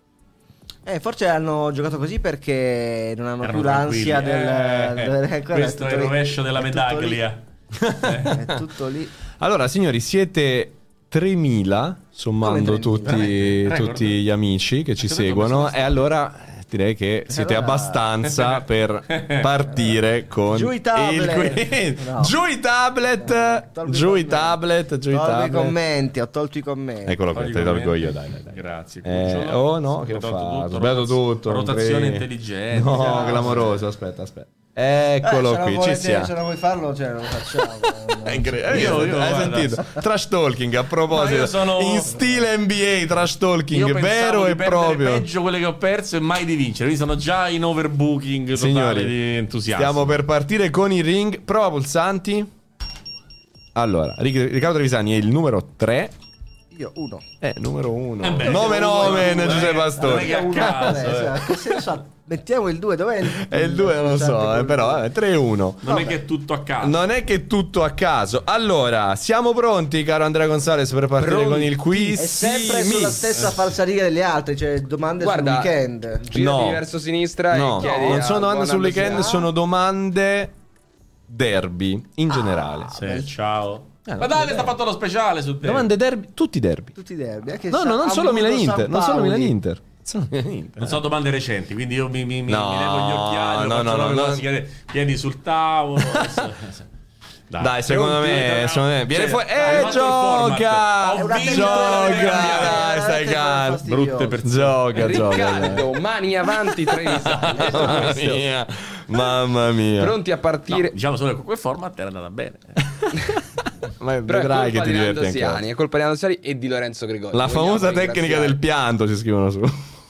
Eh, forse hanno giocato così perché non hanno Erano più l'ansia del, tranquilli. Eh, del- ancora questo è il rovescio della medaglia. È tutto lì. Allora, signori, siete 3000 sommando Come 3000? tutti, tutti gli amici che ci seguono e allora eh, direi che siete allora- abbastanza per partire con Giù i tablet. il. No. Giù i tablet, i giù i tablet, giù i Tolgo i tablet. commenti, ho tolto i commenti. Eccolo qua, te tolgo io, dai, dai, dai. Grazie. Eh, oh no, che ho Ho tolto fatto? Ho tutto, sbagliato Rotazione intelligente. No, clamoroso. Aspetta, aspetta. Eh, Eccolo non qui, ci volete- siamo. Se non vuoi farlo, cioè, lo facciamo. È incredibile. Io- io, hai sentito? Trash talking a proposito. Sono- In stile NBA, trash talking vero di e proprio. peggio quelle che ho perso e mai di vincere. Quindi sono già in overbooking totale Signori, di entusiasmo. stiamo per partire con i ring. Prova pulsanti. Allora, Ric- Riccardo Trevisani è il numero 3. Io uno. Eh, numero 1. Eh beh, Nome siamo nomen, due, Giuseppe eh. Pastore. Non è che a caso, vabbè, eh. che senso ha? Mettiamo il 2, dov'è il E il 2 non lo so, eh, però eh, 3-1. Non Vabbè. è che è tutto a caso. Non è che tutto a caso. Allora, siamo pronti, caro Andrea Gonzalez, per partire Pronti. con il quiz? È sempre Sì, sulla miss. stessa falsariga delle altre, cioè domande Guarda, sul weekend. Girati No. verso sinistra No, e chiedi non sono domande sul weekend, sono domande derby in generale. Sì, ciao. Eh, Ma dai, sta fatto lo speciale su te. Domande derby, tutti derby. Tutti i derby. anche No, Sa- no, non solo Milan-Inter, non solo. Milan-Inter. Non sono domande recenti, quindi io mi, mi, mi, No, mi levo gli occhiali, no, no, no, no, no, no. Piedi, sul tavolo. adesso- Dai, secondo me, secondo me viene Cioè, fuori. Eh, gioca! Gioca! Dai, stai calmo. Brutte persone. Gioca, gioca. Riccardo, mani avanti, Trevisani. Detto Mamma mia, mamma mia. Pronti a No, partire. diciamo solo che con quel format era andata bene. Ma Però vedrai che colpa ti di diverti. Siani, è colpa di Nando Siani e di Lorenzo Gregori. La Vogliamo famosa tecnica del pianto ci scrivono su,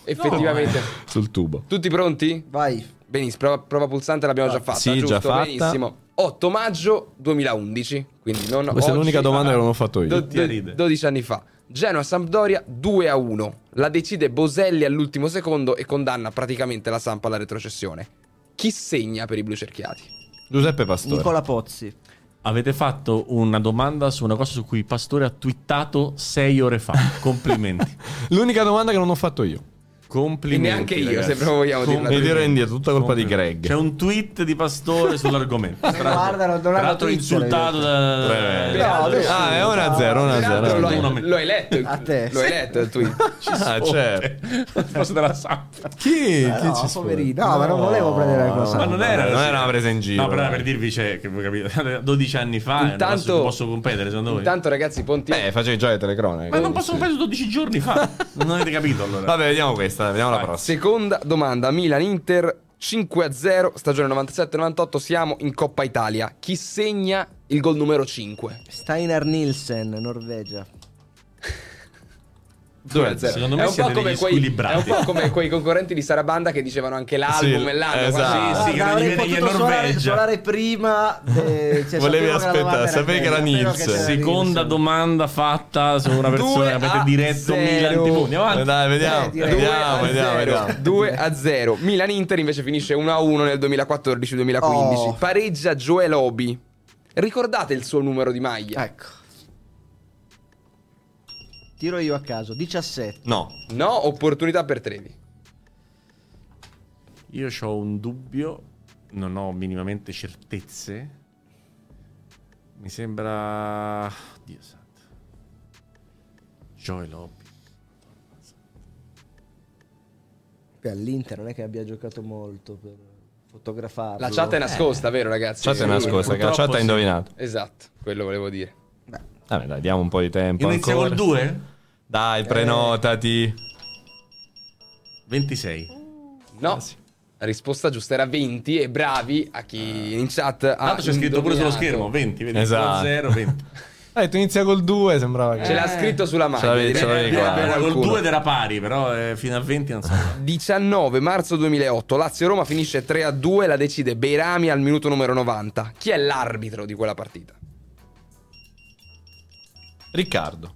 Effettivamente. sul tubo. Tutti pronti? Vai. Benissimo, prova, prova pulsante l'abbiamo già fatta. Sì, giusto? già fatta. Benissimo. 8 maggio 2011, quindi non Questa è oggi, l'unica domanda ma che non ho fatto io. do- do- ridere. 12 anni fa. Genoa Sampdoria 2 a 1. La decide Boselli all'ultimo secondo e condanna praticamente la Samp alla retrocessione. Chi segna per i blu cerchiati? Giuseppe Pastore. Nicola Pozzi. Avete fatto una domanda su una cosa su cui Pastore ha twittato sei ore fa. Complimenti. L'unica domanda che non ho fatto io. E Complimenti. neanche io, ragazzi. se proprio vogliamo dirò così. indietro, tutta colpa di. Greg. C'è un tweet di Pastore sull'argomento. Tra guarda, non tra hanno l'altro Twitter, insultato da... Tre. No, lui- Ah, è 1-0, Peraltro 1-0. lo, hai, lo letto il, A te. lo hai letto il tweet. Ah, certo. Forse della Samp. Chi? Chi no, ci sfoga? poverino. No, ma non volevo prendere la cosa. Ma non era, non era una presa in giro. No, però era per dirvi, cioè, che voi capite, 12 anni fa, Intanto- Intanto, non posso competere secondo voi. Intanto, ragazzi, Ponti. Beh, facevi già le telecronache. Ma non posso competere 12 giorni fa. Non avete capito allora. Vabbè, vediamo questa, vediamo la Vai. prossima. Seconda domanda, Milan-Inter 5-0, stagione 97-98, siamo in Coppa Italia. Chi segna il gol numero 5? Steiner Nielsen, Norvegia. 2-0. Secondo me è un, po come quei, è un po' come quei concorrenti di Sarabanda che dicevano anche l'album Sì, e l'anno. esatto. Sì, sì, che non avrei gli viene in potuto suonare, suonare prima. eh, cioè, Volevi che aspettare, sapevi che era c'era Seconda Nielsen. domanda fatta su una persona che 2 avete diretto 0. Milan TV. Andiamo avanti. Dai, vediamo, Eh, vediamo, 2 a vediamo, 0. vediamo. 2 a 0. Milan-Inter invece finisce 1 a 1 nel 2014-2015. Oh. Pareggia Joel Obi. Ricordate il suo numero di maglia? Ecco. Tiro io a caso. 17. No. No, opportunità per Trevi. Io ho un dubbio, non ho minimamente certezze. Mi sembra. Dio santo. Joel Hobby. All'Inter non è che abbia giocato molto per fotografarlo. La chat è nascosta, vero ragazzi? Chat è nascosta, che la chat ha sì. indovinato. Esatto, quello volevo dire. Beh, Vabbè, dai, diamo un po' di tempo Inizia ancora. col 2? Dai, prenotati. 26. No, la risposta giusta era 20 e bravi a chi in chat ha Tanto c'è scritto pure sullo schermo 20, vedi? Esatto. 0, 20. Dai, tu inizia col 2, sembrava che... Ce l'ha scritto sulla maglia. Ce l'avevi- ce l'avevi Era col qualcuno. 2 ed era pari, però eh, fino a 20 non so. 19 marzo 2008, Lazio-Roma finisce 3 a 2, la decide Beirami al minuto numero 90. Chi è l'arbitro di quella partita? Riccardo.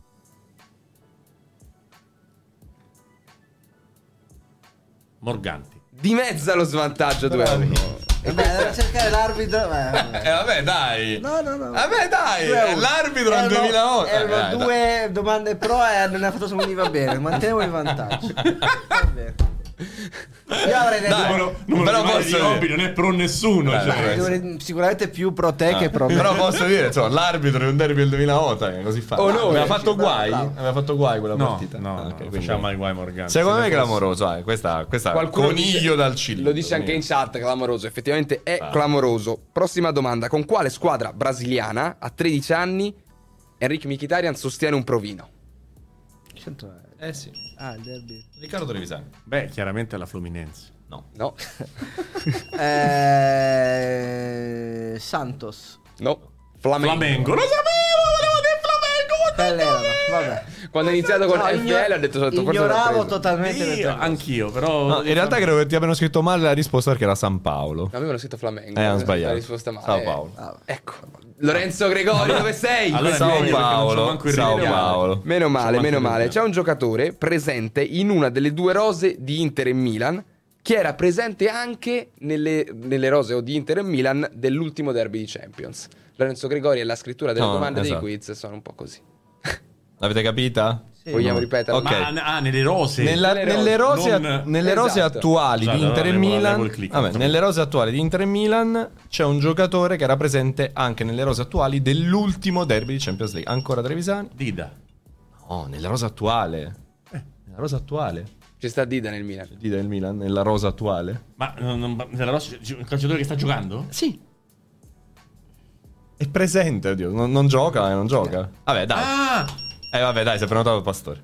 Morganti. Dimezza lo svantaggio 2 a 1. Vabbè, andare a cercare l'arbitro. beh, Eh, vabbè, dai. No, no, no. Vabbè, dai. È uno. L'arbitro nel Erano- 2008. Eh, Erano dai, dai. due domande pro e non ne ha fatto solo una va bene. Manteniamo il vantaggio. Va bene. Io avrei detto... Dai, Numero, numero però di posso hobby dire- non è pro nessuno. Dai, cioè. dai. sicuramente più pro te che pro me. Però posso dire, insomma, l'arbitro di un derby del 2008 è così fa. Oh, no, aveva eh, fatto guai? bravo. Aveva fatto guai quella No, partita? no, Ah, no, ok, non facciamo mai guai Morgan. Secondo Se me è clamoroso, eh. questa, questa Qualcuno coniglio dice- dal Cile. Lo dice anche in chat, clamoroso. Effettivamente è clamoroso. Prossima domanda. Con quale squadra brasiliana a 13 anni Enrique Mkhitaryan sostiene un provino? Eh sì. Ah, il derby. Riccardo Trevisani. Beh, chiaramente la Fluminense. No. No, Eh, Santos. no. Flamengo. Flamengo, lo sapevo, Quelle erano, vabbè. Quando ha iniziato con No, FL igno- ha detto sotto Ignoravo totalmente Io, anch'io, però No, in realtà credo che ti abbiano scritto male la risposta perché era San Paolo. No, avevano scritto Flamengo. Eh, hanno La sbagliato. risposta male. Sao Paolo. Ah, Ecco. Lorenzo Gregori, dove sei? Allora Sao Paolo. Sao. Paolo. Meno male, meno male. C'è un giocatore presente in una delle due rose di Inter e Milan che era presente anche nelle, nelle rose o di Inter e Milan dell'ultimo derby di Champions. Lorenzo Gregori e la scrittura delle No, domande esatto. dei quiz sono un po' così. L'avete capita? Sì. Vogliamo ripetere? Ok. Ma ah, nelle rose. Nella- Nelle nelle rose, non- nelle rose Esatto. attuali Scusate, di Inter e Milan, vabbè, nelle rose attuali di Inter e Milan c'è un giocatore che era presente anche nelle rose attuali dell'ultimo derby di Champions League. Ancora Trevisani? Dida. No, nella rosa attuale. Nella rosa attuale. Ci sta Dida nel Milan. Di del Milan, nella rosa attuale. Ma non- non- nella rosa c'è un calciatore che sta giocando? Sì. È presente, oddio. Non, non gioca, eh, non gioca. Vabbè, dai. Ah! Eh, vabbè, dai, si è prenotato il pastore.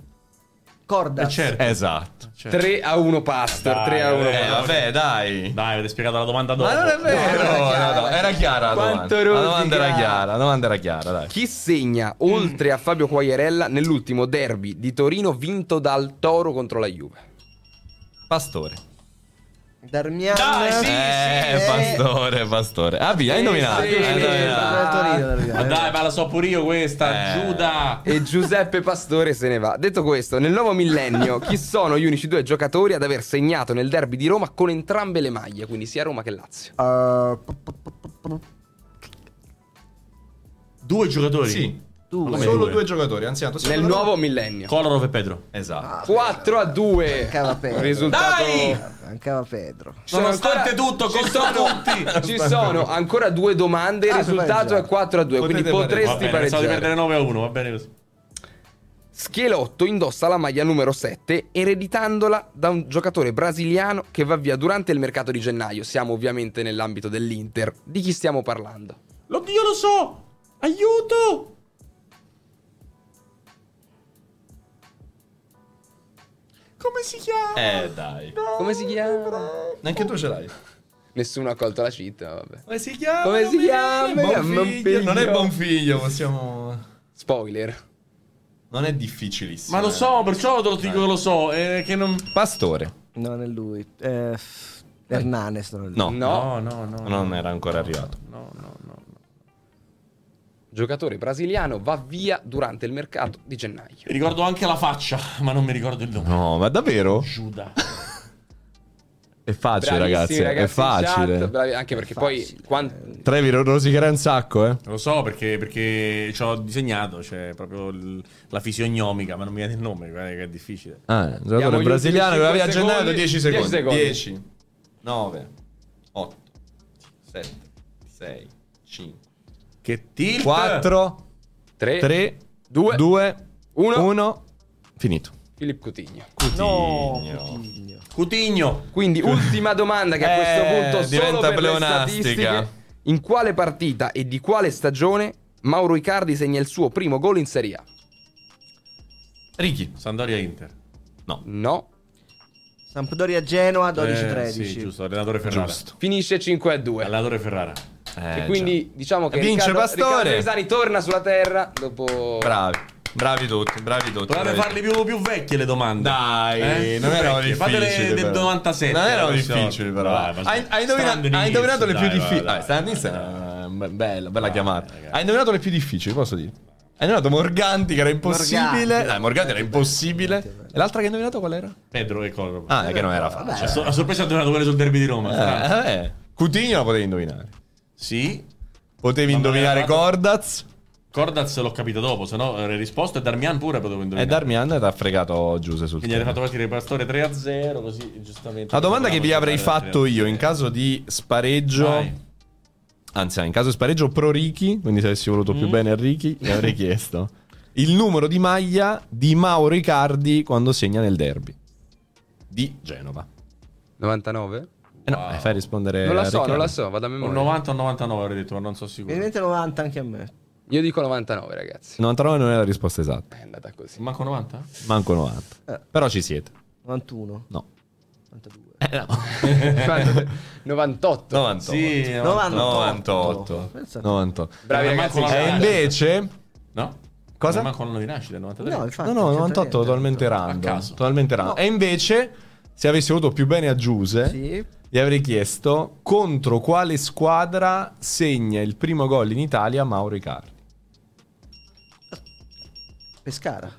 Corda. Eh, certo. Esatto. certo. 3 a 1 Pastor, Dai, 3 a 1 Eh, vabbè, dai. Dai, avete spiegato la domanda dopo. Ma non è vero, era no, chiara, no, era chiara la Quanto domanda. La domanda era chiara, la domanda era chiara, dai. Chi segna, oltre a Fabio Quagliarella, nell'ultimo derby di Torino vinto dal Toro contro la Juve? Pastore. Darmian. Dai, sì, eh, pastore, pastore. Ah, via, hai indovinato. sì, hai sì, indovinato. sì. Ma dai, ma la so pure io questa. Eh. Giuda. E Giuseppe Pastore se ne va. Detto questo, nel nuovo millennio, chi sono gli unici due giocatori ad aver segnato nel derby di Roma con entrambe le maglie, quindi sia Roma che Lazio? Uh, Due giocatori. Sì. Due. Solo due? due giocatori, anziano. Nel nuovo millennio. Kolarov e Pedro. Esatto. 4 a 2. Mancava Pedro. Risultato. Dai! Mancava Pedro. Nonostante ancora- tutto, ci contro sono- tutti. Ci sono ancora due domande. Il Ah, risultato è 4 a 2. Quindi Potete potresti Va bene, pensavo di pareggiare. perdere 9 a 1, va bene così. Schielotto indossa la maglia numero 7 ereditandola da un giocatore brasiliano che va via durante il mercato di gennaio. Siamo ovviamente nell'ambito dell'Inter. Di chi stiamo parlando? Oddio, lo so! Aiuto! Come si chiama? Eh, dai. Come si chiama? Neanche tu ce l'hai. Nessuno ha colto la cheat, vabbè. Come si chiama? Come si chiama? Buon figlio. figlio. Non è buon figlio, possiamo... Spoiler. Non è difficilissimo. Ma lo eh. so, perciò te lo dico che lo so. È che non. Pastore. Non è lui. Eh, Hernanes non è lui. No. No. no, no. Non era ancora arrivato. No, no, no. no. Giocatore brasiliano va via durante il mercato di gennaio. Mi ricordo anche la faccia, ma non mi ricordo il nome. No, ma davvero? Giuda. È facile, ragazzi. È ragazzi in facile. chat, bravi- anche perché poi facile. quan- Trevi ro- rosicherà un sacco, eh. Lo so perché, perché ci ho disegnato, c'è proprio il- la fisionomica, ma non mi viene il nome, guarda che è difficile. Ah, un giocatore brasiliano che va via gennaio da secondi. 10 secondi. 10 secondi. 10, 9, 8, 7, 6, 5, Che tilt! 4, 3, 3, Due. 2, Uno. 1. Finito. Filippo Coutinho. No, Coutinho. Coutinho. Coutinho. Quindi ultima domanda che a questo Eh, punto solo diventa per le pleonastica. statistiche. In quale partita e di quale stagione Mauro Icardi segna il suo primo gol in Serie A? Ricky. Sandoria Inter. No. No. Sampdoria Genoa 12-13. Eh, sì, giusto, allenatore Ferrara. Giusto. Finisce 5 a 2. Allenatore Ferrara. Eh, e quindi diciamo che Vince Riccardo, Pastore. Riccardo Resani torna sulla terra dopo già. Bravi. Bravi tutti, bravi tutti. Dovete bravi farle più, più vecchie le domande. Dai, Eh? non Più erano vecchie. difficili. Fatele del però. 97. Non erano prossima difficili, però. Ma- hai, hai indovinato, hai indovinato le più difficili. Nils dai. è be- bella, bella Dai, chiamata. ragazzi. Hai indovinato le più difficili, posso dire? Hai indovinato Morganti, che era impossibile. Morganti. Dai, Morganti era impossibile. E l'altra che hai indovinato qual era? Pedro e Kolarov. Ah, è che non era facile. A sorpresa ha donato quelle sul derby di Roma. Eh, eh. Coutinho la potevi indovinare. Sì. Potevi Ma indovinare Cordaz. Cordaz l'ho capito dopo, se no avrei risposto e Darmian pure potevo E indovinare. Darmian ti ha fregato Giuse sul Quindi hai tema. fatto partire il pastore 3-0, così giustamente... La domanda che vi avrei fatto io 3-0. in caso di spareggio, Vai. anzi, in caso di spareggio pro Ricky, quindi se avessi voluto più bene a Ricky, gli avrei chiesto il numero di maglia di Mauro Icardi quando segna nel derby di Genova. 99? Eh no, Wow. eh, fai rispondere Non la so, Riccardo. non la so, vado a Un memoria. 90 o 99 avrei detto, ma non so sicuro. Evidentemente 90 anche a me. Io dico 99, ragazzi. 99 non è la risposta esatta, È andata così. Manco 90? manco 90. Eh. Però ci siete. 91, No. 92. Eh, no. 98. 98. Sì, 98. Pensa- 98. Bravi Eh, ragazzi. E invece No? Cosa? Non manco l'anno di nascita, il 93. No, infatti. No, no, non c'entra 98 niente. totalmente A random. caso. Totalmente random. No. E invece, se avessi avuto più bene a Giuse, Sì. Gli avrei chiesto contro quale squadra segna il primo gol in Italia Mauro Icardi. Pescara.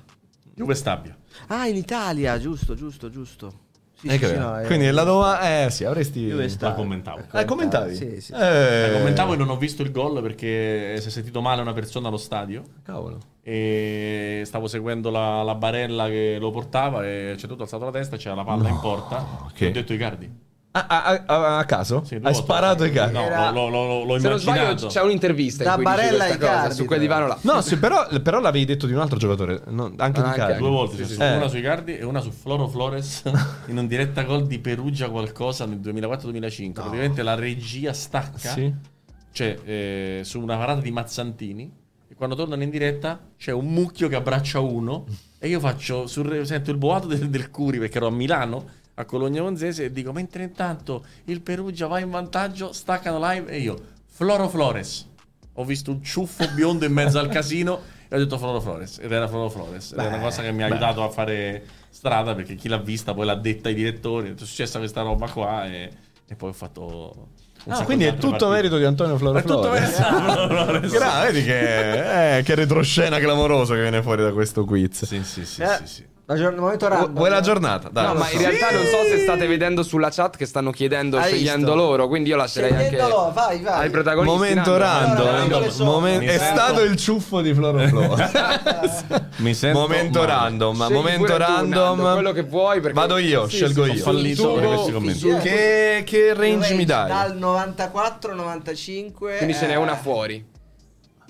Juve Stabia. Ah, in Italia, giusto, giusto, giusto. Sì, Eh, sì, sì, no, eh, Quindi la domanda... Eh sì, avresti... Juve La commentavo. Eh, commentavi? Sì, sì. Eh, La commentavo e non ho visto il gol perché si è sentito male una persona allo stadio. Cavolo. E stavo seguendo la, la barella che lo portava e c'è tutto alzato la testa, c'era la palla in porta. ok. E ho detto Icardi. Ah, ah, a caso? Sì, Hai sparato Icardi? No, Era- l'ho, l'ho- l'ho- l'ho Se non sbaglio immaginato. c'è un'intervista Da in cui dice Barella questa cosa, su quel divano là. No, sì, però, però l'avevi detto di un altro giocatore. no, anche Ah, di Icardi. Due volte, Sì, sì, sì. una su Icardi e una su Floro Flores in un diretta gol di Perugia qualcosa nel 2004-2005. Praticamente la regia stacca, Sì. cioè eh, su una parata di Mazzantini e quando tornano in diretta c'è un mucchio che abbraccia uno e io faccio sul- sento il boato del, del Curi perché ero a Milano a Cologna Monzese e dico mentre intanto il Perugia va in vantaggio staccano live. E io Floro Flores. Ho visto un ciuffo biondo in mezzo al casino e ho detto Floro Flores. Ed era Floro Flores. Ed è una cosa che mi ha aiutato a fare strada perché chi l'ha vista poi l'ha detta ai direttori è successa questa roba qua. E, e poi ho fatto un Ah, quindi di è tutto partite. merito di Antonio Floro è tutto merito di Floro Flores. Gra- vedi che, eh, che retroscena clamoroso che viene fuori da questo quiz. sì sì sì, Eh, sì, sì. La gior- il momento Vu- random. Vuoi la giornata? Dai. No, ma in realtà non so se state vedendo sulla chat che stanno chiedendo, Hai scegliendo visto? loro, quindi io lascerei anche Scegliendolo, vai, vai. ai protagonisti. Momento random. Allora, eh. Momen- Mi è sento- stato il ciuffo di Floro Flores. mi sento momento male. random. Scegli momento random. Nando, quello che vuoi, Vado io, Sì, scelgo sì, io. sì, Ho fallito per questi commenti. Che, che range mi dai? Dal 94, 95. Quindi ce n'è eh, una fuori.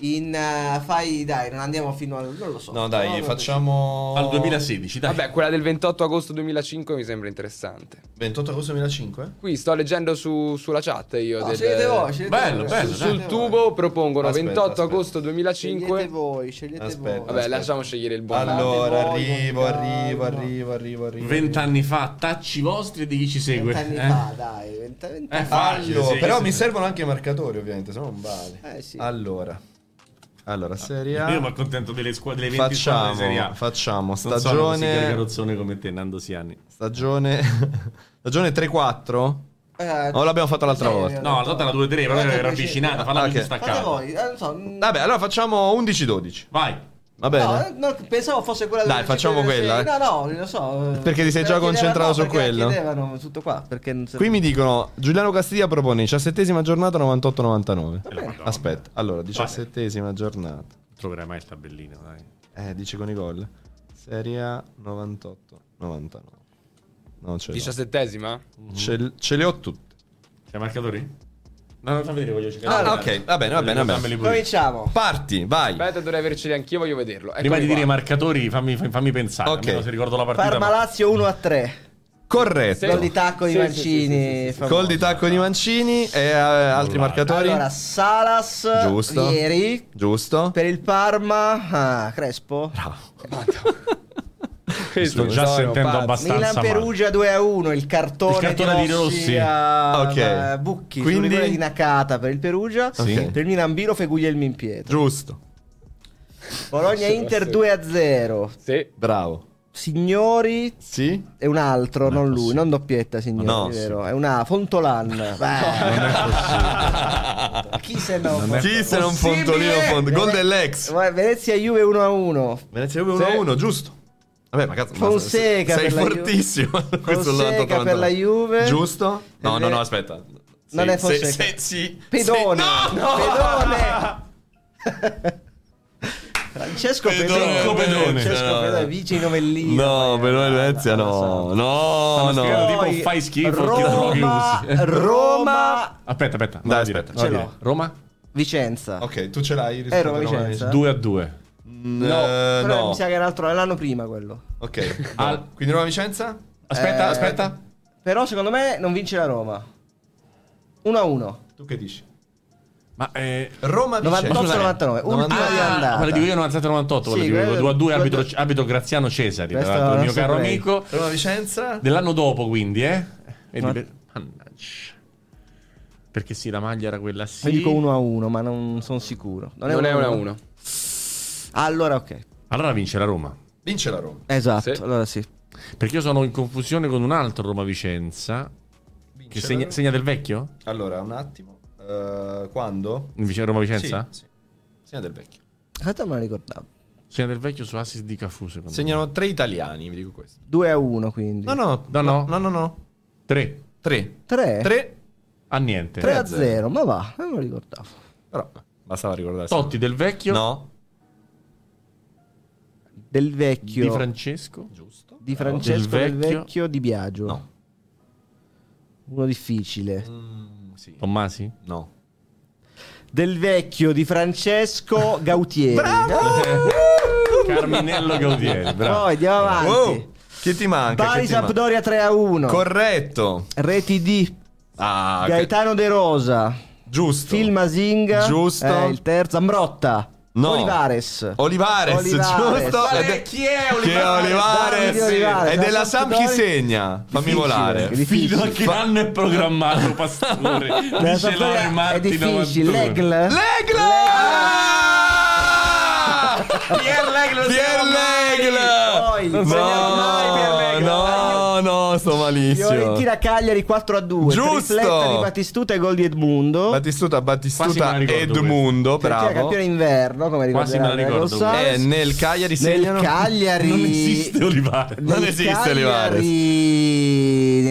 In eh, fai, dai, non andiamo fino al. Non lo so. No, dai, No, facciamo. al 2016 dai Vabbè, quella del 28 agosto 2005 mi sembra interessante. 28 agosto 2005? Qui sto leggendo su- sulla chat io. No, del- scegliete voi, scegliete Bello, voi, bello, scegliete sul voi. tubo propongono Aspetta, 28 aspetta. agosto Scegliete 2005. voi, scegliete Aspetta. voi. Vabbè, Aspetta. lasciamo scegliere il buon. Allora, voi, arrivo, arrivo, arrivo, arrivo, arrivo. vent'anni fa tacci vostri e di chi ci segue Vent'anni eh? fa, dai. vent- vent'anni Eh, fa. facile, Allora, sì, però sì, mi sì. servono anche i marcatori, ovviamente, se no non vale. Eh, sì. Allora. Allora, Serie io mi A. accontento delle squadre delle 20 squadre di Serie Facciamo, A facciamo non sono stagione come te Nando Siani stagione stagione 3-4? Eh, O l'abbiamo fatta l'altra sì, volta? no la volta era 2-3 però Guardate era avvicinata falla Ok. più staccata voi, eh, non so. mm, Vabbè, allora facciamo 11-12. vai Va bene? No, eh, no, pensavo fosse quella Dai, facciamo quella, eh. No, no, non lo so. eh. Perché ti sei già concentrato su no, chiedevano tutto qua, perché non Qui mi dicono Giuliano Castiglia propone 17esima giornata 98-99. Eh, Madonna. Aspetta, allora 17esima giornata. non troverai mai il tabellino dai Eh, dici con i gol. Serie A 98-99. Non ce l'ho. 17esima? Ce, ce le ho tutte. sei marcatori? No non fa vedere voglio cercare Ah, ok, va bene, va bene, va bene. Cominciamo. Parti, vai. Aspetta, dovrei averceli anch'io, voglio vederlo. prima Eccoli di dire i qua. marcatori fammi, fammi pensare Ok. almeno se ricordo la partita Parma ma- Lazio 1 a 3. Corretto. Gol di tacco di Sì, sì, Mancini. sì, sì, sì, sì. famoso. Gol di tacco di Mancini e eh, altri marcatori? Allora, Salas. Giusto. Ieri. Giusto? Per il Parma. Ah, Crespo. Questo sto già sentendo pazzi. abbastanza Milan. Perugia 2 a 1. Il cartone, Il cartone di Rossi. a Ok. a Bucchi. Quindi- di Nakata per il Perugia. Sì. Per il Milan Biro Feguglielmi in pietra. Giusto. Bologna Inter 2 a 0. Sì. Bravo. Signori Sì? è un altro, non lui, non doppietta, signori, No, vero? È una Fontolan. Beh, Chi se no? Chi se non Possibile? Fontolino Font- Gol dell'ex. Venezia Juve 1 a 1. Venezia 1-1, giusto. Vabbè, ma cazzo, Fonseca sei Ju- fortissimo. Questo Fonseca per la Juve. Giusto? No, no, no, aspetta. Non Sì, è Fonseca. se- se- sì. Pedone. Sì. No! Pedone. Francesco Pedone. Pedone. Pedone. Francesco No. Pedone, vice novellino. No, Pedone eh, Venezia no. No, spiegando no. tipo fai schifo, Roma. Roma, Aspetta, aspetta. non Dai, aspetta. non Ce l'ho. Roma? Vicenza. Ok, tu ce l'hai? Eh, Roma Vicenza. 2 a 2. No, Però no. mi sa che era l'altro- l'anno prima quello. Ok. Al-. Quindi Roma Vicenza? Aspetta, Eh, aspetta. Però secondo me non vince la Roma. 1 a 1. Tu che dici? Ma eh, Roma Vicenza. 98-99. Ultima di Ah, andata. quella dico io 97-98, quella Sì, di quello- 2 a 2 quello- abito, abito Graziano Cesari, tra l'altro, il mio caro saprei. amico. Roma Vicenza? Dell'anno dopo, quindi, eh? Vedi, Ma- Mannaggia. Perché sì, la maglia era quella sì. Io dico 1 a 1, ma non sono sicuro. Non è 1 a 1. Allora, ok. Allora vince la Roma. Vince la Roma. Esatto, Sì. allora sì. Perché io sono in confusione con un altro Roma Vicenza. Vince Che segna, Roma. segna del vecchio? Allora, un attimo. Eh, quando? Invece Roma Vicenza? Sì, sì. Segna del vecchio. Aspetta, me la ricordavo. Segna del vecchio su assist di Cafu, secondo Segnano tre italiani, vi dico questo. 2 a 1 quindi. No, no, No, no. no, no, no. me. 3. Tre. 3? Tre. A niente. 3 a 3 a 0, ma va, non me lo ricordavo. Però bastava ricordarsi. Totti del vecchio. No. Del vecchio Di Francesco. Giusto. di Francesco Del del vecchio. vecchio, di Biagio. No. Uno difficile. Mm, sì. Tommasi? No. Del vecchio di Francesco Gautieri. Carminello Gaudieri. Bravo. Poi andiamo avanti. Wow. Chi ti manca? Bari? Sampdoria 3 a 1. Corretto. Reti di Ah, che- Gaetano De Rosa. giusto. Phil Masinga. Giusto. Eh, il terzo Ambrotta. No. Olivares. Olivares, Olivares. giusto? È- chi è Chi è Olivares? Davide Olivares, E la della Samp chi segna? Fammi volare. difficile. Fino a che anno è programmato Pastore? Dice Sampdoria Lori è Marti difficile. 91. Legl. Legla! Pierre Leglo, Pierre Legla! Poi, Non segna mai Pierre Legla. No, no, sto malissimo. Fiorentina Cagliari 4 a 2. Giusto. Tripletta di Battistuta e gol di Edmundo. Battistuta, Battistuta, Edmundo, Fiorentina bravo. campione inverno, come Quasi me la ricorderà ricordo Gonzales. E nel Cagliari segnano. Nel Cagliari Non esiste Olivare. Non esiste Olivares.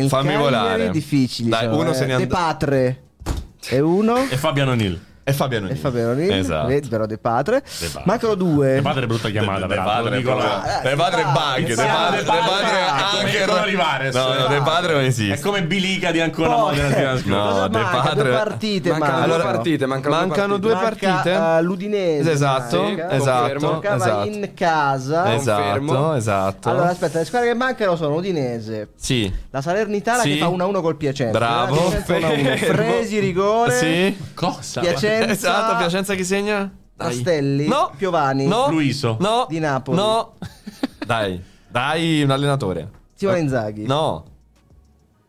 Fammi Cagliari volare. difficili. Dai, uno eh. se ne and- De Patre è uno. E Fabiano Nil. E Fabiano E Nini. Fabiano Nil, Esatto. vedi però De Patre. De Patre. Mancano due. De Padre è brutta chiamata, De peraltro, Padre dico là. De Padre è bug, De Padre, De De Padre Padre, anche come Olivares. No, no, De Padre non È esiste. come Bilica di ancora Poi- nella scorsa. No, De? Padre- Due partite Mancano mancano. due Allora, partite, mancano, mancano due partite. Manca, partite? eh, l'Udinese. Esatto, manca. esatto, esatto. in casa. Esatto, Confermo. esatto. Allora, aspetta, le squadre che mancano sono Udinese. Sì. La Salernitana che fa 1-1 col Piacenza. Bravo. La Piacenza 1-1. Fermo. Fresi, rigore. Sì. Cosa? Piacenza. Esatto, Piacenza chi segna? Dai. Castelli. No. Piovani. No. Luiso. No. Di Napoli. No. Dai. Dai, un allenatore. Simone Inzaghi. No.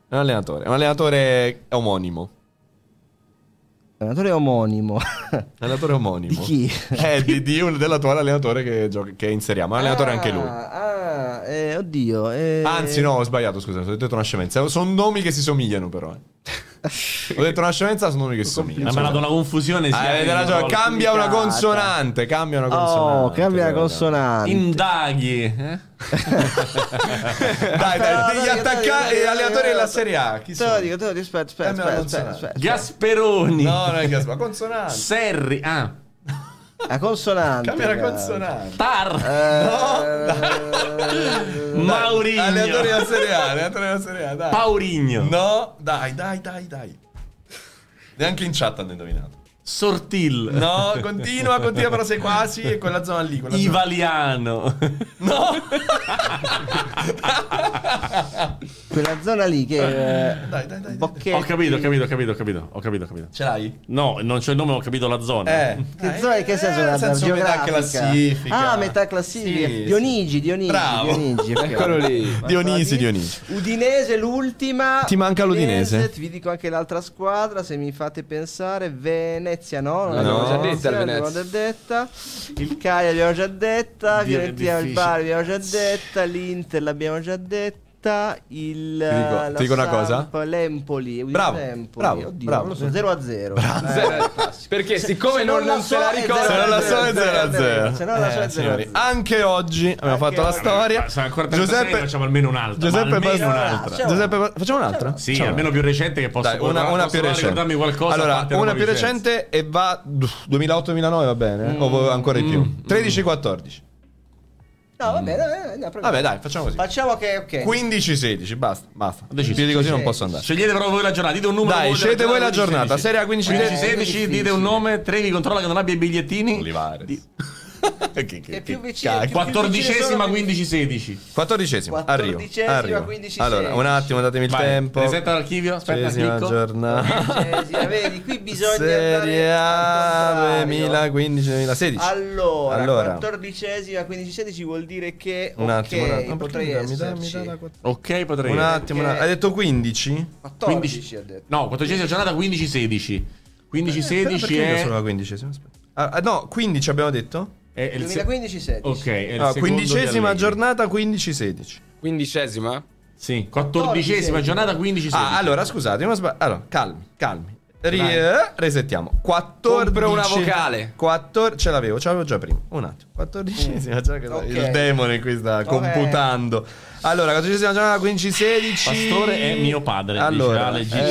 È un allenatore. È un allenatore omonimo. Allenatore omonimo. Allenatore omonimo. Di chi? Eh, di, di un dell'attuale allenatore che, gioca- che inseriamo. È un allenatore anche lui. Ah, eh, oddio. eh. Anzi, no, ho sbagliato, scusa, ho detto una scemenza. Sono nomi che si somigliano, però. eh. Ho detto una scemenza, sono nomi che si Ha somigliano. mandato una confusione. Ah, avete ragione, cambia una consonante. Cambia una consonante. Oh, cambia la consonante. Indaghi. eh? Dai, dai, degli attaccanti e allenatori dai, della. Serie A. Chi Te lo sono? dico, te lo dico, aspetta, aspetta, aspetta. Gasperoni. No, non è Gaspar, consonante. Serri. Ah. La consonante. Cazzo. consonante. Tar. Eh, Maurigno. Allenatori della Serie A, allenatori della Serie A, dai. Paurigno. No, dai, dai, dai, dai. Neanche in chat hanno indovinato. Sortil. No, continua, continua, però sei quasi e quella zona lì. Quella zona... Ivaliano. No! Quella zona lì che. eh, Dai, dai, dai. Bocchetti. Ho capito, ho capito, ho capito, ho capito, ho capito, ho capito. Ce l'hai? No, non c'è il nome, ho capito la zona. Eh. Che zona in che senso? Eh, la nel senso metà classifica. Ah, metà classifica. Sì, Dionigi, Dionigi. Bravo. Dionigi. Eccolo lì. Dionisi, Dionisi. Udinese l'ultima. Ti manca l'Udinese. Vi dico anche l'altra squadra, se mi fate pensare. Venezia, no? L'abbiamo già detta il l'abbiamo già detta. Il Cagliari l'abbiamo già detta. Fiorentina il. Bari l'abbiamo già detta. L'Inter l'abbiamo già detta. Il dico- la ti dico una cosa? Samp, l'Empoli, Udinese Bravo, Empoli. bravo, Oddio, bravo. non lo so, 0 a 0. Zero- Perché siccome non, non se la ricorda Se non la so è 0 a 0. Se non la so è 0 a 0. Anche oggi abbiamo Anche fatto la storia. Ma sono ancora 36, Giuseppe, facciamo almeno un'altra. Giuseppe, almeno un'altra. Facciamo- Giuseppe facciamo un'altra? Sì, Facciamo almeno più recente che posso Dai, una, posso una più recente. qualcosa. allora, una più recente e va 2008-2009 va bene? eh? O ancora di più? Mm. 13-14. No, va bene, va bene, andiamo, proviamo. Vabbè, dai, facciamo così. Facciamo che ok. 15-16, basta, basta. deciso. Più di così non 16. posso andare. Scegliete però voi la giornata, dite un numero. Dai, scegliete voi la 15, giornata. 16. Serie A 15 15 Eh, 16 difficile. dite un nome, Trevi controlla che non abbia i bigliettini. Olivares. Di- che, che, È più che vicino, più- Quattordicesima 15 16. Quattordicesima, arrivo. Quattordicesima, arrivo. 15, Allora, un attimo, datemi il Vai, tempo. Resetta l'archivio, aspetta, Quattordicesima clicco. giornata. Quindicesima, vedi, qui bisogna Serie andare A al contrario. 2015-2016. Allora, Allora. quattordicesima, 15-16 vuol dire che Un attimo, ok, un attimo. potrei Mi dà- mi dà- esserci. mi dà la quatt- Ok, potrei. Un attimo, Perché- attimo. Hai detto 15? 14 ha detto. No, 14 giornata 15 16. 15 16 Perché io è sono la quindicesima? Aspetta. Ah, ah, no, 15 abbiamo detto? È il se- 2015-16. Ok, è il Ah, secondo di quindicesima Allegri. giornata 15-16. Quindicesima? Sì, 14esima giornata 15 16. Ah, allora scusate, io ho sbag- allora, calmi, calmi. Ri- resettiamo. 14 Compro una vocale. 14 ce l'avevo, ce l'avevo già prima. Un attimo. 14esima giornata. Ok. Il demone qui sta computando. Allora, 14esima giornata 15-16. Pastore è mio padre, Allora, dice Ale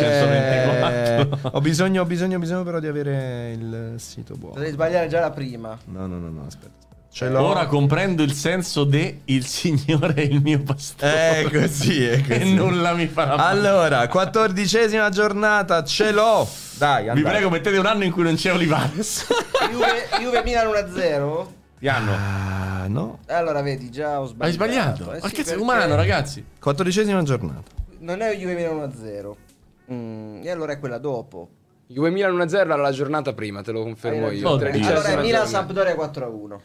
G124. eh, ho bisogno, ho bisogno, ho bisogno però di avere il sito buono. Potrei sbagliare già la prima. No, no, no, no, aspetta. Ce l'ho. Ora comprendo il senso de il Signore è il mio pastore. È così, è e così. nulla mi farà male. Allora, quattordicesima giornata, ce l'ho. Dai, Vi andate. prego, mettete un anno in cui non c'è Olivares. Juve, Juve Milan 1-0. Piano. Ah, no. Allora, vedi, già ho sbagliato. Hai sbagliato. Eh Ma sì, che è perché umano, ragazzi. Quattordicesima giornata. Non è Juve Milan 1-0. Mm, e allora è quella dopo. Juve Milan 1-0 era la giornata prima, te lo confermo io. Tredicesima Allora è Milan. Sampdoria 4-1.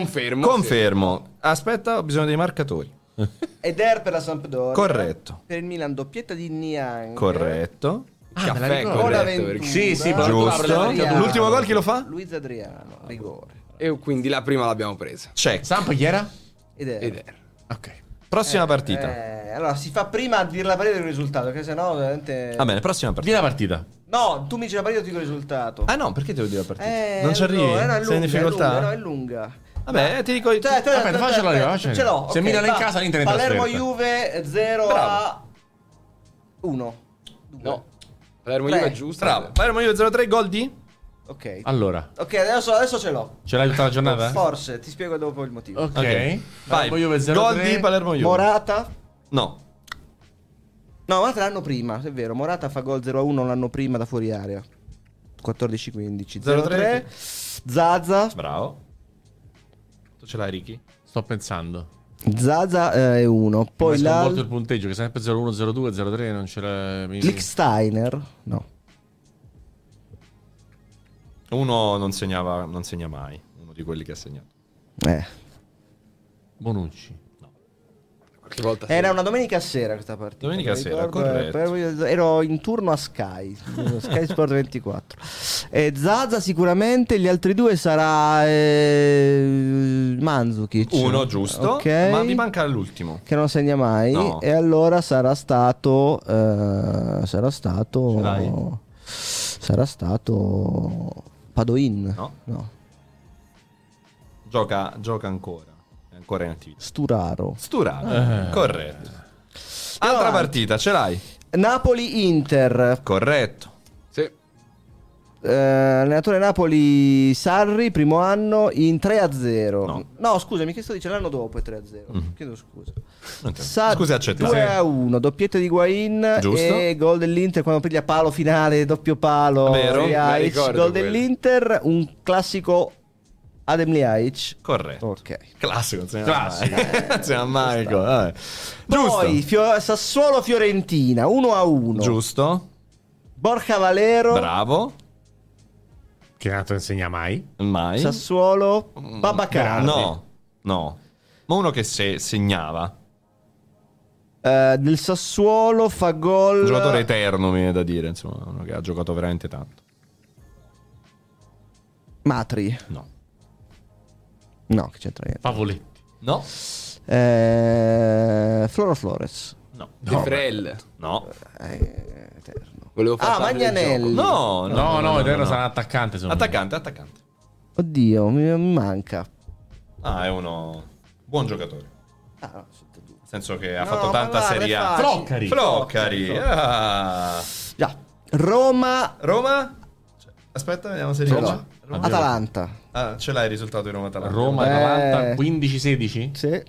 Confermo. Confermo. Aspetta, ho bisogno dei marcatori. Ed Er per la Sampdoria. Corretto. Per il Milan doppietta di Niang. Corretto. Ah, Caffè, corretto. Perché- Sì, sì, Giusto. L'ultimo gol chi lo fa? Luiz Adriano, rigore. E quindi la prima l'abbiamo presa. Check. Samp chi era? Ed Er. Ed era. Ok. Prossima partita. Eh, allora si fa prima a dire la partita del risultato, perché sennò veramente. Va bene, prossima partita. la partita. No, tu mi dici la partita, io ti dico il risultato. Ah no, perché devo dire la partita? Eh, non ci arrivi? no, è Sei lunga, in è difficoltà? lunga, no, è lunga. Vabbè, ti dico... Cioè, Aspetta, cioè, faccelo cioè, arrivare, Ce l'ho. Se ok, Milan è in casa, l'Inter Palermo. Juve 0 Bravo. a 1. No. Palermo. Juve è giusto. Bravo. Palermo Juve 0-3, gol di? Ok. Allora, Ok, adesso, adesso ce l'ho. ce l'hai tutta la giornata? Forse, ti spiego dopo il motivo. Ok. Vai. Palermo Juve 0-3. Gol di Palermo Juve. Morata. No. No, Morata l'anno prima, è vero. Morata fa gol 0-1 l'anno prima da fuori area. 14-15. 0-3. Zaza. Bravo. Ce l'hai, Ricky? Sto pensando. Zaza eh, è 1. Poi la. il punteggio che sempre 0-1, 0-2, 0-3 non ce l'ha. mi- Licksteiner. No. Uno non segnava, non segna mai. Uno di quelli che ha segnato. Eh. Bonucci. Qualche volta sì. Era una domenica sera questa partita. Domenica sera, ricordo, corretto. eh, ero in turno a Sky, Sky Sport 24. E Zaza sicuramente, gli altri due sarà eh, Mandzukic. Uno giusto. Ok. Ma mi manca l'ultimo. Che non segna mai. No. E allora sarà stato. eh, sarà stato. Sarà stato. Padoin. No. no. Gioca, gioca ancora. Ancora in attività. Sturaro. Sturaro. Corretto. Altra avanti. partita, ce l'hai? Napoli-Inter. Corretto. Sì. Eh, allenatore Napoli Sarri, primo anno in 3-0. No. scusami, che sto dicendo l'anno dopo è 3-0. Mm. Chiedo scusa. Sa- Scusi, accettato. 2-1, doppietta di Guain Giusto. e gol dell'Inter quando piglia palo finale, doppio palo. Vero, gol quello. dell'Inter, un classico Adem Ljajic. Corretto. Ok. Classico, non Classico. segna mai. gol, vabbè. Giusto. Poi Fio- Sassuolo-Fiorentina 1-1. Giusto. Borja Valero, Bravo. Che nato insegna mai? Mai. Sassuolo, Mm, Babacar. No, no. Ma uno che se segnava. Eh, del Sassuolo fa gol. Un giocatore eterno, mi viene da dire. Insomma, uno che ha giocato veramente tanto. Matri. No. No, che c'entra niente. Pavoletti. No? Eh, Floro Flores. De Frel. No. Eh, eterno. Volevo far Ah, Magnanelli. gioco. No, no. No, no, Eterno no. sarà attaccante. secondo me. Attaccante, attaccante. Oddio, mi, manca. Ah, è uno buon giocatore. Ah, no. Nel senso che ha No, fatto tanta Serie A. facile. Floccari. Floccari. Ah. Già. Roma. Roma? Cioè, Aspetta, vediamo se Ce riesci. l'ho. Atalanta. Ah, ce l'hai il risultato di Roma-Atalanta? Roma Eh. Atalanta 15-16? Sì.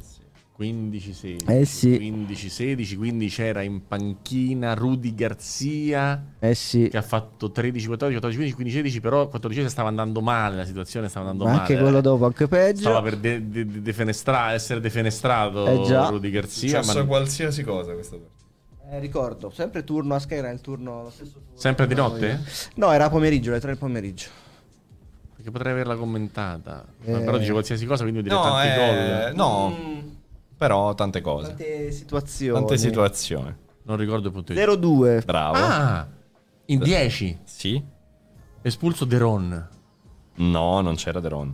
15-16. Eh sì. 15-16, quindi c'era in panchina Rudy Garzia Eh sì. che ha fatto 13-14, 14-15, 15-16, però 14 stava andando male, la situazione stava andando Ma male. anche quello dopo, anche peggio. Stava per de- de- de- defenestra- essere defenestrato Eh già. Rudy È Garzia, successo ma qualsiasi cosa questa volta. Eh, ricordo, sempre turno a Sky era il turno lo stesso turno. sempre di notte? No, era pomeriggio, alle 3 del pomeriggio. Perché potrei averla commentata. Eh. Però dice qualsiasi cosa, quindi vuol dire No, tanti eh, gol. no. Però tante cose. Tante situazioni. Tante situazioni. Non ricordo il punto di 0-2. Bravo. Ah! In 10 Sì? espulso Deron. No, non c'era Deron.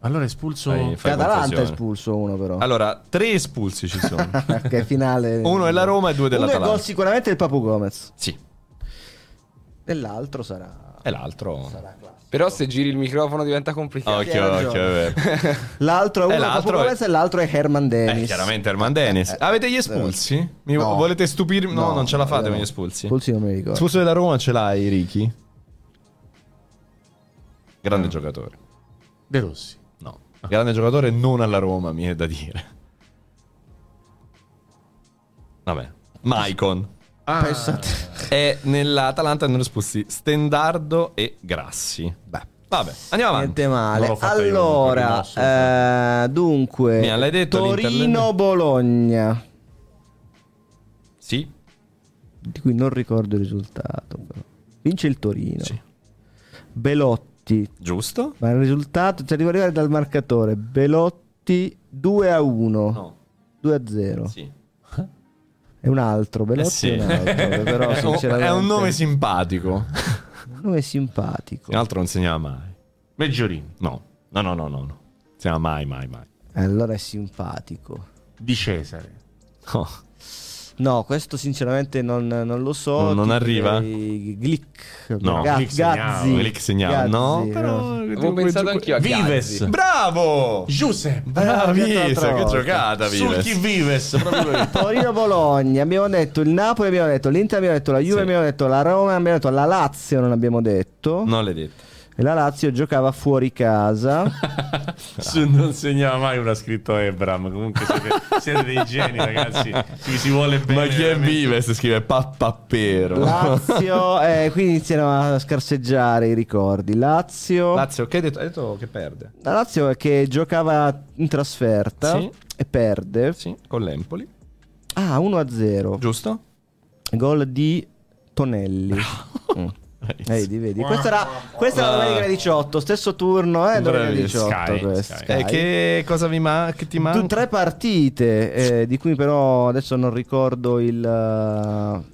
Allora espulso fai Catalanta espulso uno però. Allora, tre espulsi ci sono. che finale. Uno è la Roma e due Uno è dell'Atalanta. gol sicuramente del Papu Gomez. Sì. E l'altro sarà. E l'altro... sarà classico. Però se giri il microfono diventa complicato. Occhio, occhio, è ragione. vero. L'altro è uno l'altro è- e l'altro è Herman Dennis. Eh, chiaramente Herman Dennis. Eh, Avete gli espulsi? Mi No. volete stupirmi? No, No, non ce la fate con gli espulsi. Espulsi non mi ricordo. Espulso della Roma ce l'hai, Ricky? Grande giocatore. De Rossi. No. Grande giocatore non alla Roma, mi è da dire. Vabbè. Maicon. Ah, Pensate. E nell'Atalanta hanno espulsi Stendardo e Grassi. Beh. Vabbè, andiamo avanti. Niente male. Io, allora, posso, eh, dunque, Milan, l'hai detto, Torino-Bologna, Sì? di cui non ricordo il risultato. Però. Vince il Torino. Sì. Belotti, Giusto? ma il risultato, cioè devo arrivare dal marcatore. Belotti 2 a 1, No. 2 a 0. Sì. È un altro, Belotti Eh sì. è un altro, però sinceramente è un nome simpatico. un nome simpatico. Un altro non segnava mai. Meggiorini. No. No, no, no, no. no. Segnava mai, mai, mai. Allora è simpatico. Di Cesare. No. No, questo sinceramente non, non lo so. Non- non arriva? Glick. No, Ga- Glick Gazzi. No, però... Avevo pensato anch'io a Vives. Gazzi. Bravo! Giuseppe. Bravissimo, che giocata, Sulchi Vives. Vives. Proprio lui. Torino-Bologna, abbiamo detto il Napoli, abbiamo detto l'Inter, abbiamo detto la Juve, Sì. abbiamo detto la Roma, abbiamo detto la Lazio, non abbiamo detto. Non l'hai detto. E la Lazio giocava fuori casa. Su- non segnava mai una scritto Ebram. Comunque siete, siete dei geni, ragazzi. Ci si vuole bene. Ma chi è veramente. Vives? Scrive Pappappero. Lazio, eh, qui iniziano a scarseggiare i ricordi. Lazio, Lazio, che hai detto? Hai detto che perde. la Lazio è che giocava in trasferta Sì. e perde. Sì, con l'Empoli. Ah, 1-0. Giusto? Gol di Tonelli. Mm. Vedi, vedi. Questa era, questa era domenica 18, stesso turno, eh, domenica Bravissimo. 18. Sky, questo, Sky. Sky. E che cosa vi ma- che ti Tu- manca? tre partite, eh, di cui però adesso non ricordo il... uh,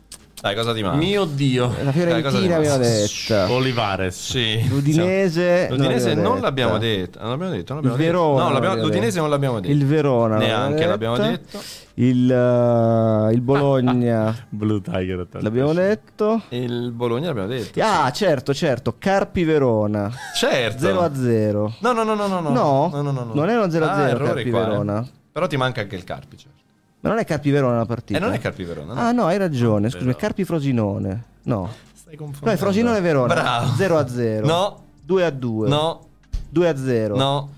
Dai, cosa ti manca? Mio Dio. la Fiorentina ti abbiamo detta. Olivares. Sì. L'Udinese, L'Udinese non non l'abbiamo detta. detto. Non l'abbiamo detto. Non Il l'abbiamo detto. Verona. No, l'abbiamo- l'Udinese detto. non l'abbiamo detto. Il Verona. Neanche l'abbiamo detto. Il, uh, il Bologna Blue Tiger. l'abbiamo detto. Il Bologna l'abbiamo detto. Ah, certo, certo. Carpi Verona Certo. 0 a 0. No, no, no, no, no. No? no, no, no, no. Non era uno 0 a 0 Ah, errore Carpi qua, eh. Verona. Però ti manca anche il Carpi, certo. Ma non è Carpi Verona la partita. E non è Carpi Verona, no? Ah, no, hai ragione. Scusami, Però- Carpi Frosinone. No. Stai No, confondendo. è Frosinone Verona. Bravo. 0 a 0. No, 2 a 2. no, 2 a 0. no.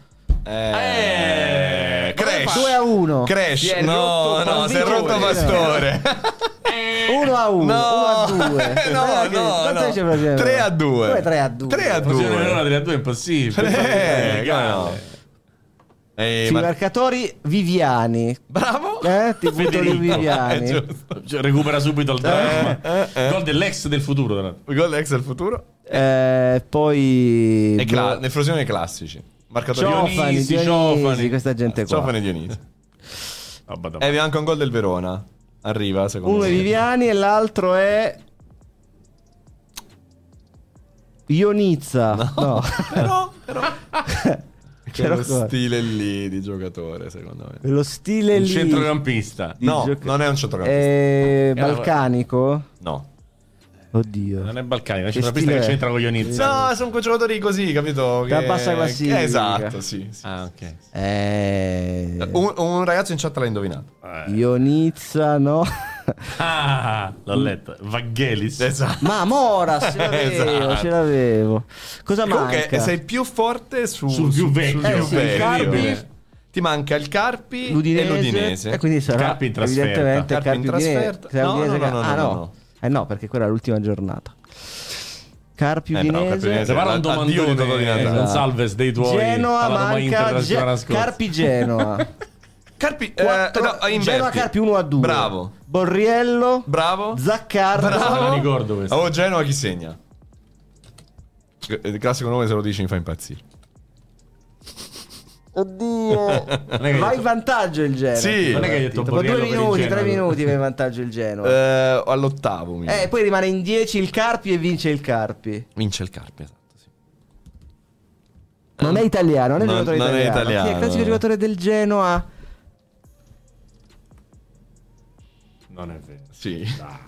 Eh, Crash. 2 a 1. Crash. Si è No, no, si è rotto Pastore. 1 a 1. 1 No. a 2. No, no, no. 3 a 2. Come 3 a 2? 3 a Frosinone 2. Verona 3 a 2 è impossibile. Eh, Legale. come no? Eh, Sui ma- marcatori Viviani. Bravo. Eh, ti butto di Viviani. Eh. Cioè, recupera subito il dramma. eh, eh. Gol dell'ex del futuro. Gol ex del futuro. Eh, poi cla- nel Frosinone classici. Marcatori Ciofani, Dionisi, Dionisi, Ciofani. questa gente qua. Ciofani e Dionisi. Vabbè, E abbiamo anche un gol del Verona. Arriva, secondo Uno è me. Viviani e l'altro è Ionizza. No. Però, però. C'era quello ancora. stile lì di giocatore, secondo me. Quello stile Un lì. centrocampista. No, gioca- non è un centrocampista. Eh, Era- balcanico? No. Oddio. Non è Balcani, è un Che centrocampista stile che c'entra con gli Onizza. No, sono quei giocatori così, capito? Da Che- bassa classifica. Esatto, sì. sì. Ah, ok. Eh, Un, un ragazzo in chat l'ha indovinato. Eh. Ionizza, no? Ah, l'ho letto. Vaggelis. Esatto. Ma Mora, ce l'avevo, Esatto. ce l'avevo. Cosa Comunque manca? sei più forte su, Sul più vecchio. Eh sì, vecchio. Carpi. Ti manca il Carpi L'Udinese. e l'Udinese. E quindi sarà Carpi in trasferta. evidentemente Carpi in Carpi Udinese. trasferta. No, no, che- no, no, ah, no, no. No. Eh no, perché quella è l'ultima giornata. Carpi Eh, però, Udinese. Carpi Udinese. Prepara un Addio domandone con Esatto. salves dei tuoi Genoa manca Ge-. Carpi Genoa. Carpi, eh, Quattro- no, inverti. Genoa Carpi 1 a 2. Bravo. Borriello. Bravo. Zaccardo. Bravo. La ricordo questo. Oh, Genoa chi segna? Il classico nome se lo dici mi fa impazzire. Oddio. Va in vantaggio il Genoa. Sì. Non è che hai detto Dopo due minuti, tre minuti va in vantaggio il Genoa. Eh, all'ottavo mi Eh, poi rimane in 10 il Carpi e vince il Carpi. vince il Carpi, esatto. Sì. Non è italiano, non è Non- giocatore non è italiano. Chi è italiano. il classico giocatore del Genoa? Non è vero. Sì. Ah.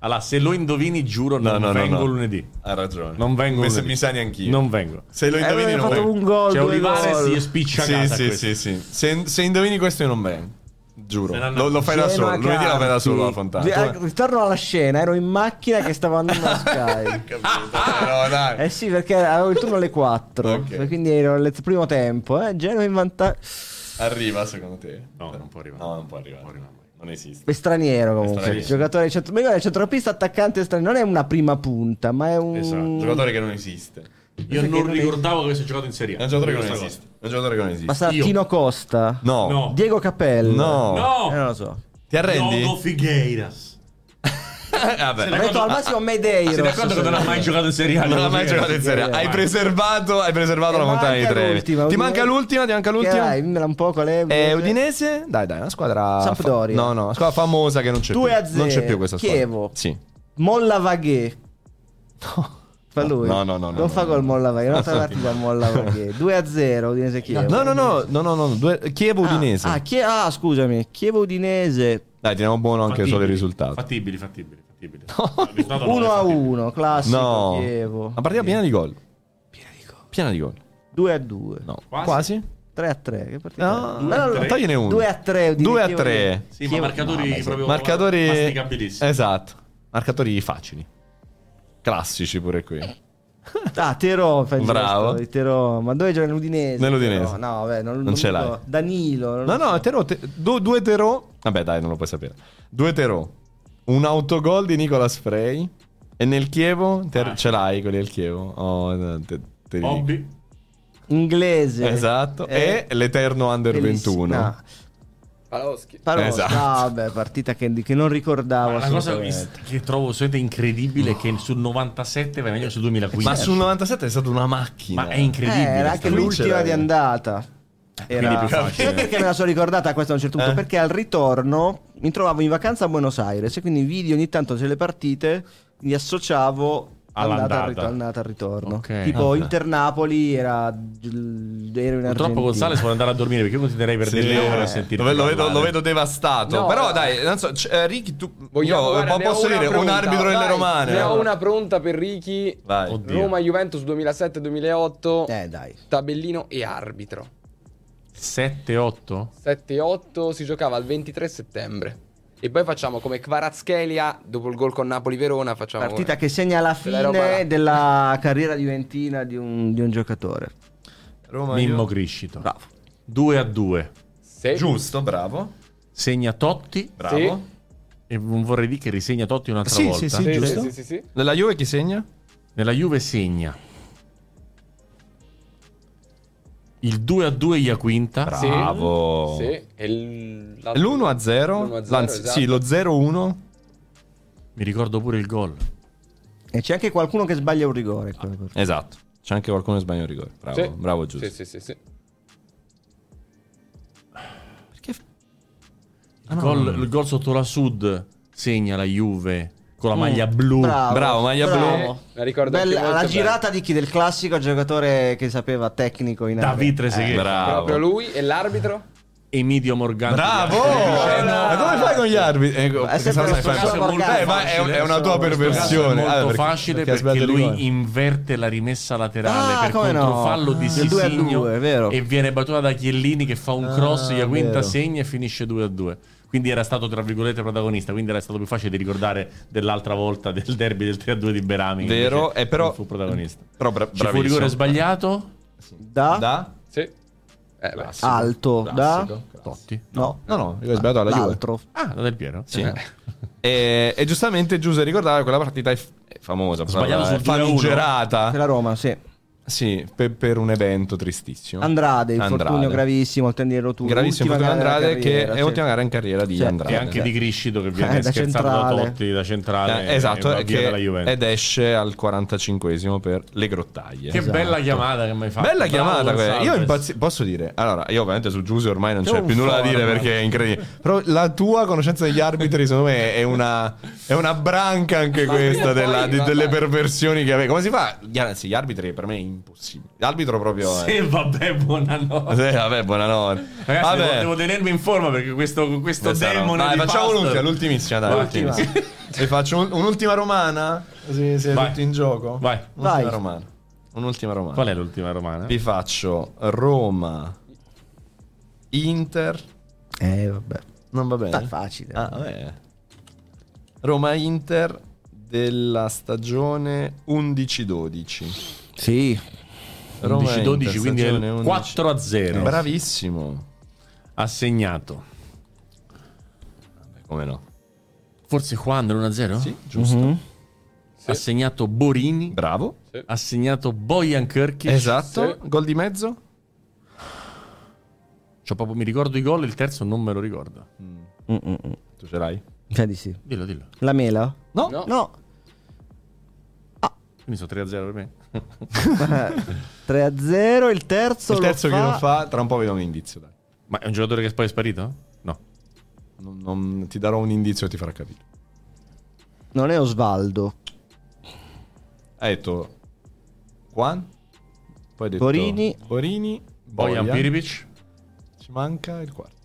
Allora, se lo indovini, giuro, No, non no, vengo no. lunedì. Ha ragione. Non vengo Mi, sa- lunedì. mi sa neanch'io. Non vengo. Se lo Eh, indovini aveva non vengo. un gol, C'è due Olivares gol. si spiccia Sì, casa sì, questo. sì, sì. Se, se indovini questo io non vengo. Giuro. Lo, lo fai da solo. Lunedì lo fai da solo la fontana. Tu- eh, Ritorno alla scena, ero in macchina che stavo andando a Sky. Capito? Eh, no, dai. Eh sì, perché avevo il turno alle 4. Ok. Quindi ero nel primo tempo. Eh, Genoa in vantaggio. Arriva secondo te? No, non può arrivare. No, non può arrivare. Non esiste. È straniero comunque. straniero. Giocatore di centro... ma guarda, centrocampista attaccante straniero. Non è una prima punta, ma è un. Esatto. Giocatore che non esiste. Io non non ricordavo che avesse giocato in Serie A. È un giocatore che non esiste. È un giocatore che non Ma esiste. sarà Io. Tino Costa. No. No. Diego Capello. No. cosa. Eh, No! non lo so. Ti arrendi? Diogo Figueiras. Eh, vabbè. Se Ho detto al massimo Medeiros. Sei d'accordo che non ha mai giocato in Serie A? Non ha mai giocato in Serie A. Hai Vai. preservato, hai preservato la montagna di Trevi. Ti manca l'ultima? Ti manca l'ultima? dai, dimmela un po' qual è. Eh, Udinese? Dai, dai, una squadra. Sampdoria. fa- No, no, una squadra famosa che non c'è 2 più. a 0. Non c'è più questa squadra. Chievo. Sì. Molla Vaghe. Fa lui. No, no, no, no, Non fa no, col no. Molla Vaghe. Non fa partita Molla Vaghe. 2 a 0 Udinese Chievo. No, no, no, no, no, no, due- Chievo Udinese. Ah, ah, Chie- ah, scusami. Chievo Udinese. Dai, teniamo buono anche solo il risultato. Fattibili, fattibili, fattibili. Il risultato no, 1 è a fattibile. 1. Classico No. Chievo. La partita piena di gol. Piena di gol. 2 a 2. No, Quasi. quasi? 3 a 3. Che partita No, è? due a no, no, tre. tagliene uno. 2 a 3. 2 a 3. Sì, ma Chievo- marcatori no, proprio Marcatori masticabilissimi. Esatto. Marcatori facili. Classici pure qui. Ah, Terò. Bravo. di Terò. Ma dove gioca nell'Udinese? Nell'Udinese. Terò? No, vabbè, non, Non ce lo l'hai. Danilo. non No, so. no, Terò, te- du- due Terò. Vabbè, dai, non lo puoi sapere. Due Terò. Un autogol di Nicolas Frey. E nel Chievo ter- Ah. ce l'hai quelli del Chievo. Oh, te, te. Hobby. Inglese. Esatto. Eh, e l'Eterno Under bellissimo. 21. No. Paloschi. Però, Esatto. no, vabbè, partita che, che non ricordavo. Ma la cosa che trovo assolutamente incredibile è che sul 97 va meglio sul 2015. Ma sul 97 è stata una macchina. Ma è Eh, incredibile. era sta anche l'ultima di andata. Era... facile. Perché me la sono ricordata questa a un certo punto? Eh? Perché al ritorno mi trovavo in vacanza a Buenos Aires e quindi vidi ogni tanto se le partite mi associavo All'andata. andata al ritorno. andata al ritorno. Ok. Tipo Ah. Inter-Napoli era, ero in Purtroppo. Gonzales vuole andare a dormire perché io continuerei per Sì, delle ore a eh, sentire. lo, lo vedo, lo vedo devastato. No, Però eh. dai, non so, c- eh, Ricky, tu Vogliamo, io, guarda, posso dire un pronta. arbitro delle Vai, romane. Ne ho una pronta per Ricky. Vai. Oddio. Roma-Juventus 2007-2008. Eh dai. Tabellino e arbitro. 7-8? 7-8 si giocava il 23 settembre. E poi facciamo come Kvaratskhelia dopo il gol con Napoli-Verona. Facciamo Partita che segna la fine della carriera juventina di un, di un giocatore. Roma, Mimmo io- Criscito. Bravo. 2 a 2. Sì. Giusto, bravo. Segna Totti Bravo. e non vorrei dire che risegna Totti un'altra Sì, volta. sì, sì. Sì, giusto? sì, sì, sì, sì. Nella Juve chi segna? Nella Juve segna il 2 a 2 Iaquinta. Bravo. Sì. Bravo. Sì. E l- l'altro- L'1 a 0. L'1 a 0, Anzi, esatto. sì, lo 0-1. Mi ricordo pure il gol. E c'è anche qualcuno che sbaglia un rigore. partita. Esatto. C'è anche qualcuno che sbaglia un rigore. Bravo, Sì. bravo giusto. Sì, sì, sì, sì. Perché Il, gol, il gol sotto la Sud segna la Juve con la maglia blu. Bravo, maglia blu. bravo. La ricordo Bella- anche molto la girata di chi del classico giocatore che sapeva tecnico in. David Trezeguet. bravo. Proprio lui e l'arbitro? Emidio Morgante. Bravo! Ma come fai con gli arbitri? Ecco, è sempre fai- Morgante. Eh, ma è, è una tua perversione. È molto Ah, perché- facile perché perché, lui rigore. inverte la rimessa laterale Ah, per come no? controfallo di Sisigno e viene battuta da Chiellini che fa un cross, Ah, Iaquinta vero. segna e finisce 2 a 2. Quindi era stato tra virgolette protagonista, quindi era stato più facile di ricordare dell'altra volta del derby del 3 a 2 di Berami. Vero, e però- non fu protagonista. Però bra- Ci fu rigore sbagliato? Da, Da? Sì. Eh, alto, da Classico. Totti. no, No, no, io ho sbagliato alla Juve. l'altro. Ah, da Del Piero? Sì. E, e giustamente Giuse ricordava che quella partita è, famosa, Sbagliato però, sul è 2 a 1. famigerata. La Roma, sì. Sì, per, per un evento tristissimo. Andrade, infortunio Andrade. gravissimo, il tendine roturo. Gravissimo infortunio gara Andrade che è l'ultima gara in carriera di Sì. Andrade. E anche di Griscito che viene Eh, da scherzato da Totti da centrale. Eh, esatto, che- ed esce al 45esimo per le grottaglie. Che bella chiamata che mi hai fatto. Bella Bravo, chiamata quella. Io impazzi- posso dire, allora, io ovviamente su Giuse ormai non c'è un più nulla da dire perché è incredibile. Però la tua conoscenza degli arbitri, secondo me, è una, è una branca anche Ma questa della- poi, di- delle perversioni che avevi. Come si fa? Anzi, gli arbitri per me è impossibile. L'arbitro proprio. Sì, vabbè, buonanotte. Sì, vabbè, buonanotte. Ragazzi, vabbè. devo, devo tenermi in forma perché questo, questo demone Dai, di facciamo l'ultima, l'ultimissima, dai. L'ultima. l'ultimissima. E faccio un- un'ultima romana? Siete Vai. tutti in gioco? Vai. Un'ultima Vai. romana. Un'ultima romana. Qual è l'ultima romana? Vi faccio Roma, Inter. Eh, vabbè. Non va bene. Sta facile. Ah, vabbè. Roma, Inter della stagione 11-12. Sì. Roma, 11-12, Inter, quindi è stagione il 11. 4 a 0. Bravissimo. Ha segnato. Vabbè, come no? Forse Juan l'1 a 0? Sì, giusto. Mhm. Ha segnato Borini. Bravo. Ha segnato Bojan Kirkic. Esatto. Gol di mezzo? Cioè, proprio mi ricordo i gol, il terzo non me lo ricordo. Mm, mm, mm. Tu ce l'hai? Cioè di sì. Dillo, dillo. La mela? No. No. No. Quindi sono 3 a 0 per me. 3 a 0, il terzo Il terzo lo che fa... non fa, tra un po' vi do un indizio. Dai. Ma è un giocatore che poi è sparito? No. Non, non- ti darò un indizio e ti farà capire. Non è Osvaldo. Hai detto Juan, poi hai detto Borini. Borini, Bojan Bojan. Piripic. Ci manca il quarto.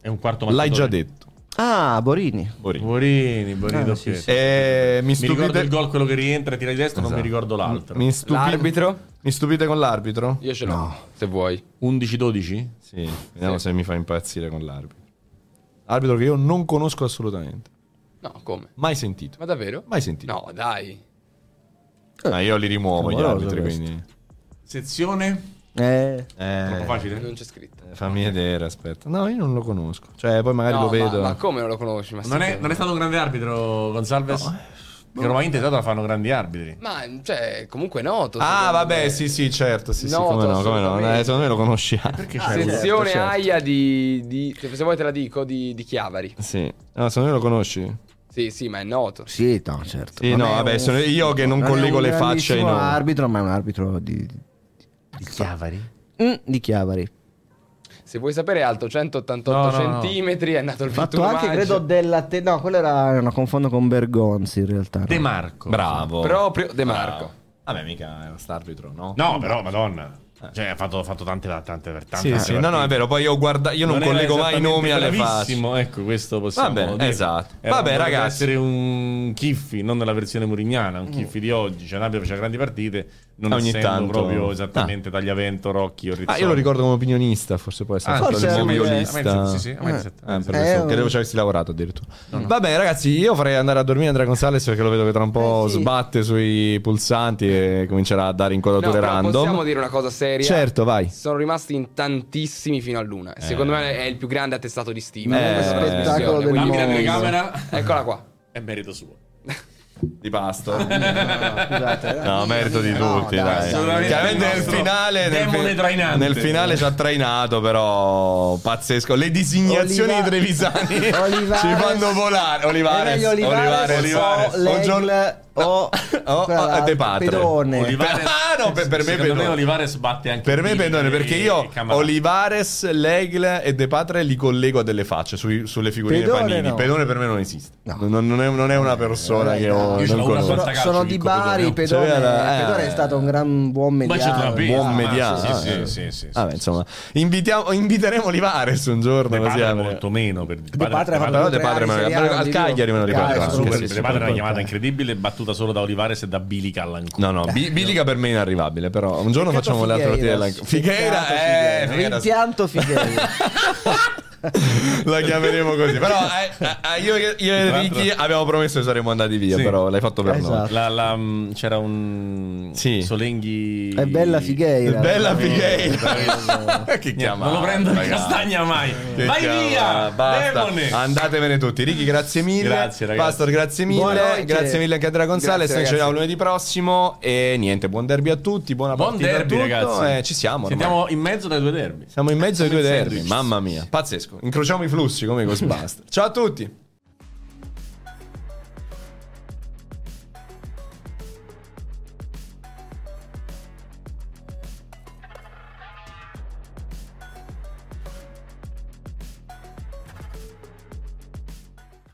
È un quarto L'hai già detto. Ah, Borini. Borini. Borini, Borini Ah, sì, sì. Eh, mi Mi ricordo stupite il gol, quello che rientra e tira di destra, non mi Esatto. ricordo l'altro. Mi stupite, L'arbitro? mi stupite con l'arbitro? Io ce l'ho, se vuoi. 11-12? Sì, vediamo se mi fa impazzire con l'arbitro. Arbitro che io non conosco assolutamente. No, come? Mai sentito. Ma davvero? Mai sentito. No, dai. Ma io li rimuovo gli arbitri, questo. quindi... Sezione? Eh, Troppo Eh, facile? Non c'è scritto. eh, fammi vedere, aspetta. No, io non lo conosco. Cioè, poi magari No, lo vedo. Ma, ma come non lo conosci? Ma Non è, non è stato un grande arbitro, Gonzalves? eh, Che Inter tanto la fanno grandi arbitri. Ma, cioè, comunque è noto. Ah, vabbè, me. sì, sì, certo. Sì, sì, Noto, come no, come no. Eh, secondo me lo conosci anche. Perché c'è Sezione certo. AIA di, di- Se vuoi te la dico, di, di Chiavari. Sì. No, secondo me lo conosci. Sì, sì, ma è noto. sì, no, certo. Sì, Non no, è vabbè, un- sono io che non è collego un le facce ai grandissimo nomi. arbitro, ma è un arbitro di, Di Chiavari? Mm, di Chiavari. Se vuoi sapere è alto 188 No, no, no. centimetri, è nato il Fatto 21 anche, maggio. credo, della... Te- no, quello era... No, confondo con Bergonzi, in realtà. no. De Marco. Bravo. Proprio De Marco. Bravo. Vabbè, mica era st'arbitro, no? No, però, madonna. Cioè, ha fatto, ha fatto tante, tante, tante Sì, tante sì, no, no, è vero. Poi io guarda, io non, collego mai i nomi alle facce. bravissimo, Ecco, questo possiamo Vabbè, dire. esatto. Era- Vabbè, potrebbe ragazzi. essere un Kiffi, non nella versione murignana, un Mm. Kiffi di oggi. Cioè, Nabia faceva grandi partite, non Ogni essendo tanto. proprio esattamente Tagliavento, Rocchi o Rizzoli. Ah, io lo ricordo come opinionista, forse può essere Ah, stato forse il lui, eh. moviolista. Sì, sì, a me Eh, Eh, un- credevo ci avessi lavorato addirittura. Va bene, ragazzi, io farei andare a dormire Andrea Gonzalez perché lo vedo che tra un po' Eh, sì. sbatte sui pulsanti e comincerà a dare No, inquadrature però random. possiamo dire una cosa seria. Certo, vai. Sono rimasti in tantissimi fino all'una. Secondo me è il più grande attestato di stima. Eh, spettacolo del la telecamera. Eccola qua. È merito suo. Di pasto. Scusate, eh. No, merito di No, tutti, dai, dai. assolutamente Chiaramente nel finale, nel, nel finale ci ha trainato, però pazzesco. Le designazioni Oliva- di Trevisani Olivares- ci fanno volare. È Olivares, meglio Olivares, Olivares, o o Oh, oh, De Patre. Pedone. Olivares, Ah, no, per- per me secondo me Pedone. Olivares batte anche Per me Pedone, perché io Camarà. Olivares, Legle e De Patre li collego a delle facce sui- sulle figurine Pedone Panini. no. Pedone per me non esiste. No. Non, non è, non è una persona Eh, che ho, non conosco. sono, sono di Bari, Codogno. Pedone, Cioè, eh. Pedone è stato un gran buon mediano. Buon ma- mediano. Sì, sì, eh. sì, sì, sì, Vabbè, insomma, invitiamo- inviteremo Olivares un giorno. De così molto meno per De Patre ha fatto De al Cagliari me lo ricordo, De Padre è una chiamata incredibile battuta solo da Olivares e da Billy Callancu. No, no, Bi- Bilica per me è inarrivabile, però un giorno Peccato facciamo le altre partite Figueiras. della... Figueira, Peccato eh. Figueira, Rimpianto Figueiras. la chiameremo così. Però eh, eh, io, io e Ricky abbiamo promesso che saremmo andati via, Sì. però l'hai fatto per Esatto. noi. La- la- mh, c'era un Sì. Solenghi È bella Figueira. Bella Eh, Figueira. che chiamata, non lo prendo in castagna mai. Che Vai chiamata, via! Basta. Demone! Andatevene tutti. Ricky, grazie mille. Grazie, ragazzi. Pastor, grazie mille. Buonanotte. Grazie mille anche a. Grazie, Noi ci vediamo lunedì prossimo. E niente, buon derby a tutti. Buona Buon partita derby, a tutto. ragazzi. Eh, ci siamo. ormai. Siamo in mezzo dai due derby. Siamo in mezzo ai due derby. Mamma mia, pazzesco. Incrociamo i flussi come Ghostbuster. Ciao a tutti.